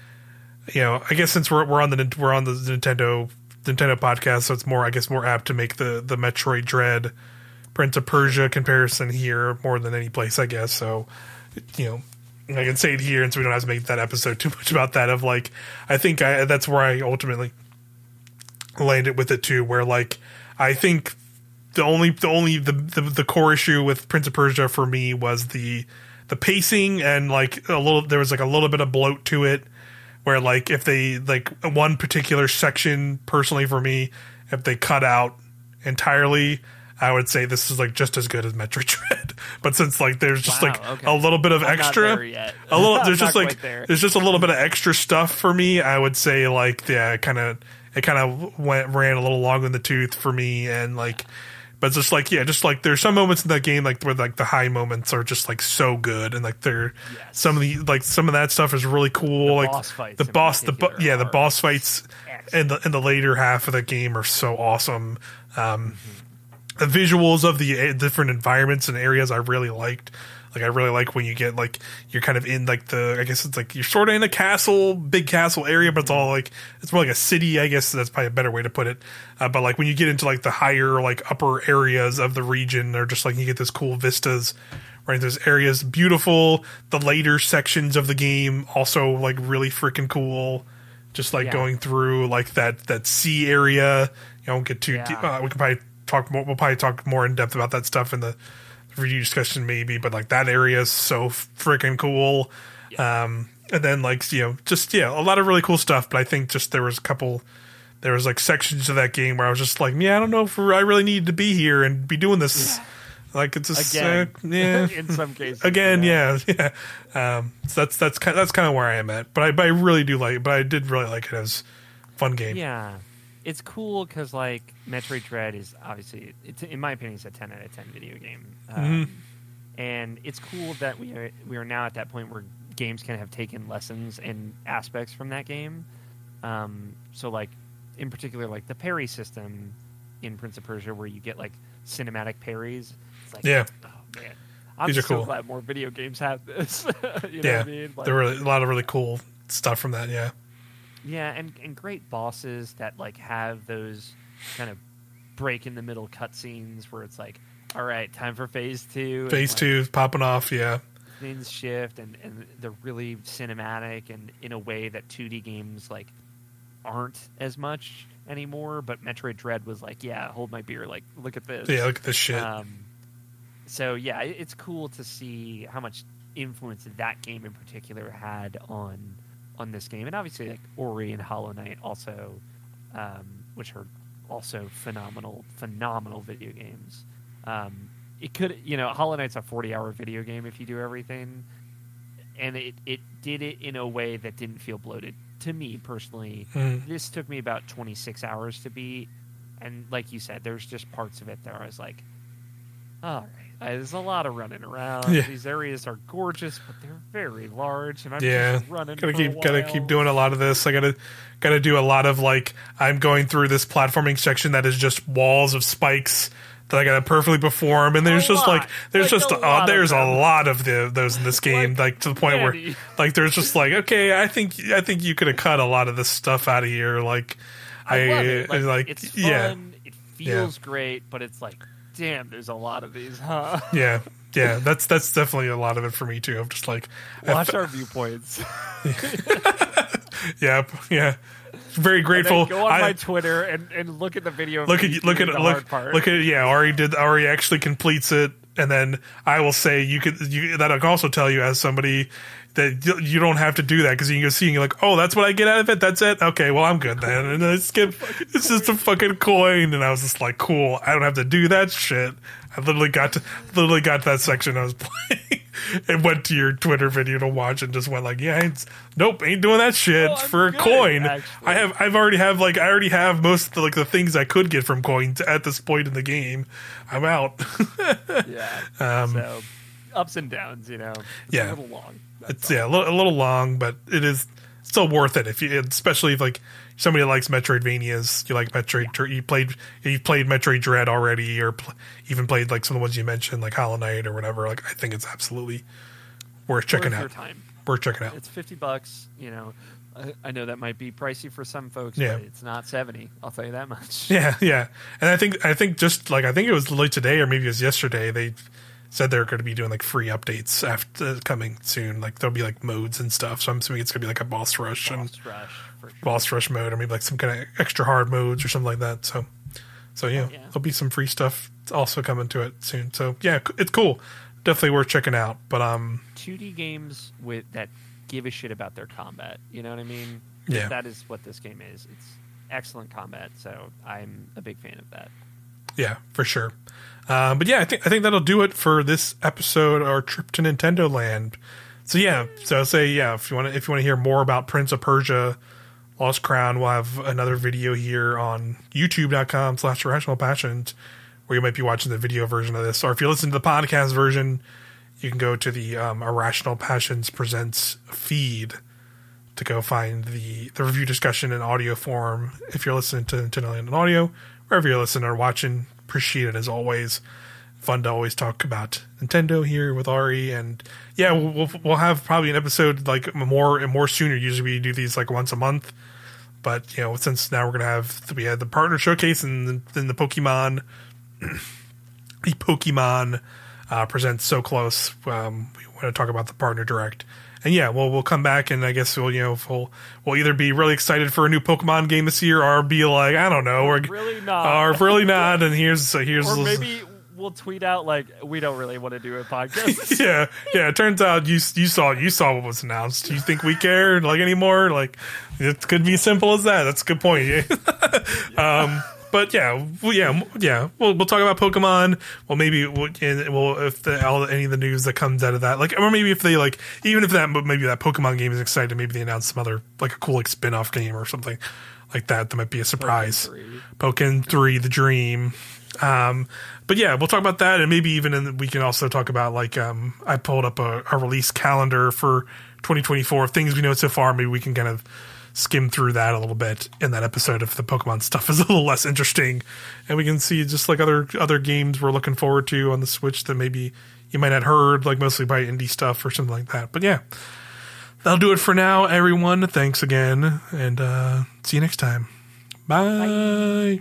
you know, I guess since we're we're on the we're on the Nintendo Nintendo podcast, so it's more I guess more apt to make the the Metroid Dread Prince of Persia comparison here more than any place, I guess. So, you know. I can say it here, and so we don't have to make that episode too much about that. Of like, I think I, that's where I ultimately landed with it too. Where like, I think the only the only the, the the core issue with Prince of Persia for me was the the pacing and like a little there was like a little bit of bloat to it where like if they like one particular section personally for me if they cut out entirely I would say this is like just as good as Metroid Dread but since like there's just Wow, like okay. a little bit of I'm extra a little [laughs] there's just like there. there's just a little bit of extra stuff for me i would say like yeah kind of it kind of went ran a little long in the tooth for me and like but just like yeah just like there's some moments in that game like where like the high moments are just like so good and like they're Yes. some of the like some of that stuff is really cool The like boss fights the boss the bo- yeah the boss fights in the in the later half of the game are so awesome um the visuals of the uh, different environments and areas I really liked. Like I really like when you get like you're kind of in like the I guess it's like you're sort of in a castle, big castle area, but it's all like it's more like a city. I guess that's probably a better way to put it. Uh, but like when you get into like the higher like upper areas of the region, they're just like you get this cool vistas. Right, there's areas beautiful. The later sections of the game also like really freaking cool. Just like Yeah. going through like that that sea area. You don't get too Yeah. deep. Uh, we can probably talk more. We'll probably talk more in depth about that stuff in the review discussion, maybe. But like that area is so freaking cool. Um, and then like you know, just yeah, a lot of really cool stuff. But I think just there was a couple. There was like sections of that game where I was just like, yeah, I don't know if I really needed to be here and be doing this. Like it's just Again. uh, [laughs] yeah. [laughs] in some cases. Again, yeah, yeah. [laughs] Um, so that's that's kind that's kind of where I am at. But I but I really do like. But I did really like it as fun game. Yeah, it's cool because like Metroid Dread is obviously, it's in my opinion, it's a ten out of ten video game, um, Mm-hmm. and it's cool that we are we are now at that point where games can have taken lessons and aspects from that game. Um, so like in particular, like the parry system in Prince of Persia, where you get like cinematic parries. It's like, Yeah. oh man. I'm These are so cool. glad more video games have this. [laughs] you know yeah, what I mean? Like, there were a lot of really cool stuff from that. Yeah, Yeah, and, and great bosses that like have those kind of break in the middle cutscenes where it's like, all right, time for phase two. phase like, two popping off. Yeah, things shift and, and they're really cinematic and in a way that 2D games like aren't as much anymore. But Metroid Dread was like, yeah, hold my beer, like look at this. yeah. Look at this shit. Um, so yeah, it- it's cool to see how much influence that game in particular had on on this game, and obviously like Ori and Hollow Knight also, um, which are also phenomenal, phenomenal video games. Um, it could, you know, Hollow Knight's a forty-hour video game if you do everything, and it it did it in a way that didn't feel bloated to me personally. Mm. This took me about twenty-six hours to beat, and like you said, there's just parts of it that I was like, all right. Uh, There's a lot of running around. Yeah. These areas are gorgeous, but they're very large, and I'm Yeah, just running. gotta keep gotta keep doing a lot of this. I gotta gotta do a lot of like I'm going through this platforming section that is just walls of spikes that I gotta perfectly perform, and there's A just like there's Like just a uh, lot there's a lot of the, those in this game, like, to the point where like there's just like okay, I think I think you could have cut a lot of this stuff out of here, like. I love it. Like, like, it's fun. yeah. It feels great, but it's like, damn, there's a lot of these, huh? [laughs] Yeah, yeah, that's that's definitely a lot of it for me too. I'm just like, Watch our viewpoints. [laughs] yeah, yeah, very grateful. Go on I- my Twitter and, and look at the video. look at look at look hard part. look at yeah. Auri did Auri actually completes it, and then I will say you could you that I can also tell you as somebody that you- don't have to do that because you can go see and you're like, oh, that's what I get out of it. That's it. Okay, well, I'm good then. And I skip. It's just a fucking coin, and I was just like, cool. I don't have to do that shit. I literally got to literally got to that section I was [laughs] playing and went to your Twitter video to watch and just went like, yeah, it's, nope, ain't doing that shit Oh, for a good, coin. actually. I have I've already have like I already have most of the, like the things I could get from coins at this point in the game. I'm out. [laughs] Yeah. so ups and downs, you know. It's Um, Yeah. a little long. It's yeah a little, a little long, but it is still worth it if you, especially if like somebody likes Metroidvanias, you like Metroid, you played you played Metroid Dread already, or pl- even played like some of the ones you mentioned, like Hollow Knight or whatever. Like I think it's absolutely worth checking worth out. time. Worth checking out. It's fifty bucks. You know, I, I know that might be pricey for some folks, Yeah. but it's not seventy. I'll tell you that much. [laughs] Yeah, yeah, and I think I think just like I think it was late today or maybe it was yesterday. They said they're going to be doing like free updates after coming soon. Like there'll be like modes and stuff. So I'm assuming it's going to be like a boss rush and Boss rush sure. boss rush mode, or maybe like some kind of extra hard modes or something like that. So, so yeah, yeah. there'll be some free stuff also coming to it soon. So yeah, it's cool. Definitely worth checking out. But um, 2D games with that give a shit about their combat. You know what I mean? Yeah. That is what this game is. It's excellent combat, so I'm a big fan of that. Yeah, for sure. Um, but yeah, I think I think that'll do it for this episode our trip to Nintendo Land. So yeah, so say yeah, if you want if you want to hear more about Prince of Persia, Lost Crown, we'll have another video here on YouTube.com slash Irrational Passions, where you might be watching the video version of this, or if you listen to the podcast version, you can go to the um, Irrational Passions Presents feed to go find the, the review discussion in audio form. If you're listening to Nintendo Land in audio, wherever you're listening or watching, appreciate it as always. Fun to always talk about Nintendo here with Auri, and yeah, we'll we'll, have probably an episode like more and more sooner. Usually we do these like once a month, but you know since now we're gonna have we had the partner showcase and then the Pokemon [clears throat] the Pokemon uh, presents so close. Um, we want to talk about the partner direct, and yeah, well, we'll come back and I guess we'll you know we'll we'll either be really excited for a new Pokemon game this year or be like I don't know, we're Really not. or really [laughs] not. And here's so here's or maybe we'll tweet out like we don't really want to do a podcast. [laughs] yeah yeah. It turns out you you saw you saw what was announced. You think we care like anymore? Like it could be as simple as that. That's a good point. [laughs] Um, but yeah, well, yeah, yeah. We'll we'll talk about Pokemon. Well, maybe we'll, we'll if the, all any of the news that comes out of that, like, or maybe if they like, even if that maybe that Pokemon game is exciting, maybe they announce some other like a cool like spin off game or something like that. That might be a surprise. Pokken three, the dream. Um, but yeah, we'll talk about that, and maybe even in, we can also talk about like um, I pulled up a, a release calendar for 2024 things we know so far. Maybe we can kind of skim through that a little bit in that episode if the Pokemon stuff is a little less interesting, and we can see just like other other games we're looking forward to on the Switch that maybe you might not heard, like mostly by indie stuff or something like that. But yeah, that'll do it for now, everyone. Thanks again, and uh, see you next time. Bye.